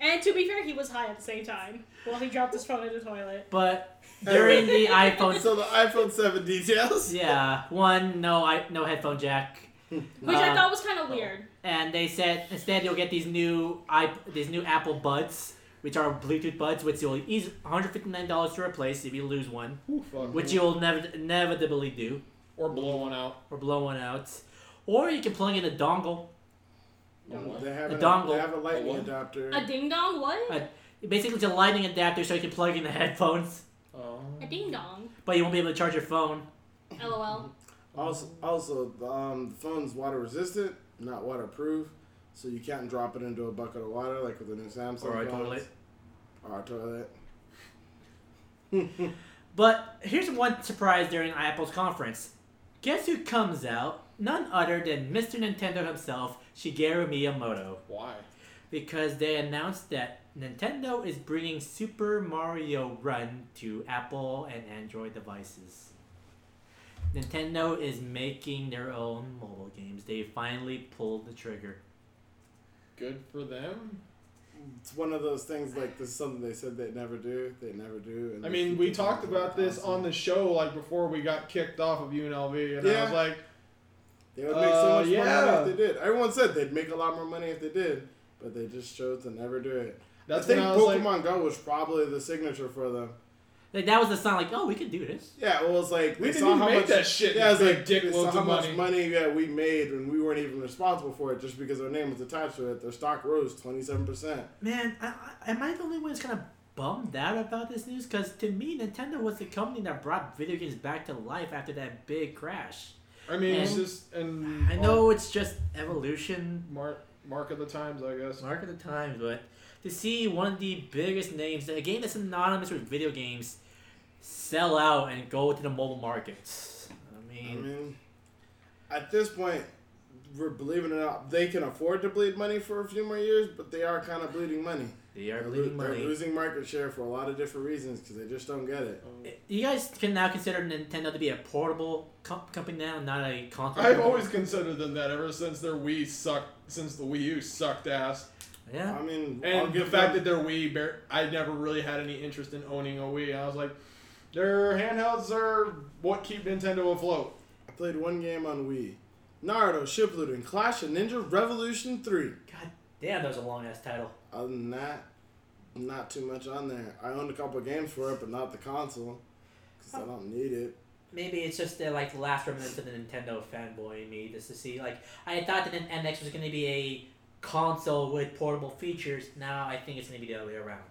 And to be fair, he was high at the same time while he dropped his phone in the toilet. but during the iPhone, So the iPhone 7 details. yeah, one no i no headphone jack. Which I Uh, thought was kind of weird. And they said instead you'll get these new i these new Apple Buds, which are Bluetooth buds, which you'll ease 159 dollars to replace if you lose one, Ooh, fuck. which you'll never inevitably do or blow one out. or blow one out, or you can plug in a dongle. They have, A a, dongle. they have a lightning A adapter. A ding dong? What? Uh, Basically, it's a lightning adapter so you can plug in the headphones, Oh. A ding dong. but you won't be able to charge your phone. LOL. Also, also, the, um, the phone's water resistant, not waterproof, so you can't drop it into a bucket of water like with the new Samsung Or a phones. toilet. Or a toilet. But here's one surprise during Apple's conference. Guess who comes out? None other than Mr. Nintendo himself, Shigeru Miyamoto. Why? Because they announced that Nintendo is bringing Super Mario Run to Apple and Android devices. Nintendo is making their own mobile games. They finally pulled the trigger. Good for them. It's one of those things like this is something they said they'd never do. They never do. And I mean, we talked about this Awesome. on the show like before we got kicked off of UNLV, and I was like, They would make so Uh, much more yeah. money if they did. Everyone said they'd make a lot more money if they did, but they just chose to never do it. that's I think when I was like, Pokemon Go was probably the signature for them. Like that was the sign, like, oh, we could do this. Yeah, well, was like We didn't saw even how make much that shit, Yeah, it's you like big dick they saw loads how of much money. that we made and we weren't even responsible for it just because our name was attached to it. Their stock rose twenty seven percent. Man, I, I, am I the only one that's kind of bummed out about this news? Because to me, Nintendo was the company that brought video games back to life after that big crash. I mean, it's just and I know it's just evolution, mark mark of the times, I guess. mark of the times, but to see one of the biggest names, a game that's synonymous with video games, sell out and go to the mobile markets. I I mean, mean, at this point, we're believing it or not, they can afford to bleed money for a few more years, but they are kind of bleeding money. they are They're, bleeding lo- they're losing market share for a lot of different reasons because they just don't get it. Eh, you guys can now consider Nintendo to be a portable com- company now, not a console. I've company? always considered them that ever since their Wii sucked, since the Wii U sucked ass, yeah. I mean, and the fact them- that their Wii, bar- I never really had any interest in owning a Wii. I was like, their handhelds are what keep Nintendo afloat. I played one game on Wii. Naruto Shippuden Clash of Ninja Revolution 3. God damn, that was a long ass title. Other than that, not too much on there. I owned a couple of games for it, but not the console because I don't need it. Maybe it's just the like the last remnants of the Nintendo fanboy in me, just to see like I thought that an NX was going to be a console with portable features. Now I think it's going to be the other way around.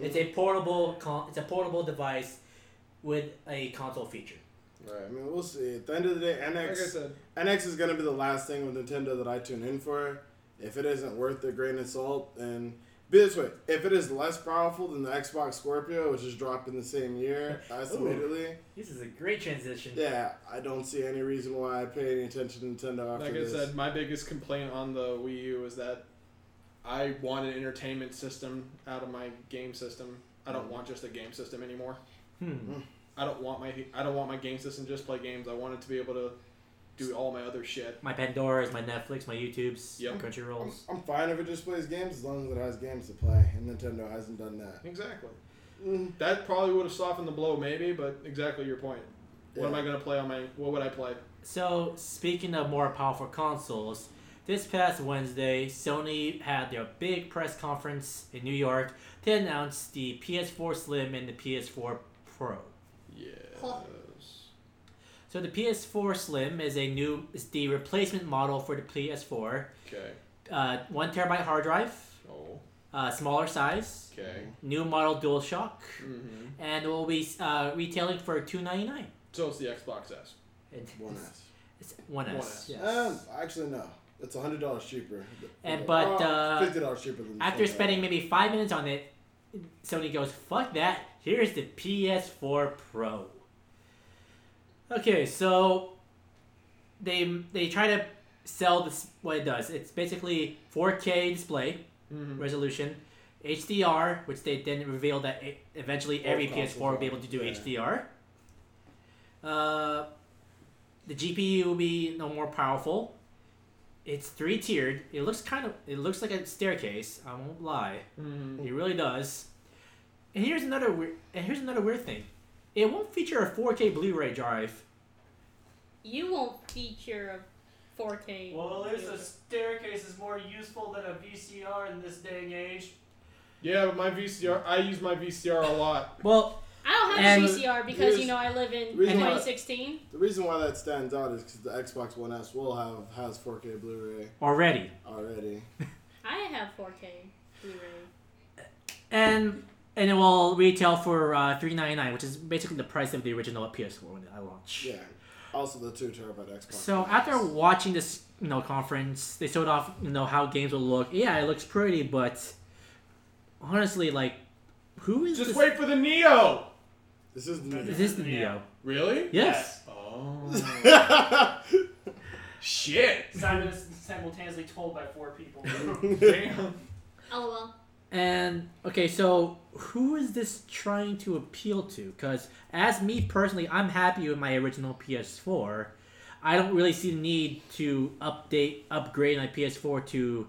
It's mm. a portable con- it's a portable device with a console feature. Right. I mean, we'll see. At the end of the day, Like I NX said, NX is gonna be the last thing with Nintendo that I tune in for. If it isn't worth the grain of salt, and be this way, if it is less powerful than the Xbox Scorpio, which is dropped in the same year, estimatedly, This is a great transition. yeah, I don't see any reason why I pay any attention to Nintendo after like I this. said, my biggest complaint on the Wii U is that I want an entertainment system out of my game system. I don't mm. want just a game system anymore. Hmm. I don't want my I don't want my game system to just play games. I want it to be able to do all my other shit. My Pandora's, my Netflix, my YouTube's, Yep. my I'm, Crunchyrolls. I'm fine if it just plays games as long as it has games to play, and Nintendo hasn't done that. Exactly. Mm, That probably would have softened the blow, maybe, but exactly your point. What am I gonna play on my? What would I play? So, speaking of more powerful consoles, this past Wednesday, Sony had their big press conference in New York to announce the PS4 Slim and the PS4 Pro. Yes. So the PS4 Slim is a new, is the replacement model for the PS4. Okay. Uh, one terabyte hard drive, Oh. uh, smaller size, Okay. new model DualShock, Mm-hmm. and it will be uh, retailing for two ninety nine. So it's the Xbox S. It's, One S. It's one S. One S. Yes. Um, actually no. It's hundred dollars cheaper. And- but, uh, fifty dollars cheaper than. After spending maybe five minutes on it, Sony goes, "Fuck that! Here's the PS4 Pro." Okay, so they they try to sell this what it does. It's basically 4K display Mm-hmm. resolution, HDR, which they then revealed that eventually every consoles PS4 will be able to do yeah. HDR. Uh, the GPU will be no more powerful. It's three tiered. It looks kind of it looks like a staircase. I won't lie. Mm-hmm. It really does. And here's another weird. And here's another weird thing. It won't feature a 4K Blu-ray drive. You won't feature a 4K. Well, at least a staircase is more useful than a VCR in this day and age. Yeah, but my VCR, I use my VCR a lot. Well, I don't have And a VCR because you know I live in reason why- 2016. The reason why that stands out is because the Xbox One S will have has 4K Blu-ray already. already. I have 4K Blu-ray. and and it will retail for uh, three ninety nine, which is basically the price of the original PS4 when I launched. Yeah. Also the two terabyte Xbox. So One after watching this, you know, conference, they showed off, you know, how games will look. Yeah, it looks pretty, but honestly, like, who is Just this? wait for the Neo. this is the Is this the Neo? Really? Yes. Oh. Shit. Simon is simultaneously told by four people. Damn. LOL. And okay, so who is this trying to appeal to? Because as me personally, I'm happy with my original PS4. I don't really see the need to update, upgrade my PS4 to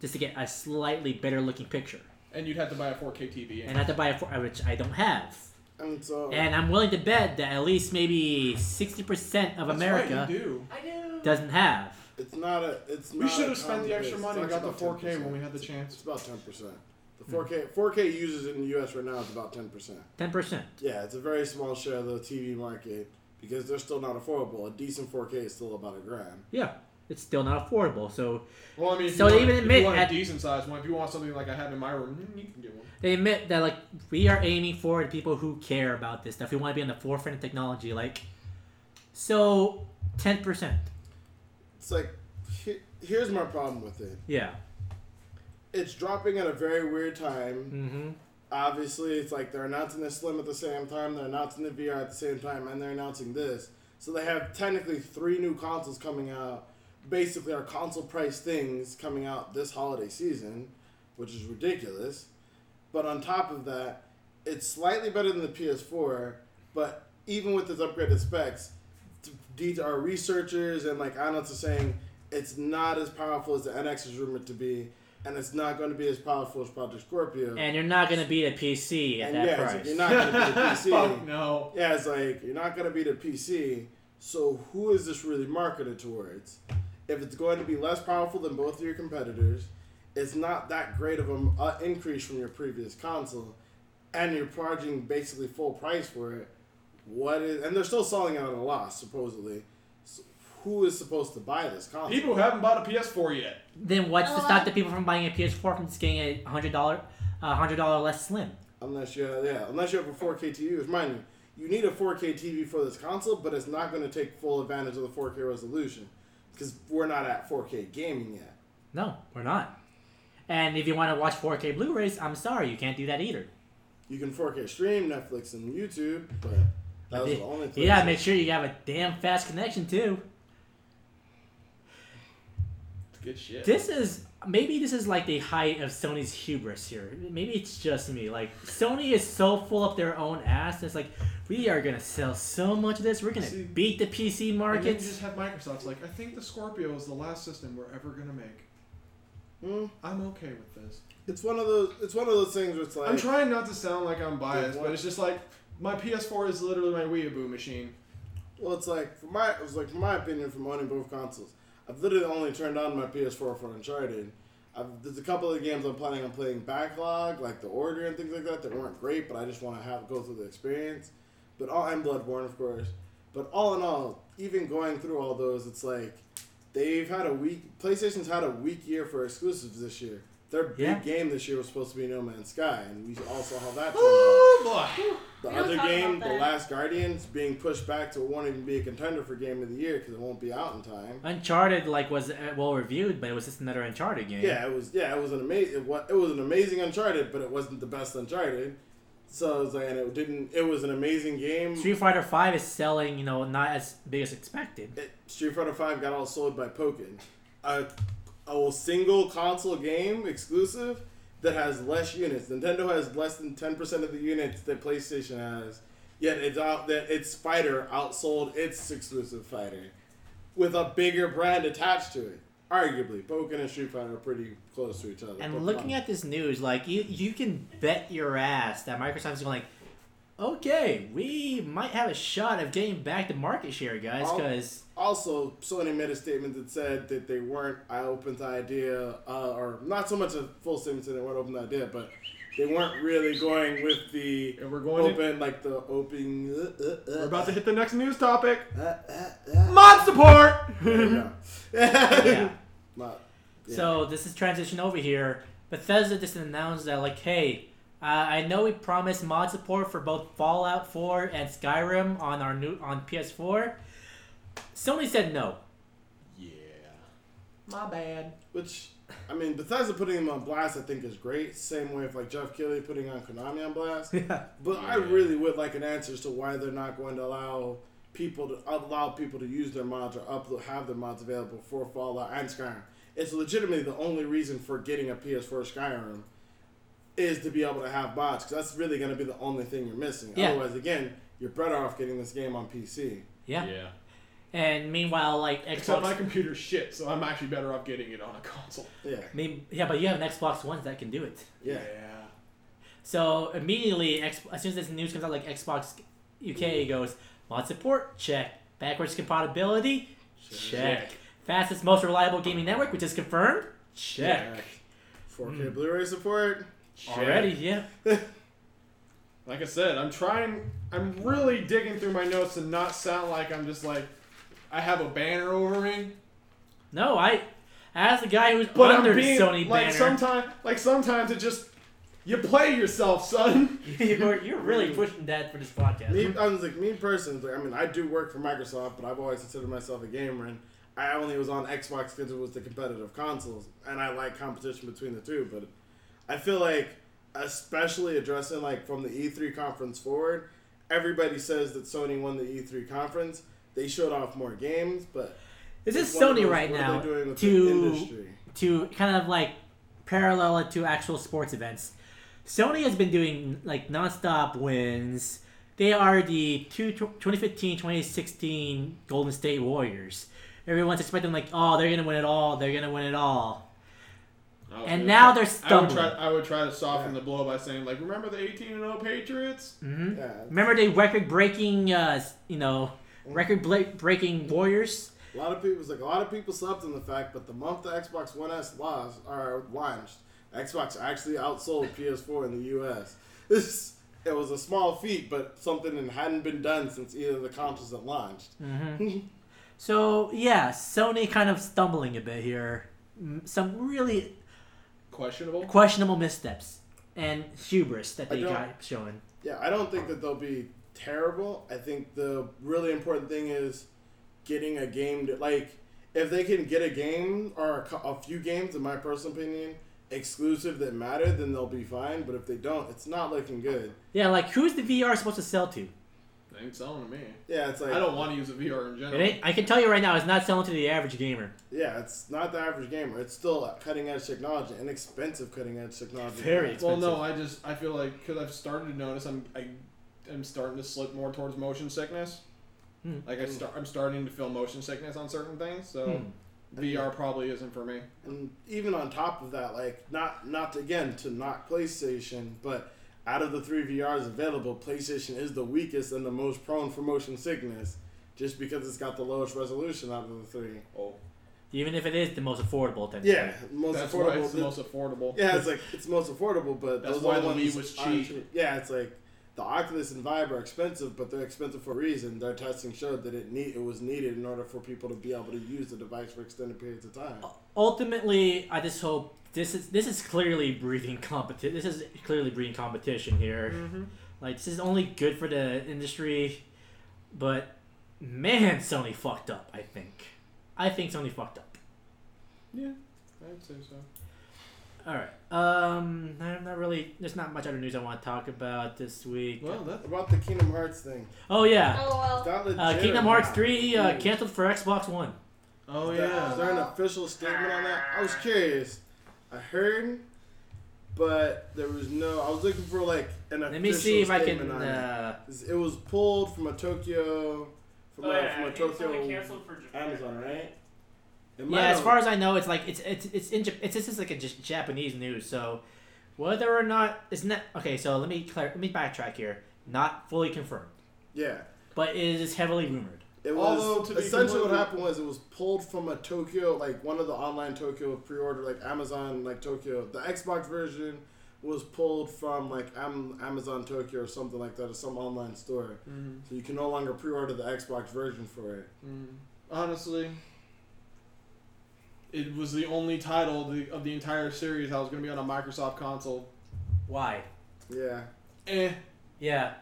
just to get a slightly better looking picture, And you'd have to buy a 4K TV. and I have to buy a 4, uh, which I don't have. And so And I'm willing to bet that at least maybe 60% of That's America Right, you do. I do. doesn't have. it's not a. It's We should have spent the extra money and got the 4K about when we had the chance. It's about ten percent. The 4K 4K users in the U.S. right now is about ten percent. 10%. Yeah, it's a very small share of the TV market because they're still not affordable. A decent 4K is still about a grand. Yeah, it's still not affordable. So Well, I mean, if So you they want, even if admit you want at- a decent size one, if you want something like I have in my room, you can get one. they admit that like we are aiming for the people who care about this stuff. We want to be on the forefront of technology. Like, so 10%. It's like he, here's my problem with it. Yeah. It's dropping at a very weird time. Mm-hmm. Obviously, it's like they're announcing the Slim at the same time, they're announcing the VR at the same time, and they're announcing this. So they have technically three new consoles coming out. Basically, are console price things coming out this holiday season, which is ridiculous. But on top of that, it's slightly better than the PS4. But even with its upgraded specs, t- these are researchers and like analysts are saying it's not as powerful as the NX is rumored to be, and it's not going to be as powerful as Project Scorpio. And you're not going to beat a PC at And that yeah, price. like you're not gonna beat a PC. Fuck no. Yeah, it's like you're not gonna beat a PC. So who is this really marketed towards? If it's going to be less powerful than both of your competitors, it's not that great of an uh, increase from your previous console, and you're charging basically full price for it. What is? And they're still selling it at a loss supposedly. So who is supposed to buy this console? People who haven't bought a PS4 yet. Then what's to stop the people from buying a PS4 from just getting a hundred dollar, uh, hundred dollar less slim? Unless you yeah, unless you have a 4K TV, which mind you, you need a 4K TV for this console, but it's not going to take full advantage of the 4K resolution because we're not at 4K gaming yet. No, we're not. And if you want to watch 4K Blu-rays, I'm sorry, you can't do that either. You can 4K stream Netflix and YouTube, but that was the only You thing. gotta make sure you have a damn fast connection too. It's good shit. This is maybe this is like the height of Sony's hubris here. Maybe it's just me. Like Sony is so full up their own ass. It's like we are gonna sell so much of this. We're gonna See, beat the PC and then you just have Microsoft's like, I think the Scorpio is the last system we're ever gonna make. Hmm. I'm okay with this. It's one of those. It's one of those things where it's like I'm trying not to sound like I'm biased, what? but it's just like my PS4 is literally my Wii Weeaboo machine. Well, it's like for my it was like from my opinion from owning both consoles. I've literally only turned on my PS4 for Uncharted. I've, there's a couple of games I'm planning on playing backlog, like The Order and things like that, that weren't great, but I just want to have go through the experience. but all and Bloodborne, of course. But all in all, even going through all those, it's like they've had a weak. PlayStation's had a weak year for exclusives this year. Their big Yeah. game this year was supposed to be No Man's Sky, and we all saw how that turned out. Oh boy. The We other game, The. Last Guardians, being pushed back to it won't even be a contender for Game of the Year because it won't be out in time. Uncharted like was uh, well reviewed, but it was just another Uncharted game. Yeah, it was. Yeah, it was an amazing. It was, it was an amazing Uncharted, but it wasn't the best Uncharted. So it's like, and it didn't. It was an amazing game. Street Fighter Five is selling, you know, not as big as expected. It, Street Fighter Five got all sold by Pokken. A, a single console game exclusive that has less units. Nintendo has less than ten percent of the units that PlayStation has. Yet it's out that its fighter outsold its exclusive fighter with a bigger brand attached to it. Arguably, Pokken and Street Fighter are pretty close to each other. And looking fun. at this news, like you, you can bet your ass that Microsoft's going like, okay, we might have a shot of getting back the market share, guys, because also Sony made a statement that said that they weren't I open to idea, uh, or not so much a full statement saying they weren't open to idea, but they weren't really going with the And we're going. open like the open. Uh, uh, uh, we're about to hit the next news topic. Uh, uh, uh. Mod support. There you go. yeah. Mod- yeah. So this is transition over here. Bethesda just announced that like, hey, uh, I know we promised mod support for both Fallout 4 and Skyrim on our new on PS4. Sony said no. yeah. My bad. Which I mean, Bethesda putting them on blast, I think is great. Same way with like Geoff Keighley putting on Konami on blast. Yeah. But I really would like an answer as to why they're not going to allow people to allow people to use their mods or upload have their mods available for Fallout and Skyrim. It's legitimately the only reason for getting a PS4 Skyrim is to be able to have bots because that's really going to be the only thing you're missing. Yeah. Otherwise, again, you're better off getting this game on PC. Yeah. Yeah. And meanwhile, like Except my computer's shit, so I'm actually better off getting it on a console. Yeah, I mean, yeah, but you have an Xbox One that can do it. yeah. yeah. So immediately, as soon as this news comes out, like Xbox UK goes mod support check, backwards compatibility check, fastest, most reliable gaming network, which is confirmed check. 4K hmm. Blu-ray support. Already, yeah. Like I said, I'm trying. I'm really digging through my notes to not sound like I'm just like I have a banner over me. No, I, as the guy who's But under I'm being the Sony like banner, sometimes, like sometimes it just you play yourself, son. you're, you're really pushing that for this podcast. Me, I was like me personally. I mean, I do work for Microsoft, but I've always considered myself a gamer, and I only was on Xbox because it was the competitive consoles, and I like competition between the two. But I feel like, especially addressing like from the E3 conference forward, everybody says that Sony won the E3 conference. They showed off more games, but This is it's one of Sony those, right now they doing with the to to kind of like parallel it to actual sports events. Sony has been doing like nonstop wins. They are the two, 2015-2016 Golden State Warriors. Everyone's expecting like, oh, they're gonna win it all. They're gonna win it all. And now they're I would stumbling. try. I would try to soften Yeah. the blow by saying like, remember the 18 and 0 Patriots? hmm Yeah, Remember the record-breaking, uh, you know, record-breaking Warriors? A lot of people, it's like a lot of people slept on the fact, but the month the Xbox One S laws are launched, Xbox actually outsold PS4 in the U.S. This it was a small feat, but something that hadn't been done since either of the consoles that launched. hmm so yeah, Sony kind of stumbling a bit here. Mm, Some really Questionable. questionable missteps and hubris that they got showing. Yeah, I don't think that they'll be terrible. I think the really important thing is getting a game to like if they can get a game or a, a few games, in my personal opinion, exclusive that matter, then they'll be fine. But if they don't, it's not looking good. Yeah, like who's the VR supposed to sell to? They ain't selling to me. Yeah, it's like I don't want to use a VR in It general. ain't, I can tell you right now, it's not selling to the average gamer. Yeah, it's not the average gamer. It's still cutting edge technology and expensive cutting edge technology. Very expensive. Well, no, I just I feel like because I've started to notice I'm I am starting to slip more towards motion sickness. Hmm. Like I start, I'm starting to feel motion sickness on certain things. So Hmm. VR probably isn't for me. And even on top of that, like not not again to knock PlayStation, but out of the three VRs available, PlayStation is the weakest and the most prone for motion sickness, just because it's got the lowest resolution out of the three. Oh, Even if it is the most affordable, technically. Yeah, most that's affordable. why it's the The- most affordable. yeah, it's like it's most affordable, but That's those why other the ones Wii was aren't cheap. Yeah, it's like the Oculus and Vive are expensive, but they're expensive for a reason. Their testing showed that it need it was needed in order for people to be able to use the device for extended periods of time. ultimately, I just hope this is this is clearly breeding competition. This is clearly breeding competition here. Mm-hmm. Like this is only good for the industry, but man, Sony fucked up. I think. I think Sony fucked up. Yeah, I'd say so. All right. Um, I'm not really. There's not much other news I want to talk about this week. Well, that About the Kingdom Hearts thing. oh yeah, Oh well. Is that legit uh, Kingdom Hearts three uh, canceled for Xbox One. oh Is there- yeah. Is there an official statement on that? I was curious. I heard, but there was no. I was looking for like an official Let me see if I can. statement on it. Uh, It was pulled from a Tokyo, from, Oh, a, yeah, from a I think it's only Tokyo canceled for Japan. Amazon, right? It might yeah, as far as I know, it's like it's it's it's in Jap- it's this is like a just Japanese news. So whether or not it's not okay. So let me clar- let me backtrack here. Not fully confirmed, yeah, but it is heavily rumored. it was Although, to essentially what happened was it was pulled from a Tokyo, like one of the online Tokyo pre-order, like Amazon, like Tokyo. The Xbox version was pulled from like Am- Amazon Tokyo or something like that, or some online store. Mm-hmm. So you can no longer pre-order the Xbox version for it. Mm. Honestly, it was the only title of the, of the entire series that was going to be on a Microsoft console. Why? Yeah. Eh. Yeah.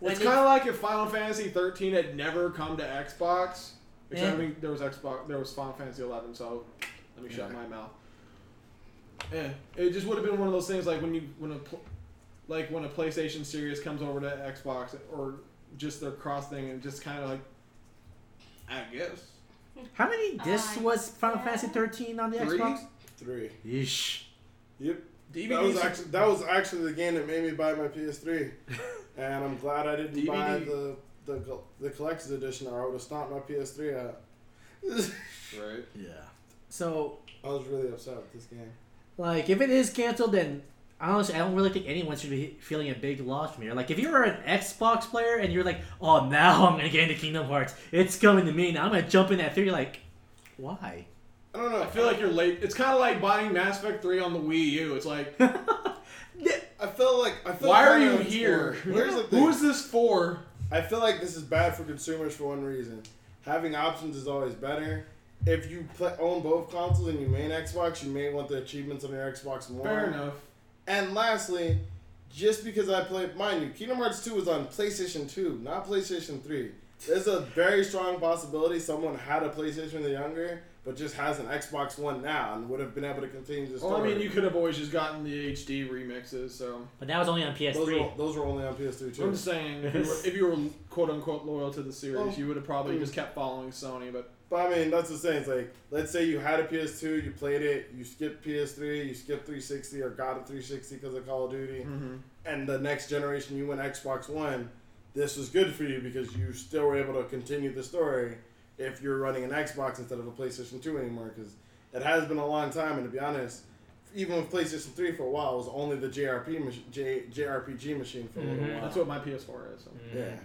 When it's kind of like if Final Fantasy 13 had never come to Xbox. Except Eh. I mean, there was Xbox, there was Final Fantasy 11, so let me shut my mouth. Eh, it just would have been one of those things like when you when a like when a PlayStation series comes over to Xbox or just their cross thing and just kind of like I guess How many discs Uh, was Final yeah. Fantasy 13 on the Three? Xbox? Three. Yeesh. Yep. DVDs. That was actually that was actually the game that made me buy my PS3, and I'm glad I didn't buy the the the collector's edition, or I would have stomped my PS3 out. right. Yeah. So, I was really upset with this game. like, if it is canceled, then honestly, I don't really think anyone should be feeling a big loss from here. Like, if you were an Xbox player and you're like, oh, now I'm gonna get into Kingdom Hearts, it's coming to me now. I'm gonna jump in at three. Like, why? I don't know. I feel like you're late. It's kind of like buying Mass Effect 3 on the Wii U. It's like, I feel like I feel why are you here? for- the thing. Who is this for? I feel like this is bad for consumers for one reason. Having options is always better. If you play, own both consoles and you main Xbox, you may want the achievements on your Xbox more. Fair enough. And lastly, just because I played, mind you, Kingdom Hearts 2 was on PlayStation 2, not PlayStation 3. There's a very strong possibility someone had a PlayStation when they're younger, but just has an Xbox One now and would have been able to continue the story. Well, I mean, you could have always just gotten the HD remixes. So But that was only on PS3. were, those were only on PS3 too. I'm just saying, if you were, if you were quote unquote loyal to the series, Oh. you would have probably Mm. just kept following Sony. But But I mean, that's the thing. It's like, let's say you had a PS2, you played it, you skipped PS3, you skipped 360 or got a 360 because of Call of Duty, and the next generation you went Xbox One. This was good for you because you still were able to continue the story if you're running an Xbox instead of a PlayStation 2 anymore. Because it has been a long time, and to be honest, even with PlayStation 3 for a while, it was only the JRP mach- J- JRPG machine for a little Mhm. while. that's what my PS4 is. So. yeah.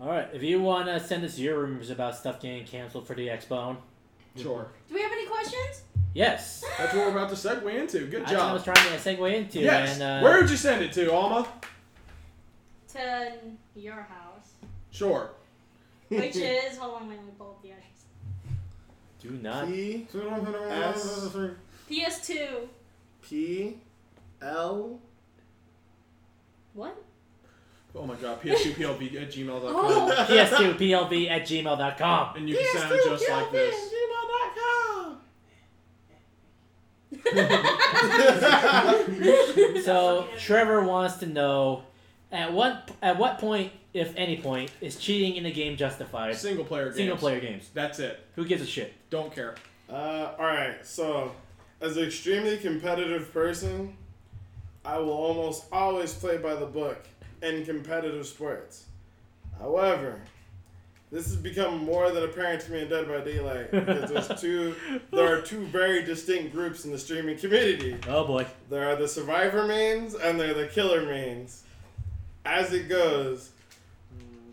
All right. If you want to send us your rumors about stuff getting canceled for the Xbone, Sure. Do we have any questions? yes. That's what we're about to segue into. Good That's what I was trying to segue into. Yes. And, uh, Where would you send it to, Alma? To your house, Sure. which is hold on, let me pull up the address. Do not. P S. PS2. P L What? Oh my god, PS2PLV at gmail.com. Oh. PS2PLV at gmail.com. And you can send it just like this. So Trevor wants to know at what at what point, if any point, is cheating in the game justified? Single player games. Single player games. That's it. Who gives a shit? Don't care. Uh, all right. So, as an extremely competitive person, I will almost always play by the book in competitive sports. However, this has become more than apparent to me in Dead by Daylight because there's two. There are two very distinct groups in the streaming community. Oh boy. There are the survivor mains and there are the killer mains. As it goes,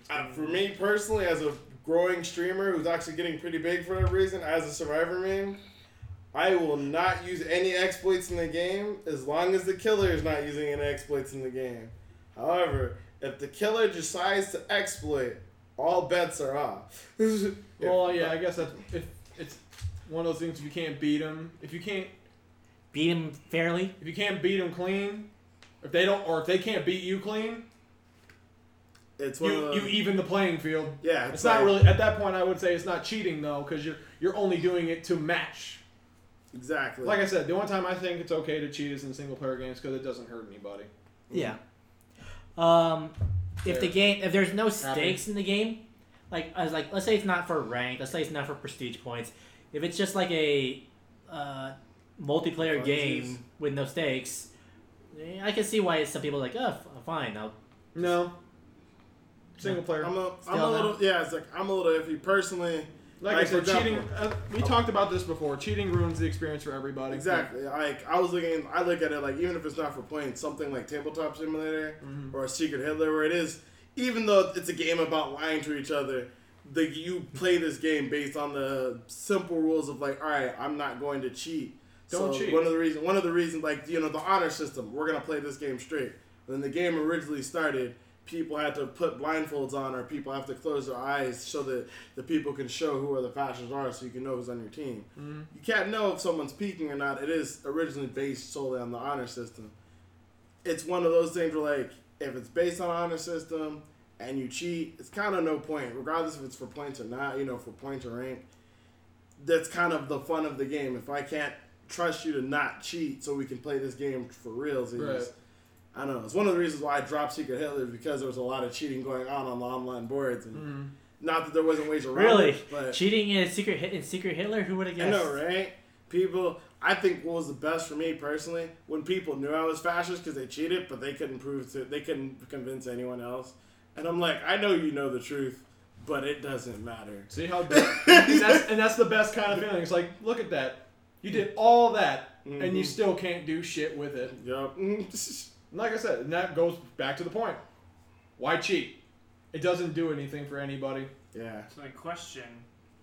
uh, for me personally, as a growing streamer who's actually getting pretty big for that reason, as a survivor main, I will not use any exploits in the game as long as the killer is not using any exploits in the game. However, if the killer decides to exploit, all bets are off. If- Well, yeah, I guess that's if it's one of those things. If you can't beat them, if you can't, Beat him fairly. if you can't beat them clean, if they don't, or if they can't beat you clean, it's one of you, those, you even the playing field. yeah, It's, it's, not really at that point. I would say it's not cheating though, because you're you're only doing it to match. exactly Like I said, the only time I think it's okay to cheat is in single player games because it doesn't hurt anybody. Yeah. Um, if the game, if there's no stakes in the game, like I was like, let's say it's not for rank, let's say it's not for prestige points. If it's just like a uh, multiplayer Funsies. game with no stakes, eh, I can see why some people are like, oh, f- fine, I'll. No. Single player. I'm a, I'm a little yeah. It's like I'm a little iffy personally. Like, Like, I said, cheating. Uh, we talked about this before. Cheating ruins the experience for everybody. Exactly. Like I was looking, I look at it like even if it's not for playing something like Tabletop Simulator Mhm. or a Secret Hitler, where it is, even though it's a game about lying to each other, the you play this game based on the simple rules of like, all right, I'm not going to cheat. Don't so cheat. One of the reasons, one of the reasons, like you know, the honor system, we're gonna play this game straight. When the game originally started, people had to put blindfolds on, or people have to close their eyes so that the people can show who are the fashions are, so you can know who's on your team. Mhm. You can't know if someone's peeking or not. It is originally based solely on the honor system. It's one of those things where, like, if it's based on honor system and you cheat, it's kind of no point, regardless if it's for points or not. You know, for points or rank. That's kind of the fun of the game. If I can't trust you to not cheat, so we can play this game for reals, Right. I don't know. It's one of the reasons why I dropped Secret Hitler because there was a lot of cheating going on on the online boards, and Mhm. not that there wasn't ways around Really? it, but Cheating in Secret Hit in Secret Hitler? Who would have guessed? I guessed? know, right? People, I think what was the best for me personally when people knew I was fascist because they cheated, but they couldn't prove to, they couldn't convince anyone else. And I'm like, I know you know the truth, but it doesn't matter. See how, and that's and that's the best kind of feeling. It's like, look at that. You did all that, and you Mhm. still can't do shit with it. Yup. And like I said, and that goes back to the point. Why cheat? It doesn't do anything for anybody. yeah. So, like, question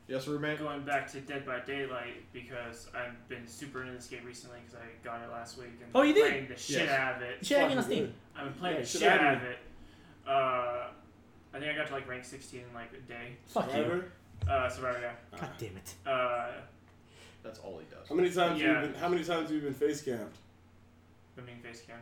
Yes, roommate. going back to Dead by Daylight because I've been super into this game recently because I got it last week and Oh, you did? playing the shit Yes. out of it. Shit, I mean, on Fucking Steam. good. I've been playing Yeah, the shit shit out of it. Uh, I think I got to like rank 16 in like a day. Fuck you. Survivor? Uh, Survivor, yeah. God damn it. Uh, That's all he does. How many times Yeah. have you been? How many times have you been face camped? I mean, face cam.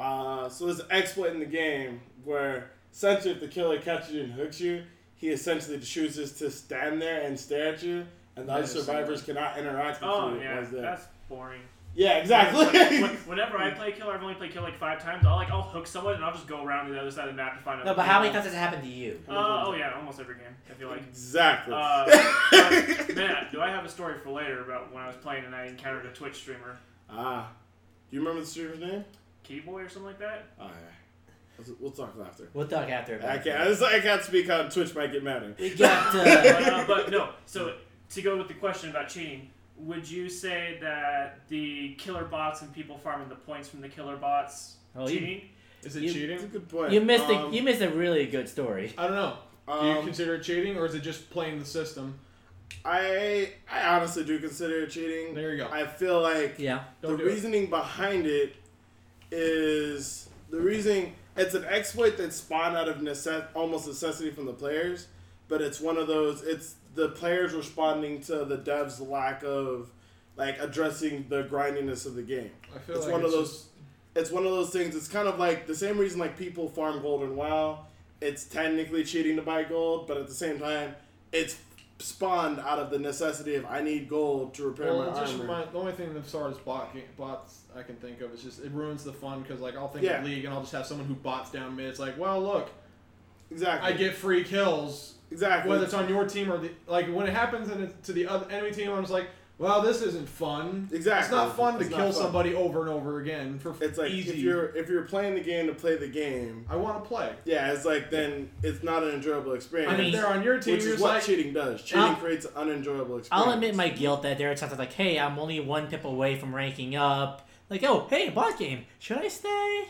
Uh, so there's an exploit in the game where essentially if the killer catches you and hooks you, he essentially chooses to stand there and stare at you, and the other Medicine. survivors cannot interact with Oh you. yeah, as the- that's boring. yeah, exactly. Whenever I play killer, I've only played killer like five times. I'll like I'll hook someone and I'll just go around to the other side of the map to find. No, but how many times has it happened to you? Uh, oh yeah, almost every game. I feel like. exactly. Uh, but, man, do I have a story for later about when I was playing and I encountered a Twitch streamer, ah, do you remember the streamer's name? Keyboy or something like that? Oh, yeah. We'll talk after. We'll talk after. about I can't. It's I can't speak on Twitch. Might get mad at me. We got. but, Uh, uh, but no. So to go with the question about cheating, would you say that the killer bots and people farming the points from the killer bots Oh, you- cheating? Is it You- That's a cheating? good point. you missed um, a you missed a really good story. I don't know. Do you um, consider it cheating, or is it just playing the system? I I honestly do consider it cheating. There you go. I feel like Yeah. Don't the do it. reasoning behind it is the reason It's an exploit that spawned out of necess- almost necessity from the players, but it's one of those. It's the players responding to the devs' lack of like addressing the grindiness of the game. I feel It's like one of those. just- It's one of those things. It's kind of like the same reason like people farm gold in WoW. It's technically cheating to buy gold, but at the same time, it's spawned out of the necessity of I need gold to repair Well, my armor. remind, the only thing far as bot bots I can think of is just it ruins the fun because like I'll think Yeah. of League and I'll just have someone who bots down mid. It's like, well, look, exactly. I get free kills exactly. whether it's on your team or the like when it happens and it's to the other enemy team. I'm just like, well, this isn't fun. Exactly. It's not fun to It's not kill fun. somebody over and over again for It's like easy. if you're if you're playing the game to play the game, I want to play. yeah, it's like then it's not an enjoyable experience. I mean, if they're on your team, which is what like, cheating does. Cheating I'll- creates an unenjoyable experience. I'll admit my guilt that there are times like, hey, I'm only one pip away from ranking up. Like, oh, hey, bot game. Should I stay?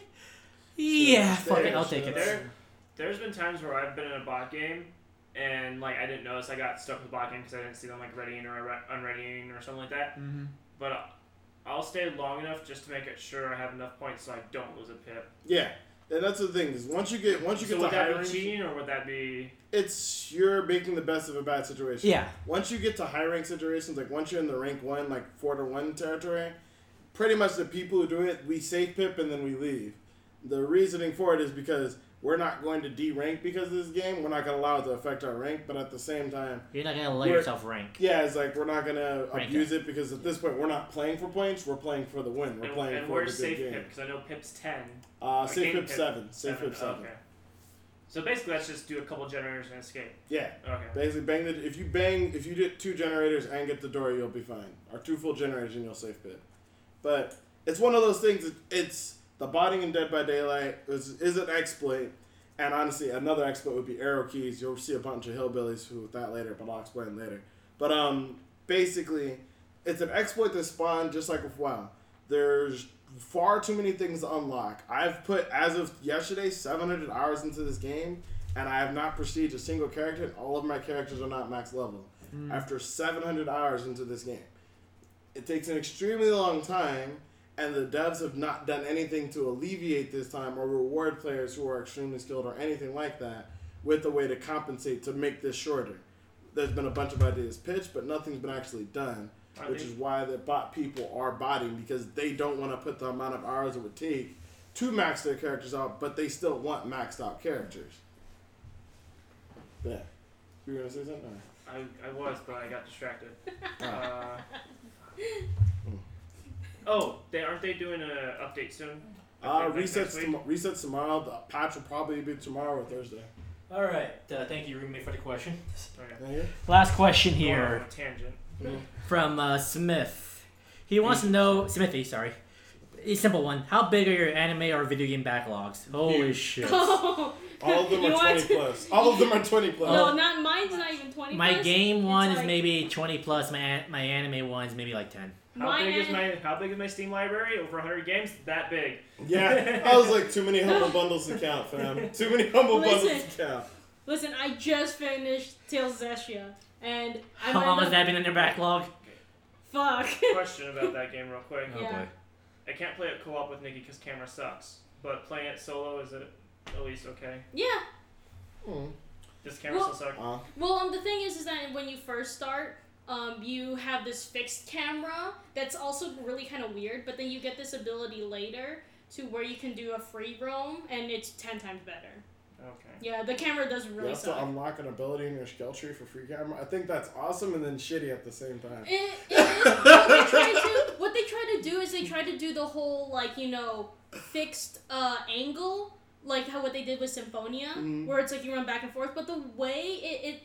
Yeah, stay, fuck it, I'll take it. There, there's been times where I've been in a bot game and like I didn't notice I got stuck with blocking because I didn't see them like readying or unreadying or something like that. Mhm. But I'll stay long enough just to make it sure I have enough points so I don't lose a pip. Yeah, And that's the thing is once you get once you So get would to that high be rank, cheating or would that be? it's you're making the best of a bad situation. Yeah. Once you get to high rank situations, like once you're in the rank one, like four to one territory, pretty much the people who do it, we save pip and then we leave. The reasoning for it is because we're not going to de-rank because of this game. We're not going to allow it to affect our rank, but at the same time, You're not gonna let yourself rank. yeah, it's like we're not going to abuse it because at this point we're not playing for points. We're playing for the win. We're And, playing and for where's the good safe game. pip? Because I know pip's ten. Uh, Or safe game pip seven. Safe pip seven. Okay. So basically, let's just do a couple generators and escape. Yeah. Okay. Basically, bang the if you bang if you get two generators and get the door, you'll be fine. Or two full generators and you'll safe pit. But it's one of those things. that It's the botting in Dead by Daylight is, is an exploit, and honestly, another exploit would be arrow keys. You'll see a bunch of hillbillies who with that later, but I'll explain later. But um, basically, it's an exploit that spawned just like with WoW. There's far too many things to unlock. I've put as of yesterday 700 hours into this game, and I have not prestiged a single character. And all of my characters are not max level. After 700 hours into this game, it takes an extremely long time, and the devs have not done anything to alleviate this time or reward players who are extremely skilled or anything like that with a way to compensate to make this shorter. There's been a bunch of ideas pitched, but nothing's been actually done Are which they- is why the bot people are botting because they don't want to put the amount of hours it would take to max their characters out, but they still want maxed out characters. Yeah. You were gonna say something? Or- I, I was, but I got distracted. Uh, oh, they aren't they doing an update soon? Uh, Update next resets, tom- resets tomorrow. The patch will probably be tomorrow or Thursday. All right. Uh, thank you, roommate, for the question. Okay. Yeah. Last question Going on here a tangent. from uh, Smith. He wants to know Smithy. Sorry. A simple one. How big are your anime or video game backlogs? Holy Huge. shit. Oh. All of them You are want 20 to- plus. All of them are 20 plus. No, not mine's not even twenty. My plus. game It's one is like- maybe 20 plus. My an- my anime one is maybe like 10. How My big is my How big is my Steam library? Over 100 games? That big. Yeah, I was like, too many humble bundles to count, fam. Too many humble bundles to count. Listen, I just finished Tales of Zestiria, and I How long has that been in your backlog? Fuck. Question about that game, real quick. Oh Yeah. boy. I can't play it co-op with Nikki because camera sucks. But playing it solo is it at least okay? yeah. Hmm. Does camera Well- still suck? Uh, Well, um, the thing is, is that when you first start, um, you have this fixed camera that's also really kind of weird. But then you get this ability later to where you can do a free roam, and it's ten times better. Okay. Yeah, the camera does you really have to suck. unlock an ability in your skill tree for free camera. I think that's awesome and then shitty at the same time. It, it is, what they try to what they try to do is they try to do the whole like you know fixed uh, angle like how what they did with Symphonia Mhm. where it's like you run back and forth but the way it, it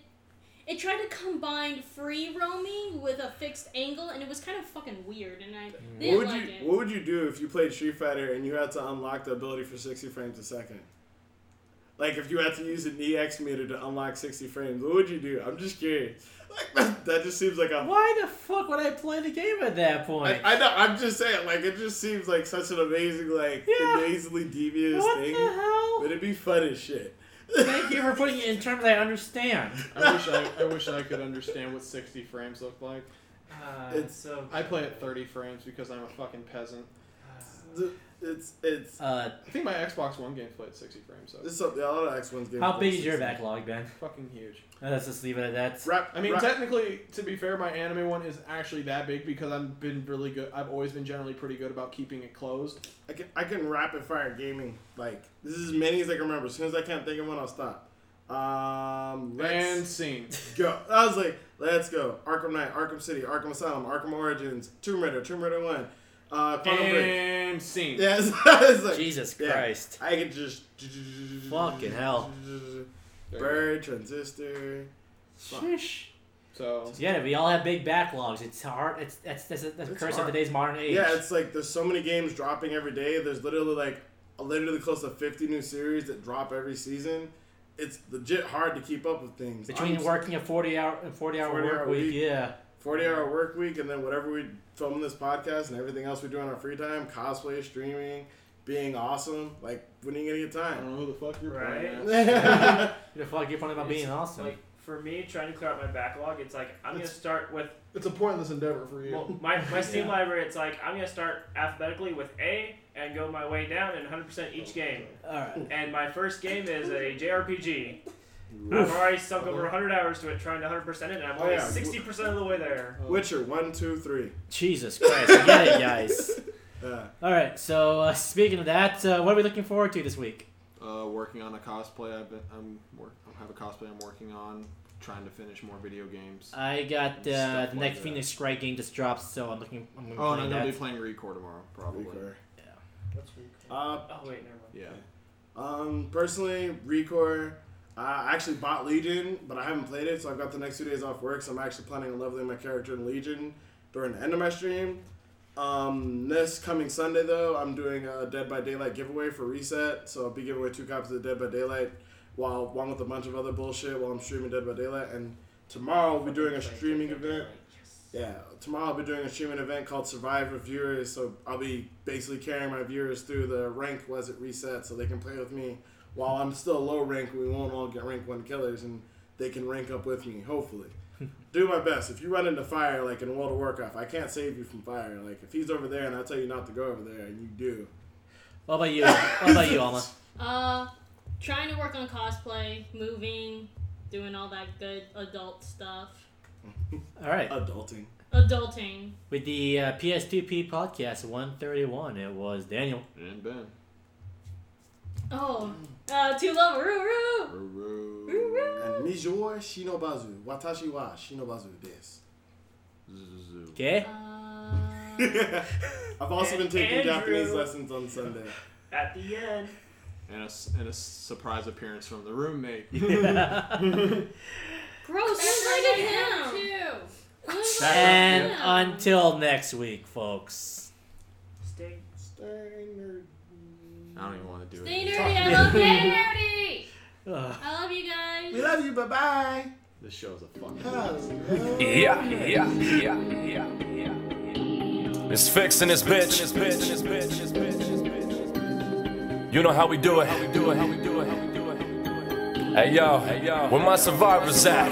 it tried to combine free roaming with a fixed angle and it was kind of fucking weird and I didn't What would like you it. What would you do if you played Street Fighter and you had to unlock the ability for sixty frames a second? Like if you had to use an EX meter to unlock sixty frames, what would you do? I'm just curious. Like that, that just seems like a. Why the fuck would I play the game at that point? I, I know. I'm just saying. Like it just seems like such an amazing, like Yeah. amazingly devious what thing. the hell? But it'd be fun as shit. Thank you for putting it in terms I understand. I wish I, I wish I could understand what 60 frames look like. Uh, It's- so. I play at 30 frames because I'm a fucking peasant. It's it's Uh, I think my Xbox One games play at 60 frames, so this is something a lot of Xbox Ones games. how big is your backlog, Ben? fucking huge. Uh, Let's just leave it at that. Rap, I mean, rap- technically, to be fair, my anime one is actually that big because I've been really good. I've always been generally pretty good about keeping it closed. I can I can rapid fire gaming like this is as many as I can remember. As soon as I can't think of one, I'll stop. Um, let's And scene. go. I was like, let's go. Arkham Knight, Arkham City, Arkham Asylum, Arkham Origins, Tomb Raider, Tomb Raider One, uh, Quantum Break. And scene. Yes, it's like, Jesus yeah. Christ. I could just Fucking hell. There you go. Bird, transistor. Shush. So Yeah, we all have big backlogs. It's hard. It's that's that's, that's the It's curse hard. of today's modern age. Yeah, it's like there's so many games dropping every day. There's literally like literally close to 50 new series that drop every season. It's legit hard to keep up with things. Between I'm- working a forty hour a forty hour 40 work hour week, week. yeah. 40 hour work week and then whatever we film this podcast and everything else we do in our free time cosplay streaming being awesome like when are you gonna get time? I time don't know who the fuck you're Right. playing at. Who the fuck you funny about being awesome? Like for me, trying to clear out my backlog, it's like I'm gonna start with It's a pointless endeavor for you. well, my my Steam library. It's like I'm gonna start alphabetically with A and go my way down and 100% each oh, game. All right. And my first game is a JRPG. I've already sunk over 100 hours to it, trying to 100% it, and I'm Oh, only yeah. 60% of the way there. Witcher one, two, three. Jesus Christ, I get it, guys. Yeah. All right. So uh, speaking of that, uh, what are we looking forward to this week? Uh, working on a cosplay. I've been, I'm work, I have a cosplay I'm working on. Trying to finish more video games. I got And uh, stuff the like next that. Phoenix Wright game just dropped, so I'm looking. I'm gonna Oh, and I'm that. gonna be playing ReCore tomorrow, probably. ReCore. That's weird. Uh, Oh wait, never mind. Yeah. Um, personally, ReCore. I actually bought Legion, but I haven't played it, so I've got the next two days off work. So I'm actually planning on leveling my character in Legion during the end of my stream. Um, this coming Sunday though, I'm doing a Dead by Daylight giveaway for Reset, so I'll be giving away two copies of Dead by Daylight, while one with a bunch of other bullshit while I'm streaming Dead by Daylight. And tomorrow we'll be doing a streaming event. Yeah, tomorrow I'll be doing a streaming event called Survive with Viewers. So I'll be basically carrying my viewers through the rank was it reset, so they can play with me while I'm still low rank. We won't all get rank one killers, and they can rank up with me. Hopefully, do my best. If you run into fire like in World of Warcraft, I can't save you from fire. Like if he's over there and I tell you not to go over there, and you do. What about you? what about you, Alma? Uh, trying to work on cosplay, moving, doing all that good adult stuff. All right. Adulting. Adulting. With the uh, PS2P podcast 131, it was Daniel. And Ben. Oh, uh, too low. Roo roo. Roo-roo. Roo roo. And Mijor Shinobazu, Watashi wa Shinobazu desu. Zuzu. Okay. Uh, I've also been taking Andrew. Japanese lessons on Sunday. At the end. And a, s- and a surprise appearance from the roommate. gross. Who invited him? too. And until next week, folks. Stay. I don't even want to do Stay it. nerdy. I love Stay nerdy. I love you guys. We love you. Bye bye. This show's a fucking. Yeah, yeah, yeah, yeah, yeah. It's fixing this bitch. You know how we do it. How we do it. How we do it. How we do it. Hey yo, hey where my survivors at?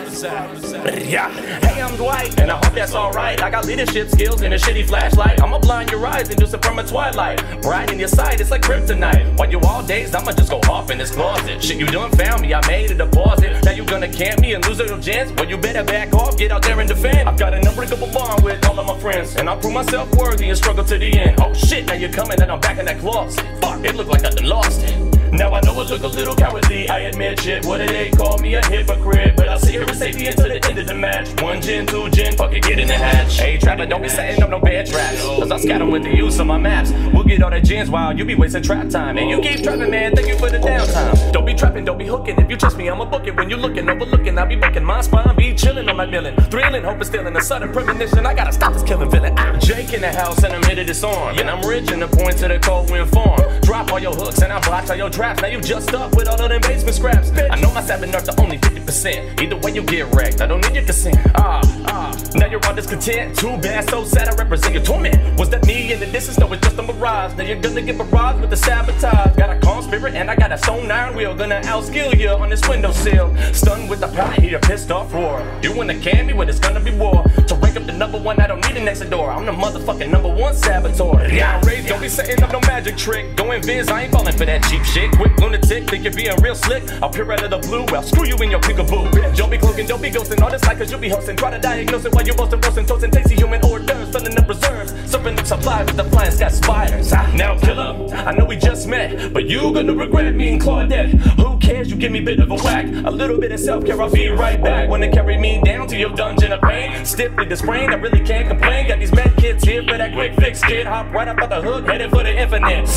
Yeah. Hey, I'm Dwight, and I hope that's alright. I got leadership skills and a shitty flashlight. I'ma blind your eyes and do some from a twilight. Bright in your sight, it's like kryptonite. While you all dazed, I'ma just go off in this closet. Shit, you done found me, I made a deposit. Now you gonna camp me and lose your chance? Well, you better back off, get out there and defend. I've got an unbreakable bond with all of my friends, and I'll prove myself worthy and struggle to the end. Oh shit, now you're coming and I'm back in that closet. Fuck, it looked like I done lost it. Now I know I look a little cowardly, I admit shit. What do they call me a hypocrite? But I'll sit here and you until the end of the match. One gin, two gin, fuck it, get in the hatch. Hey, trapper, don't be setting up no bad traps. Cause I scatter with the use of my maps. We'll get all the gins while you be wasting trap time. And you keep trapping, man, thank you for the downtime. Don't be trapping, don't be hooking. If you trust me, I'ma book it. When you looking, overlooking, I'll be booking my spine. Be chilling on my millin'. Thrilling, hoping, stealing a sudden premonition. I gotta stop this killing villain. Ah, Jake in the house and I'm headed disarm. And I'm rich in the point to the cold wind farm. Drop all your hooks and I blotch all your traps. Now you just up with all of them basement scraps. I know my seven nerfs are only 50%. Either way, you get wrecked. I don't need your consent. Ah, ah. Now you're on discontent. Too bad, so sad. I represent your torment. Was that me in the distance? No, it's just a mirage. Now you're gonna get barraged with the sabotage. Got a calm spirit and I got a stone iron wheel. Gonna outskill you on this windowsill. Stunned with the power, hear a pissed off roar. You in the candy when it's gonna be war. To rank up the number one, I don't need an extra door. I'm the motherfucking number one saboteur. Yeah, Ray, don't be setting up no magic trick. Going Viz, I ain't falling for that cheap shit. Quick lunatic, think you're being real slick. I'll peer out of the blue, well, screw you in your peekaboo. Don't be cloaking, don't be ghosting. All this like cause you'll be hosting. Try to diagnose it while you're roasting, roasting, toasting. Tasty human hors d'oeuvres, filling up reserves. Serving up supplies with the flying sky spiders. Ah, Now, killer, I know we just met, but you gonna regret me and Claudette. Who cares? You give me a bit of a whack. A little bit of self care, I'll be right back. Wanna carry me down to your dungeon of pain? Stiffly disprained, I really can't complain. Got these med kids here for that quick fix, kid. Hop right up out the hook, headed for the infinite.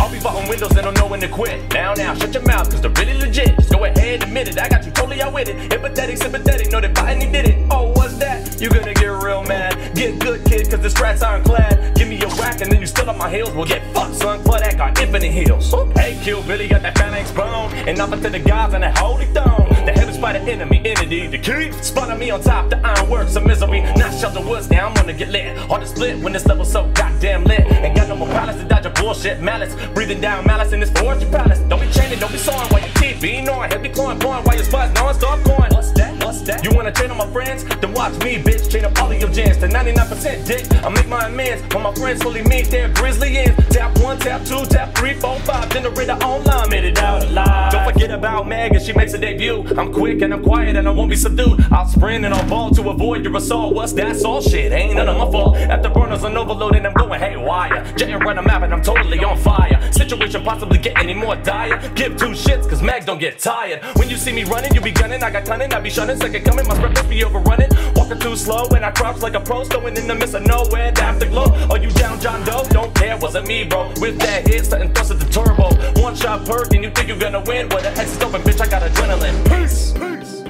I'll be botting windows and don't know when to quit. Now, now, shut your mouth, cause they're really legit. Just go ahead, admit it. I got you totally out with it. Empathetic, sympathetic, know that Biden did it. Oh, what's that? You gonna get real mad. Get good, kid, cause the strats ironclad. Give me your whack and then you still on my heels. Well, get fucked, son. Play that got infinite heels. Hey, Kill Billy got that phalanx bone. And nothing to the gods and that holy throne. The heavens by the enemy, entity, the key. Spun on me on top, the iron works of misery. Not shelter woods, now I'm gonna get lit. Hard to split when this level's so goddamn lit. Ain't got no more palace to dodge your bullshit malice. Breathing down malice in this forestry palace. Don't be chaining, don't be sawing while your teeth be gnawing. Head be clawing, clawing while your spies non-stop going. What's that? What's that? You wanna chain on my friends? Then watch me, bitch. Chain up all of your gens to 99% dick. I make my amends when my friends slowly meet their grizzly ends. Tap one, tap two, tap three, four, five. Generator online, made it out alive. Don't forget about Meg as she makes a debut. I'm quick and I'm quiet and I won't be subdued. I'll sprint and I'll ball to avoid your assault. What's that? All shit, ain't none of my fault. After burners on overload and I'm going haywire. Jetting right, I'm and I'm totally on fire. Situation possibly get any more dire. Give two shits, cause Mags don't get tired. When you see me running, you be gunning. I got cunning, I be shunning. Second coming, my spread be overrunning. Walking too slow and I crouch like a pro. Stowing in the midst of nowhere, afterglow. Are you down, John Doe? Don't care, wasn't me, bro. With that hit, starting thrust at the turbo. One shot perk, and you think you're gonna win. Well, the exit's open, bitch, I got adrenaline. Peace! Peace.